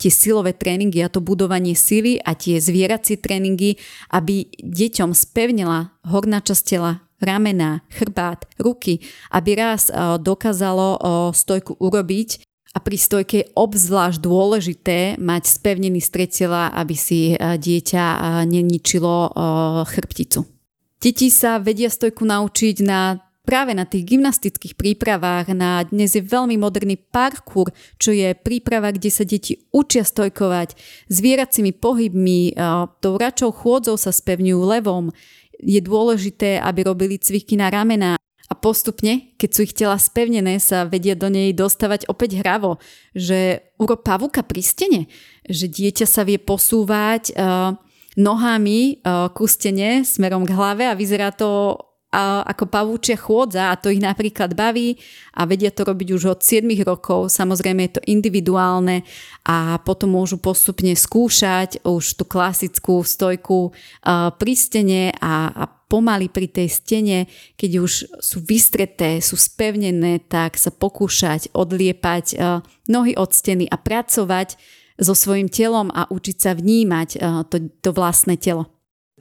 tie silové tréningy a to budovanie sily a tie zvieracie tréningy, aby deťom spevnila horná časť tela, ramena, chrbát, ruky, aby raz e, dokázalo e, stojku urobiť a pri stojke je obzvlášť dôležité mať spevnený stred tela, aby si dieťa neničilo chrbticu. Deti sa vedia stojku naučiť na práve na tých gymnastických prípravách, na dnes je veľmi moderný parkour, čo je príprava, kde sa deti učia stojkovať zvieracími pohybmi, tou račou chôdzou sa spevňujú levom. Je dôležité, aby robili cviky na ramena a postupne, keď sú ich tela spevnené, sa vedia do nej dostávať opäť hravo, že uro pavuka pri stene, že dieťa sa vie posúvať uh, nohami uh, ku stene smerom k hlave a vyzerá to uh, ako pavúčia chôdza a to ich napríklad baví a vedia to robiť už od 7 rokov. Samozrejme je to individuálne a potom môžu postupne skúšať už tú klasickú stojku uh, pri stene a, a pomaly pri tej stene, keď už sú vystreté, sú spevnené, tak sa pokúšať odliepať nohy od steny a pracovať so svojím telom a učiť sa vnímať eh, to, to vlastné telo.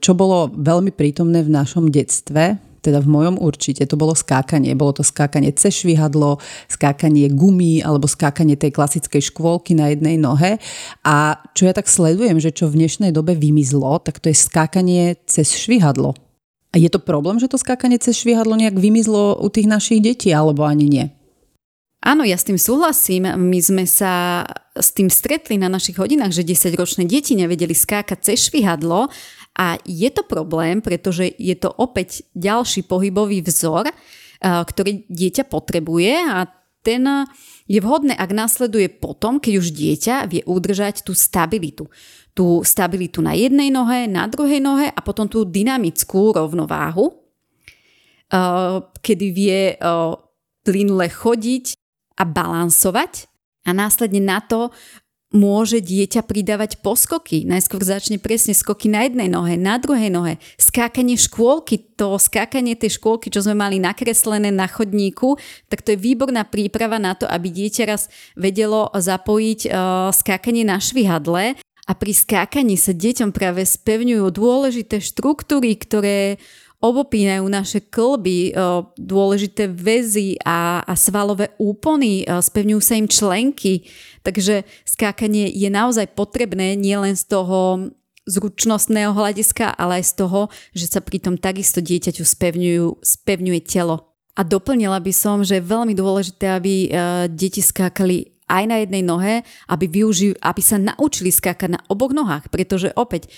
Čo bolo veľmi prítomné v našom detstve, teda v mojom určite, to bolo skákanie. Bolo to skákanie cez švihadlo, skákanie gumy alebo skákanie tej klasickej škôlky na jednej nohe. A čo ja tak sledujem, že čo v dnešnej dobe vymizlo, tak to je skákanie cez švihadlo. A je to problém, že to skákanie cez švihadlo nejak vymizlo u tých našich detí, alebo ani nie? Áno, ja s tým súhlasím. My sme sa s tým stretli na našich hodinách, že 10-ročné deti nevedeli skákať cez švihadlo. A je to problém, pretože je to opäť ďalší pohybový vzor, ktorý dieťa potrebuje. A ten je vhodné, ak následuje potom, keď už dieťa vie udržať tú stabilitu. Tú stabilitu na jednej nohe, na druhej nohe a potom tú dynamickú rovnováhu, kedy vie plynule chodiť a balansovať a následne na to môže dieťa pridávať poskoky. Najskôr začne presne skoky na jednej nohe, na druhej nohe. Skákanie škôlky, to skákanie tej škôlky, čo sme mali nakreslené na chodníku, tak to je výborná príprava na to, aby dieťa raz vedelo zapojiť uh, skákanie na švihadle a pri skákaní sa deťom práve spevňujú dôležité štruktúry, ktoré obopínajú naše klby, dôležité väzy a, a svalové úpony, spevňujú sa im členky. Takže skákanie je naozaj potrebné nielen z toho zručnostného hľadiska, ale aj z toho, že sa pritom takisto dieťaťu spevňujú, spevňuje telo. A doplnila by som, že je veľmi dôležité, aby deti skákali aj na jednej nohe, aby, využi- aby sa naučili skákať na oboch nohách, pretože opäť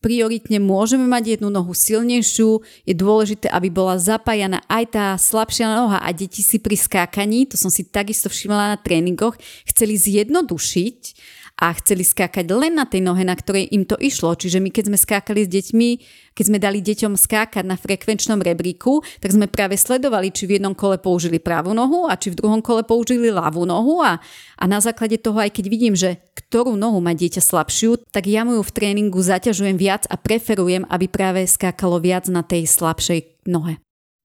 prioritne môžeme mať jednu nohu silnejšiu, je dôležité, aby bola zapájana aj tá slabšia noha a deti si pri skákaní, to som si takisto všimla na tréningoch, chceli zjednodušiť a chceli skákať len na tej nohe, na ktorej im to išlo. Čiže my keď sme skákali s deťmi, keď sme dali deťom skákať na frekvenčnom rebríku, tak sme práve sledovali, či v jednom kole použili pravú nohu a či v druhom kole použili ľavú nohu a, a na základe toho, aj keď vidím, že ktorú nohu má dieťa slabšiu, tak ja mu ju v tréningu zaťažujem viac a preferujem, aby práve skákalo viac na tej slabšej nohe.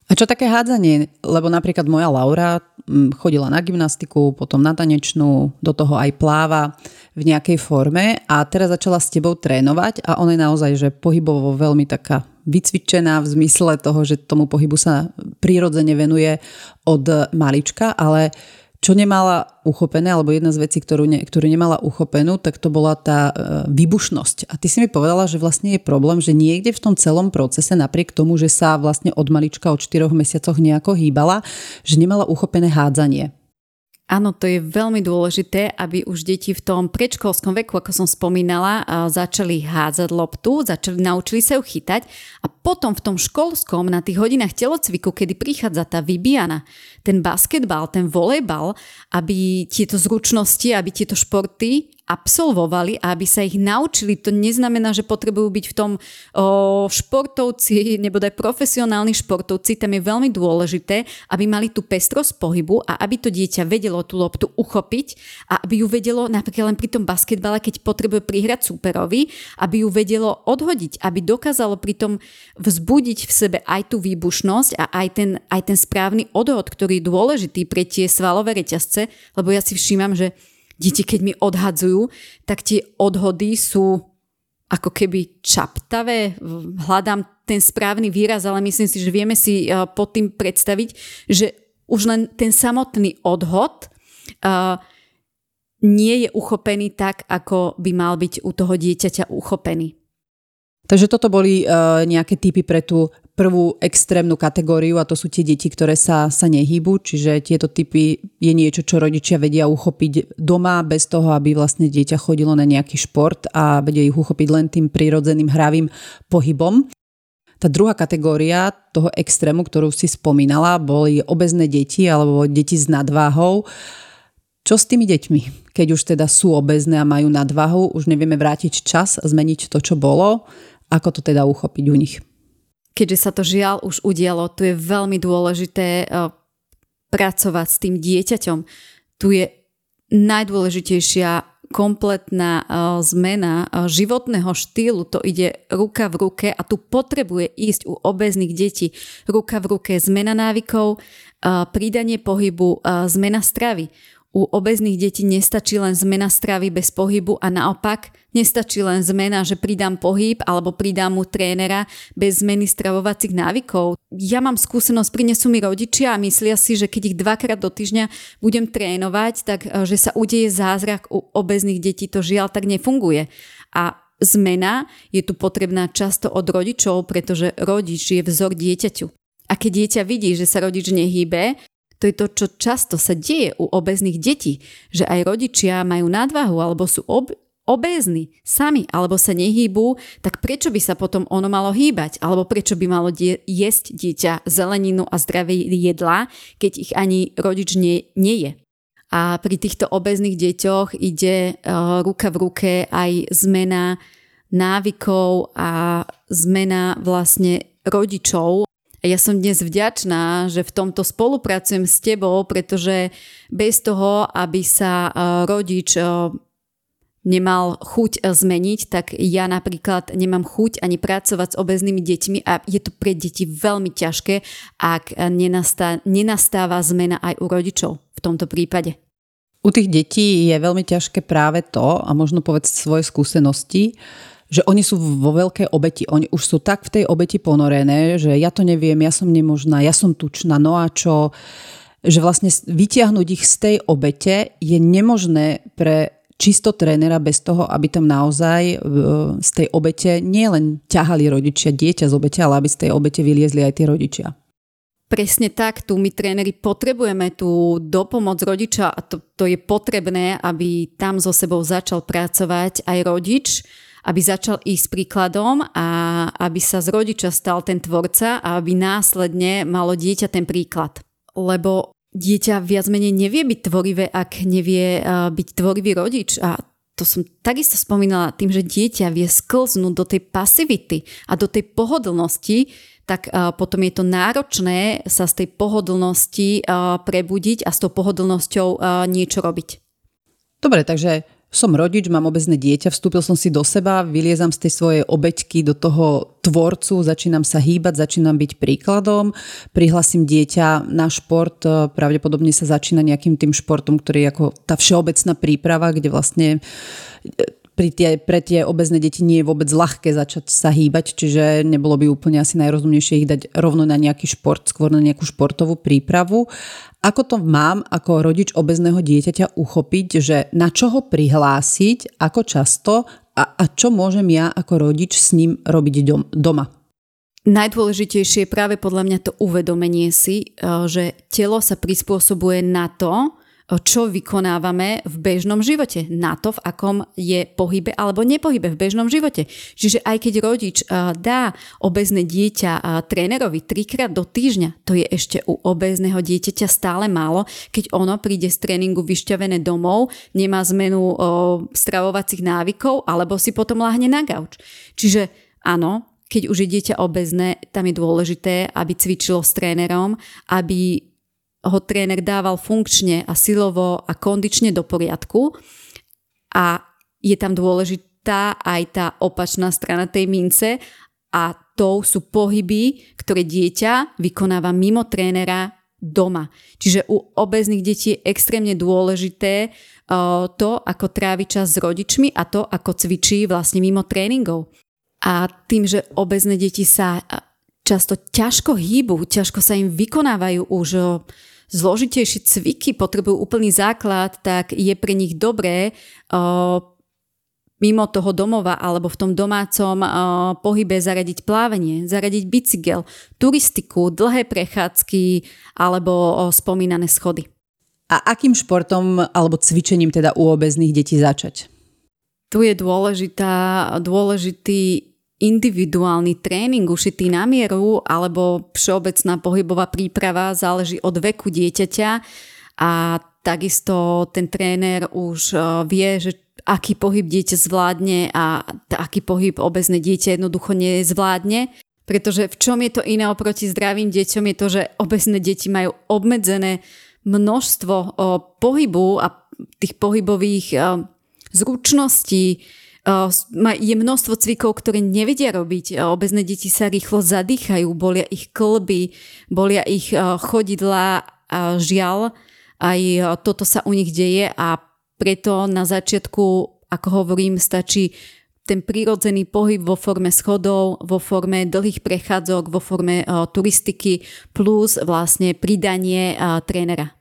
A čo také hádzanie? Lebo napríklad moja Laura mm, chodila na gymnastiku, potom na tanečnú, do toho aj pláva v nejakej forme a teraz začala s tebou trénovať a ona je naozaj, že pohybovo veľmi taká vycvičená v zmysle toho, že tomu pohybu sa prirodzene venuje od malička, ale čo nemala uchopené, alebo jedna z vecí, ktorú, ne, ktorú nemala uchopenú, tak to bola tá e, výbušnosť. A ty si mi povedala, že vlastne je problém, že niekde v tom celom procese, napriek tomu, že sa vlastne od malička od 4 mesiacoch nejako hýbala, že nemala uchopené hádzanie. Áno, to je veľmi dôležité, aby už deti v tom predškolskom veku, ako som spomínala, začali hádzať loptu, začali, naučili sa ju chytať a potom v tom školskom, na tých hodinách telocviku, kedy prichádza tá vybiana, ten basketbal, ten volejbal, aby tieto zručnosti, aby tieto športy absolvovali a aby sa ich naučili. To neznamená, že potrebujú byť v tom o, športovci, nebo aj profesionálni športovci. Tam je veľmi dôležité, aby mali tú pestrosť pohybu a aby to dieťa vedelo tú loptu uchopiť a aby ju vedelo napríklad len pri tom basketbale, keď potrebuje prihrať súperovi, aby ju vedelo odhodiť, aby dokázalo pri tom vzbudiť v sebe aj tú výbušnosť a aj ten, aj ten správny odhod, ktorý je dôležitý pre tie svalové reťazce, lebo ja si všímam, že Deti, keď mi odhadzujú, tak tie odhody sú ako keby čaptavé. Hľadám ten správny výraz, ale myslím si, že vieme si eh, pod tým predstaviť, že už len ten samotný odhod uh, nie je uchopený tak, ako by mal byť u toho dieťaťa uchopený. Takže toto boli uh, nejaké typy pre tú prvú extrémnu kategóriu a to sú tie deti, ktoré sa, sa nehýbu, čiže tieto typy je niečo, čo rodičia vedia uchopiť doma bez toho, aby vlastne dieťa chodilo na nejaký šport a vedia ich uchopiť len tým prirodzeným hravým pohybom. Tá druhá kategória toho extrému, ktorú si spomínala, boli obezné deti alebo deti s nadváhou. Čo s tými deťmi? Keď už teda sú obezné a majú nadvahu, už nevieme vrátiť čas, zmeniť to, čo bolo. Ako to teda uchopiť u nich? keďže sa to žiaľ už udialo, tu je veľmi dôležité uh, pracovať s tým dieťaťom. Tu je najdôležitejšia kompletná uh, zmena uh, životného štýlu. To ide ruka v ruke a tu potrebuje ísť u obezných detí. Ruka v ruke zmena návykov, pridanie pohybu, zmena stravy. U obezných detí nestačí len zmena stravy bez pohybu a naopak nestačí len zmena, že pridám pohyb alebo pridám mu trénera bez zmeny stravovacích návykov. Ja mám skúsenosť, prinesú mi rodičia a myslia si, že keď ich dvakrát do týždňa budem trénovať, tak e, že sa udeje zázrak u obezných detí. To žiaľ tak nefunguje. A zmena je tu potrebná často od rodičov, pretože rodič je vzor dieťaťu. A keď dieťa vidí, že sa rodič nehýbe, To je to, čo často sa deje u obezných detí, že aj rodičia majú nadvahu alebo sú ob- obézni sami alebo sa nehýbu, tak prečo by sa potom ono malo hýbať? Alebo prečo by malo die- jesť dieťa zeleninu a zdravé jedlá, keď ich ani rodič nie, nie je? A pri týchto obezných deťoch ide uh, ruka v ruke aj zmena návykov a zmena vlastne rodičov. Ja som dnes vďačná, že v tomto spolupracujem s tebou, pretože bez toho, aby sa rodič nemal chuť e, zmeniť, tak ja napríklad nemám chuť ani pracovať s obeznými deťmi a je to pre deti veľmi ťažké, ak nenastá, nenastáva zmena aj u rodičov v tomto prípade. U tých detí je veľmi ťažké práve to, a možno povedať svoje skúsenosti, že oni sú vo veľkej obeti. Oni už sú tak v tej obeti ponorené, že ja to neviem, ja som nemožná, ja som tučná, no a čo že vlastne vytiahnuť ich z tej obete je nemožné pre čisto trénera bez toho, aby tam naozaj z tej obete nielen ťahali rodičia dieťa z obete, ale aby z tej obete vyliezli aj tí rodičia. Presne tak, tu my tréneri potrebujeme tú dopomoc rodiča a to, to je potrebné, aby tam so sebou začal pracovať aj rodič, aby začal ísť príkladom a aby sa z rodiča stal ten tvorca a aby následne malo dieťa ten príklad. Lebo dieťa viac menej nevie byť tvorivé, ak nevie byť tvorivý rodič a to som takisto spomínala tým, že dieťa vie sklznúť do tej pasivity a do tej pohodlnosti, tak potom je to náročné sa z tej pohodlnosti prebudiť a s tou pohodlnosťou niečo robiť. Dobre, takže som rodič, mám obezné dieťa, vstúpil som si do seba, vyliezam z tej svojej obeťky do toho tvorcu, začínam sa hýbať, začínam byť príkladom, prihlasím dieťa na šport, e, pravdepodobne sa začína nejakým tým športom, ktorý je ako tá všeobecná príprava, kde vlastne e, pri tie, pre tie obezné deti nie je vôbec ľahké začať sa hýbať, čiže nebolo by úplne asi najrozumnejšie ich dať rovno na nejaký šport, skôr na nejakú športovú prípravu. Ako to mám ako rodič obezného dieťaťa uchopiť, že na čo ho prihlásiť, ako často a, a čo môžem ja ako rodič s ním robiť doma? Najdôležitejšie je práve podľa mňa to uvedomenie si, eh, že telo sa prispôsobuje na to, čo vykonávame v bežnom živote, na to, v akom je pohybe alebo nepohybe v bežnom živote. Čiže aj keď rodič dá obezné dieťa trénerovi trikrát do týždňa, to je ešte u obezného dieťaťa stále málo, keď ono príde z tréningu vyšťavené domov, nemá zmenu stravovacích návykov alebo si potom láhne na gauč. Čiže áno, keď už je dieťa obezné, tam je dôležité, aby cvičilo s trénerom, aby ho tréner dával funkčne a silovo a kondične do poriadku a je tam dôležitá aj tá opačná strana tej mince a to sú pohyby, ktoré dieťa vykonáva mimo trénera doma. Čiže u obezných detí je extrémne dôležité to, ako trávi čas s rodičmi a to, ako cvičí vlastne mimo tréningov. A tým, že obezné deti sa často ťažko hýbu, ťažko sa im vykonávajú už zložitejšie cviky potrebujú úplný základ, tak je pre nich dobré uh, mimo toho domova alebo v tom domácom uh, pohybe zaradiť plávanie, zaradiť bicykel, turistiku, dlhé prechádzky alebo uh, spomínané schody. A akým športom alebo cvičením teda u obezných detí začať? Tu je dôležitá, dôležitý individuálny tréning ušitý na mieru alebo všeobecná pohybová príprava záleží od veku dieťaťa a takisto ten tréner už e, vie, že aký pohyb dieťa zvládne a aký pohyb obezné dieťa jednoducho nezvládne. Pretože v čom je to iné oproti zdravým deťom je to, že obezné deti majú obmedzené množstvo pohybu a tých pohybových e, zručností, je množstvo cvikov, ktoré nevedia robiť. Obezné deti sa rýchlo zadýchajú, bolia ich klby, bolia ich chodidla a žiaľ, aj toto sa u nich deje a preto na začiatku, ako hovorím, stačí ten prírodzený pohyb vo forme schodov, vo forme dlhých prechádzok, vo forme turistiky plus vlastne pridanie uh, trénera.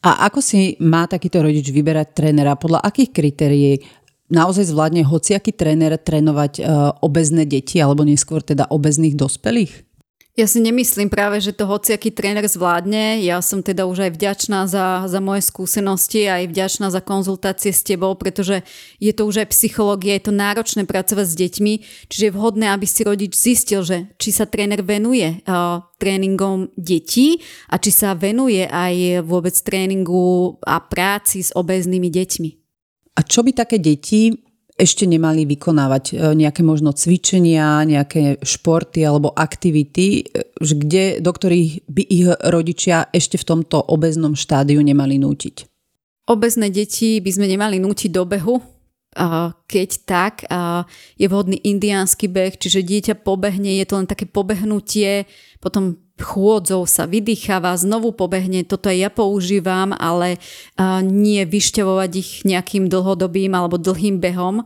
A ako si má takýto rodič vyberať trénera? Podľa akých kritérií naozaj zvládne hociaký tréner trénovať uh, obezné deti alebo neskôr teda obezných dospelých? Ja si nemyslím práve, že to hociaký tréner zvládne. Ja som teda už aj vďačná za, za moje skúsenosti, aj vďačná za konzultácie s tebou, pretože je to už aj psychológia, je to náročné pracovať s deťmi, čiže je vhodné, aby si rodič zistil, že či sa tréner venuje uh, tréningom detí a či sa venuje aj vôbec tréningu a práci s obeznými deťmi. A čo by také deti ešte nemali vykonávať e, nejaké možno cvičenia, nejaké športy alebo aktivity, e, kde, do ktorých by ich rodičia ešte v tomto obeznom štádiu nemali nútiť? Obezné deti by sme nemali nútiť do behu, keď tak, je vhodný indiánsky beh, čiže dieťa pobehne, je to len také pobehnutie, potom chôdzou sa vydýcháva, znovu pobehne, toto aj ja používam, ale nie vyšťavovať ich nejakým dlhodobým alebo dlhým behom.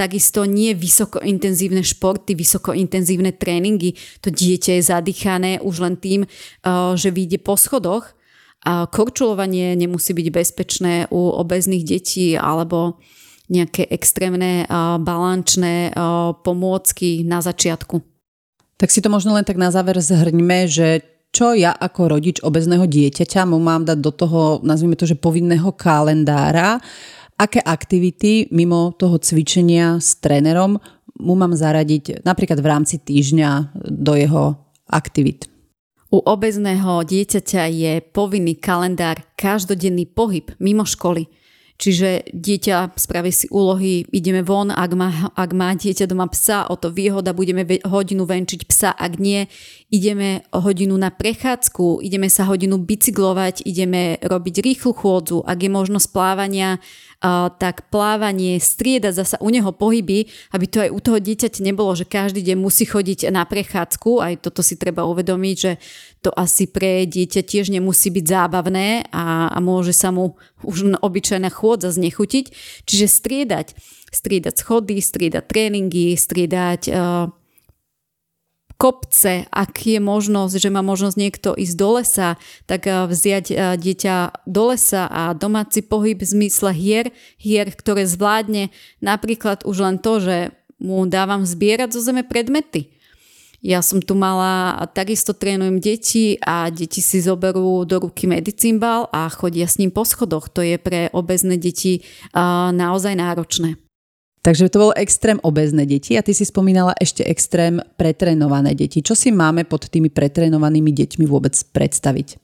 Takisto nie vysokointenzívne športy, vysokointenzívne tréningy. To dieťa je zadýchané už len tým, že vyjde po schodoch. Korčulovanie nemusí byť bezpečné u obezných detí alebo nejaké extrémne balančné pomôcky na začiatku. Tak si to možno len tak na záver zhrňme, že čo ja ako rodič obezného dieťaťa mu mám dať do toho, nazvime to, že povinného kalendára, aké aktivity mimo toho cvičenia s trénerom mu mám zaradiť napríklad v rámci týždňa do jeho aktivít. U obezného dieťaťa je povinný kalendár každodenný pohyb mimo školy. Čiže dieťa spraví si úlohy, ideme von, ak má, ak má dieťa doma psa, o to výhoda, budeme hodinu venčiť psa, ak nie, ideme hodinu na prechádzku, ideme sa hodinu bicyklovať, ideme robiť rýchlu chôdzu, ak je možnosť plávania, tak plávanie, striedať zasa u neho pohyby, aby to aj u toho dieťaťa nebolo, že každý deň musí chodiť na prechádzku, aj toto si treba uvedomiť, že to asi pre dieťa tiež nemusí byť zábavné a, a môže sa mu už obyčajná chôdza znechutiť. Čiže striedať, striedať schody, striedať tréningy, striedať uh, kopce, ak je možnosť, že má možnosť niekto ísť do lesa, tak eh, vziať eh, dieťa do lesa a domáci pohyb v zmysle hier, hier, ktoré zvládne napríklad už len to, že mu dávam zbierať zo zeme predmety. Ja som tu mala, takisto trénujem deti a deti si zoberú do ruky medicínbal a chodia s ním po schodoch. To je pre obezné deti uh, naozaj náročné. Takže to bol extrém obezné deti a ty si spomínala ešte extrém pretrenované deti. Čo si máme pod tými pretrenovanými deťmi vôbec predstaviť?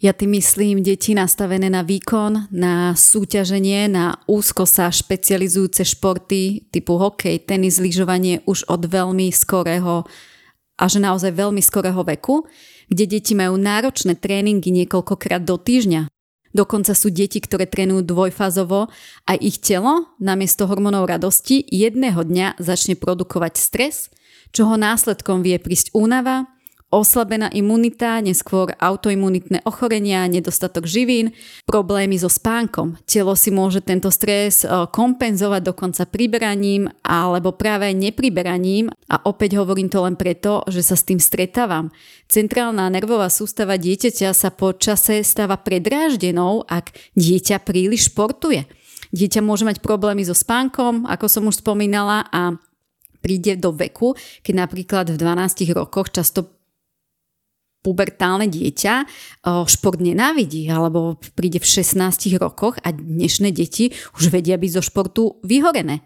Ja tým myslím deti nastavené na výkon, na súťaženie, na úzko sa špecializujúce športy typu hokej, tenis, lyžovanie už od veľmi skorého a že naozaj veľmi skorého veku, kde deti majú náročné tréningy niekoľkokrát do týždňa. Dokonca sú deti, ktoré trénujú dvojfázovo a ich telo namiesto hormónov radosti jedného dňa začne produkovať stres, čoho následkom vie prísť únava, oslabená imunita, neskôr autoimunitné ochorenia, nedostatok živín, problémy so spánkom. Telo si môže tento stres e, kompenzovať dokonca priberaním alebo práve nepriberaním a opäť hovorím to len preto, že sa s tým stretávam. Centrálna nervová sústava dieťaťa sa po čase stáva predráždenou, ak dieťa príliš športuje. Dieťa môže mať problémy so spánkom, ako som už spomínala, a príde do veku, keď napríklad v 12 rokoch často pubertálne dieťa šport nenávidí alebo príde v 16 rokoch a dnešné deti už vedia byť zo športu vyhorené.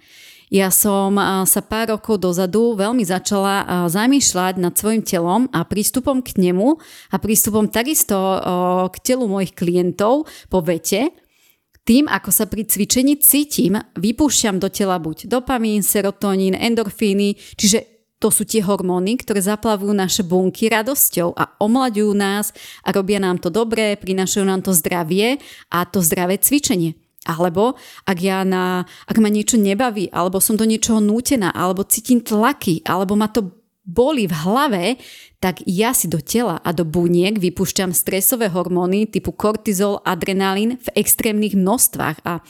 Ja som sa pár rokov dozadu veľmi začala zamýšľať nad svojim telom a prístupom k nemu a prístupom takisto k telu mojich klientov po vete. Tým, ako sa pri cvičení cítim, vypúšťam do tela buď dopamín, serotonín, endorfíny, čiže to sú tie hormóny, ktoré zaplavujú naše bunky radosťou a omlaďujú nás a robia nám to dobré, prinašajú nám to zdravie a to zdravé cvičenie. Alebo ak, ja na, ak ma niečo nebaví, alebo som do niečoho nútená, alebo cítim tlaky, alebo ma to boli v hlave, tak ja si do tela a do buniek vypúšťam stresové hormóny typu kortizol, adrenalín v extrémnych množstvách a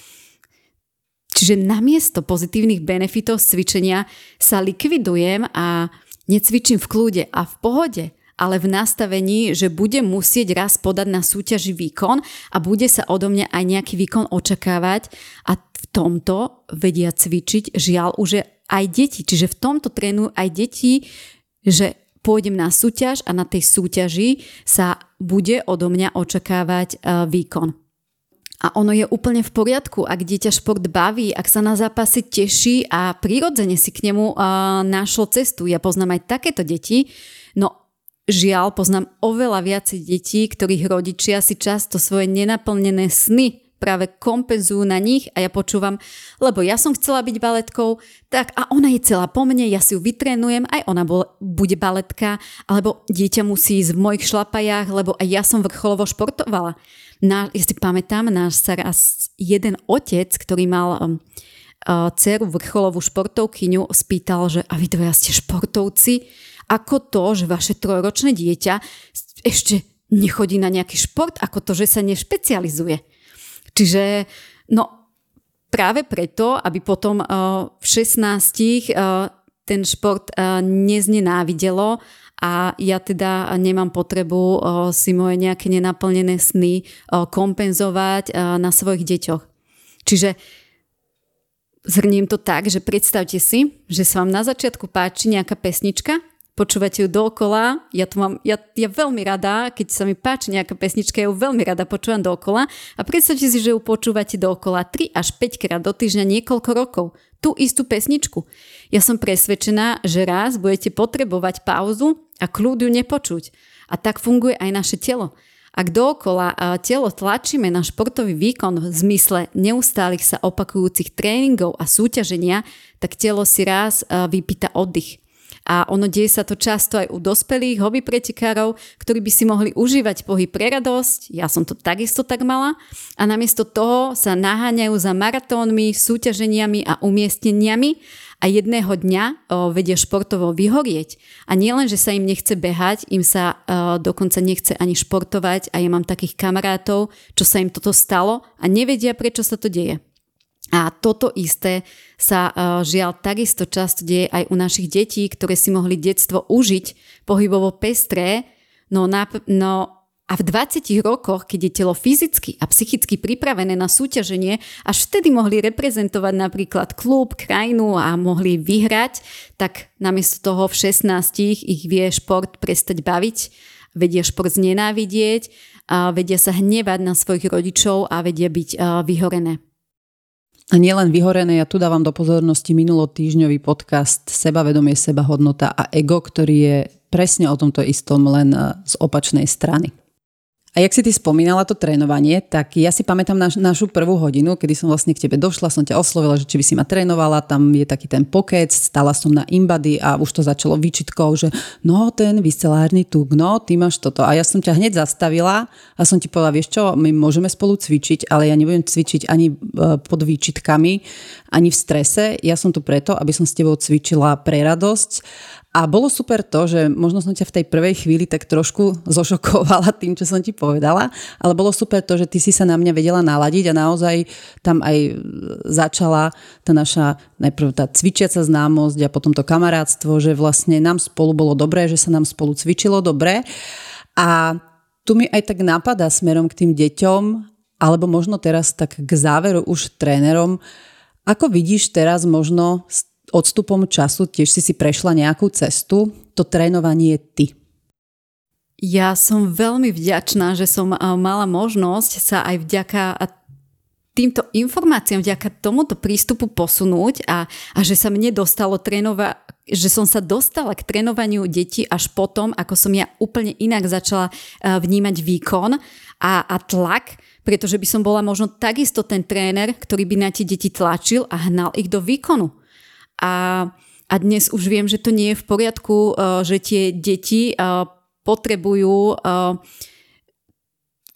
Čiže namiesto pozitívnych benefitov cvičenia sa likvidujem a necvičím v kľude a v pohode, ale v nastavení, že budem musieť raz podať na súťaži výkon a bude sa odo mňa aj nejaký výkon očakávať a v tomto vedia cvičiť žiaľ už aj deti. Čiže v tomto trénujú aj deti, že pôjdem na súťaž a na tej súťaži sa bude odo mňa očakávať výkon. A ono je úplne v poriadku, ak dieťa šport baví, ak sa na zápasy teší a prirodzene si k nemu uh, našlo cestu. Ja poznám aj takéto deti, no žiaľ poznám oveľa viacej detí, ktorých rodičia si často svoje nenaplnené sny práve kompenzujú na nich a ja počúvam, lebo ja som chcela byť baletkou, tak a ona je celá po mne, ja si ju vytrénujem, aj ona bol, bude baletka, alebo dieťa musí ísť v mojich šlapajách, lebo aj ja som vrcholovo športovala. Na, ja si pamätám, náš sa raz jeden otec, ktorý mal um, uh, dceru vrcholovú športovkyňu, spýtal, že a vy dvaja ste športovci, ako to, že vaše trojročné dieťa ešte nechodí na nejaký šport, ako to, že sa nešpecializuje. Čiže no práve preto, aby potom uh, v 16 uh, ten šport uh, neznenávidelo a ja teda nemám potrebu uh, si moje nejaké nenaplnené sny uh, kompenzovať na svojich deťoch. Čiže zhrniem to tak, že predstavte si, že sa vám na začiatku páči nejaká pesnička počúvate ju dookola. Ja, tu mám, ja, ja veľmi rada, keď sa mi páči nejaká pesnička, ja ju veľmi rada počúvam dookola. A predstavte si, že ju počúvate dookola 3 až 5 krát do týždňa niekoľko rokov. Tú istú pesničku. Ja som presvedčená, že raz budete potrebovať pauzu a kľud ju nepočuť. A tak funguje aj naše telo. Ak dookola telo tlačíme na športový výkon v zmysle neustálych sa opakujúcich tréningov a súťaženia, tak telo si raz vypýta oddych. A ono deje sa to často aj u dospelých hobby pretekárov, ktorí by si mohli užívať pohyb pre radosť, ja som to takisto tak mala, a namiesto toho sa naháňajú za maratónmi, súťaženiami a umiestneniami a jedného dňa o, vedia športovo vyhorieť. A nielen, že sa im nechce behať, im sa o, dokonca nechce ani športovať a ja mám takých kamarátov, čo sa im toto stalo a nevedia, prečo sa to deje. A toto isté sa uh, žiaľ takisto často deje aj u našich detí, ktoré si mohli detstvo užiť pohybovo pestré, no, na, no a v 20 rokoch, keď je telo fyzicky a psychicky pripravené na súťaženie, až vtedy mohli reprezentovať napríklad klub, krajinu a mohli vyhrať, tak namiesto toho v 16 ich vie šport prestať baviť, vedia šport znenávidieť, a vedia sa hnevať na svojich rodičov a vedia byť vyhorené. A nielen vyhorené, ja tu dávam do pozornosti minulotýžňový podcast Sebavedomie, sebahodnota a ego, ktorý je presne o tomto istom, len e, z opačnej strany. A jak si ty spomínala to trénovanie, tak ja si pamätám naš, našu prvú hodinu, kedy som vlastne k tebe došla, som ťa oslovila, že či by si ma trénovala, tam je taký ten pokec, stala som na imbady a už to začalo výčitkou, že no ten vyscelárny tuk, no ty máš toto. A ja som ťa hneď zastavila a som ti povedala, vieš čo, my môžeme spolu cvičiť, ale ja nebudem cvičiť ani e, pod výčitkami, ani v strese. Ja som tu preto, aby som s tebou cvičila pre radosť a bolo super to, že možno som ťa v tej prvej chvíli tak trošku zošokovala tým, čo som ti povedala, ale bolo super to, že ty si sa na mňa vedela naladiť a naozaj tam aj začala tá naša najprv tá cvičiaca známosť a potom to kamarátstvo, že vlastne nám spolu bolo dobré, že sa nám spolu cvičilo dobre. A tu mi aj tak napadá smerom k tým deťom, alebo možno teraz tak k záveru už trénerom, ako vidíš teraz možno odstupom času tiež si si prešla nejakú cestu, to trénovanie ty. Ja som veľmi vďačná, že som mala možnosť sa aj vďaka týmto informáciám, vďaka tomuto prístupu posunúť a, a že sa mne dostalo trénova, že som sa dostala k trénovaniu detí až potom, ako som ja úplne inak začala vnímať výkon a, a tlak, pretože by som bola možno takisto ten tréner, ktorý by na tie deti tlačil a hnal ich do výkonu. A, a dnes už viem, že to nie je v poriadku, uh, že tie deti uh, potrebujú uh,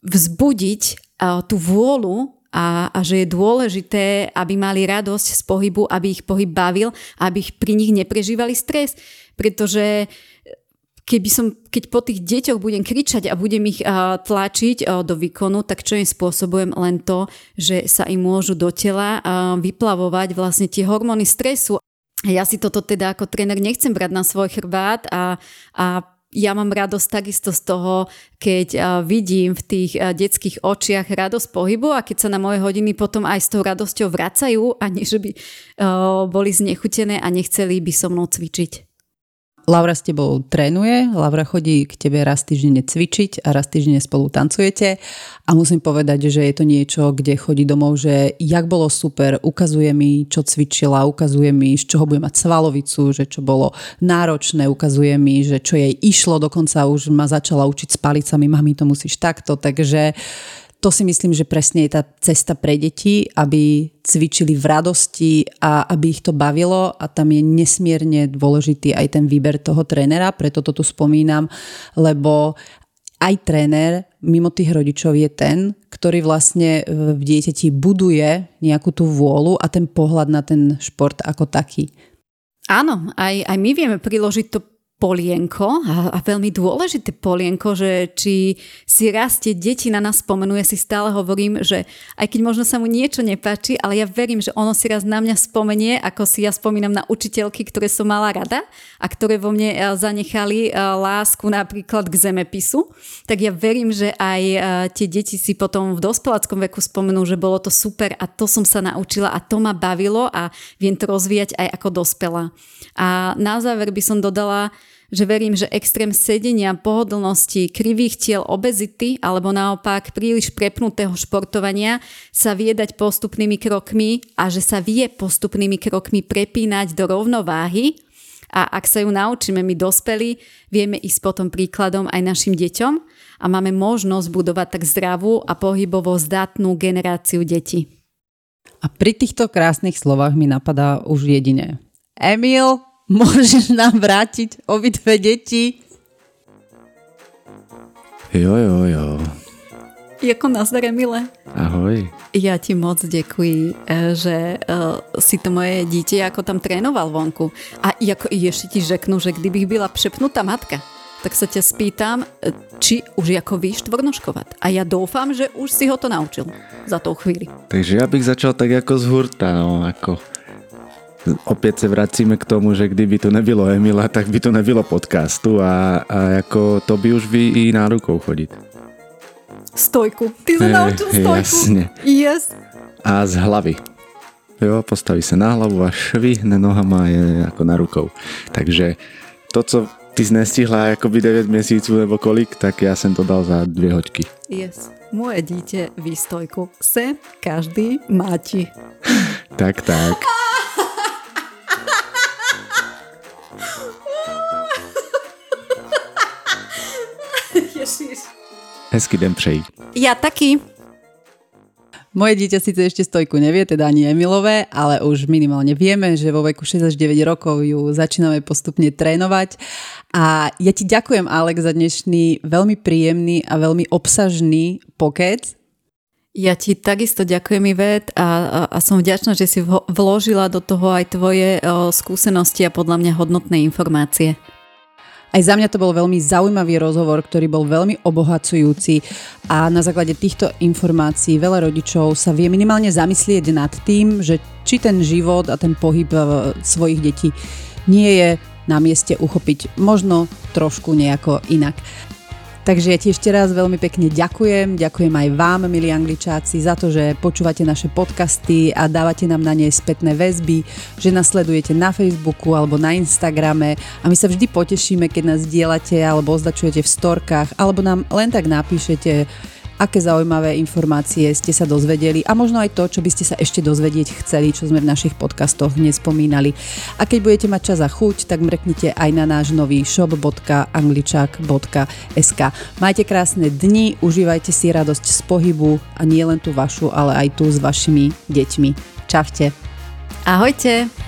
vzbudiť tú vôľu a, a že je dôležité, aby mali radosť z pohybu, aby ich pohyb bavil, aby ich pri nich neprežívali stres. Pretože keby som, keď po tých deťoch budem kričať a budem ich uh, tlačiť uh, do výkonu, tak čo im spôsobujem len to, že sa im môžu do tela uh, vyplavovať vlastne tie hormóny stresu ja si toto teda ako tréner nechcem brať na svoj chrbát a, a ja mám radosť takisto z toho, keď vidím v tých detských očiach radosť pohybu a keď sa na moje hodiny potom aj s tou radosťou vracajú, ani že by boli znechutené a nechceli by so mnou cvičiť. Laura s tebou trénuje, Laura chodí k tebe raz týždenne cvičiť a raz týždenne spolu tancujete. A musím povedať, že je to niečo, kde chodí domov, že jak bolo super, ukazuje mi, čo cvičila, ukazuje mi, z čoho bude mať svalovicu, že čo bolo náročné, ukazuje mi, že čo jej išlo, dokonca už ma začala učiť s palicami, mami to musíš takto, takže to si myslím, že presne je tá cesta pre deti, aby cvičili v radosti a aby ich to bavilo a tam je nesmierne dôležitý aj ten výber toho trénera, preto to tu spomínam, lebo aj tréner mimo tých rodičov je ten, ktorý vlastne v dieťati buduje nejakú tú vôľu a ten pohľad na ten šport ako taký. Áno, aj, aj my vieme priložiť to polienko a, a veľmi dôležité polienko, že či si rastie deti na nás spomenú, ja si stále hovorím, že aj keď možno sa mu niečo nepáči, ale ja verím, že ono si raz na mňa spomenie, ako si ja spomínam na učiteľky, ktoré som mala rada a ktoré vo mne e, zanechali e, lásku napríklad k zemepisu, tak ja verím, že aj e, tie deti si potom v dospeláckom veku spomenú, že bolo to super a to som sa naučila a to ma bavilo a viem to rozvíjať aj ako dospela. A na záver by som dodala, že verím, že extrém sedenia, pohodlnosti, krivých tiel, obezity alebo naopak príliš prepnutého športovania sa vie dať postupnými krokmi a že sa vie postupnými krokmi prepínať do rovnováhy a ak sa ju naučíme my dospelí, vieme ísť potom príkladom aj našim deťom a máme možnosť budovať tak zdravú a pohybovo zdatnú generáciu detí. A pri týchto krásnych slovách mi napadá už jedine. Emil, Môžeš nám vrátiť obidve deti? Jo, jo, jo. Jako nazdar, Emile. Ahoj. Ja ti moc ďakujem, e, že uh, si to moje dieťa ako tam trénoval vonku. A ako ešte ti řeknu, že kdybych byla přepnutá matka, tak sa ťa spýtam, e, či už ako víš tvornoškovať. A ja dúfam, že už si ho to naučil za tou chvíli. Takže ja bych začal tak ako z hurta, no, ako opäť sa vracíme k tomu, že kdyby to nebylo Emila, tak by to nebylo podcastu a, a jako to by už vy i rukou chodiť. Stojku. Ty sa naučil stojku. Jasne. Yes. A z hlavy. Jo, postaví sa na hlavu a švihne nohama je ako na rukou. Takže to, co ty si nestihla by 9 měsíců nebo kolik, tak ja som to dal za dvě hoďky. Yes. Moje dítě výstojku se každý máti. tak, tak. Hezký den přeji. Ja taky. Moje dieťa síce ešte stojku nevie, teda ani Emilové, ale už minimálne vieme, že vo veku 6 až 9 rokov ju začíname postupne trénovať. A ja ti ďakujem, Alex, za dnešný veľmi príjemný a veľmi obsažný pokec. Ja ti takisto ďakujem, Ivet, a, a, a som vďačná, že si vložila do toho aj tvoje o, skúsenosti a podľa mňa hodnotné informácie. Aj za mňa to bol veľmi zaujímavý rozhovor, ktorý bol veľmi obohacujúci a na základe týchto informácií veľa rodičov sa vie minimálne zamyslieť nad tým, že či ten život a ten pohyb e, svojich detí nie je na mieste uchopiť možno trošku nejako inak. Takže ja ti ešte raz veľmi pekne ďakujem. Ďakujem aj vám, milí angličáci, za to, že počúvate naše podcasty a dávate nám na ne spätné väzby, že nás sledujete na Facebooku alebo na Instagrame a my sa vždy potešíme, keď nás dielate alebo označujete v storkách alebo nám len tak napíšete aké zaujímavé informácie ste sa dozvedeli a možno aj to, čo by ste sa ešte dozvedieť chceli, čo sme v našich podcastoch nespomínali. A keď budete mať čas a chuť, tak mrknite aj na náš nový shop.angličak.sk. Majte krásne dni, užívajte si radosť z pohybu a nie len tú vašu, ale aj tú s vašimi deťmi. Čaute. Ahojte.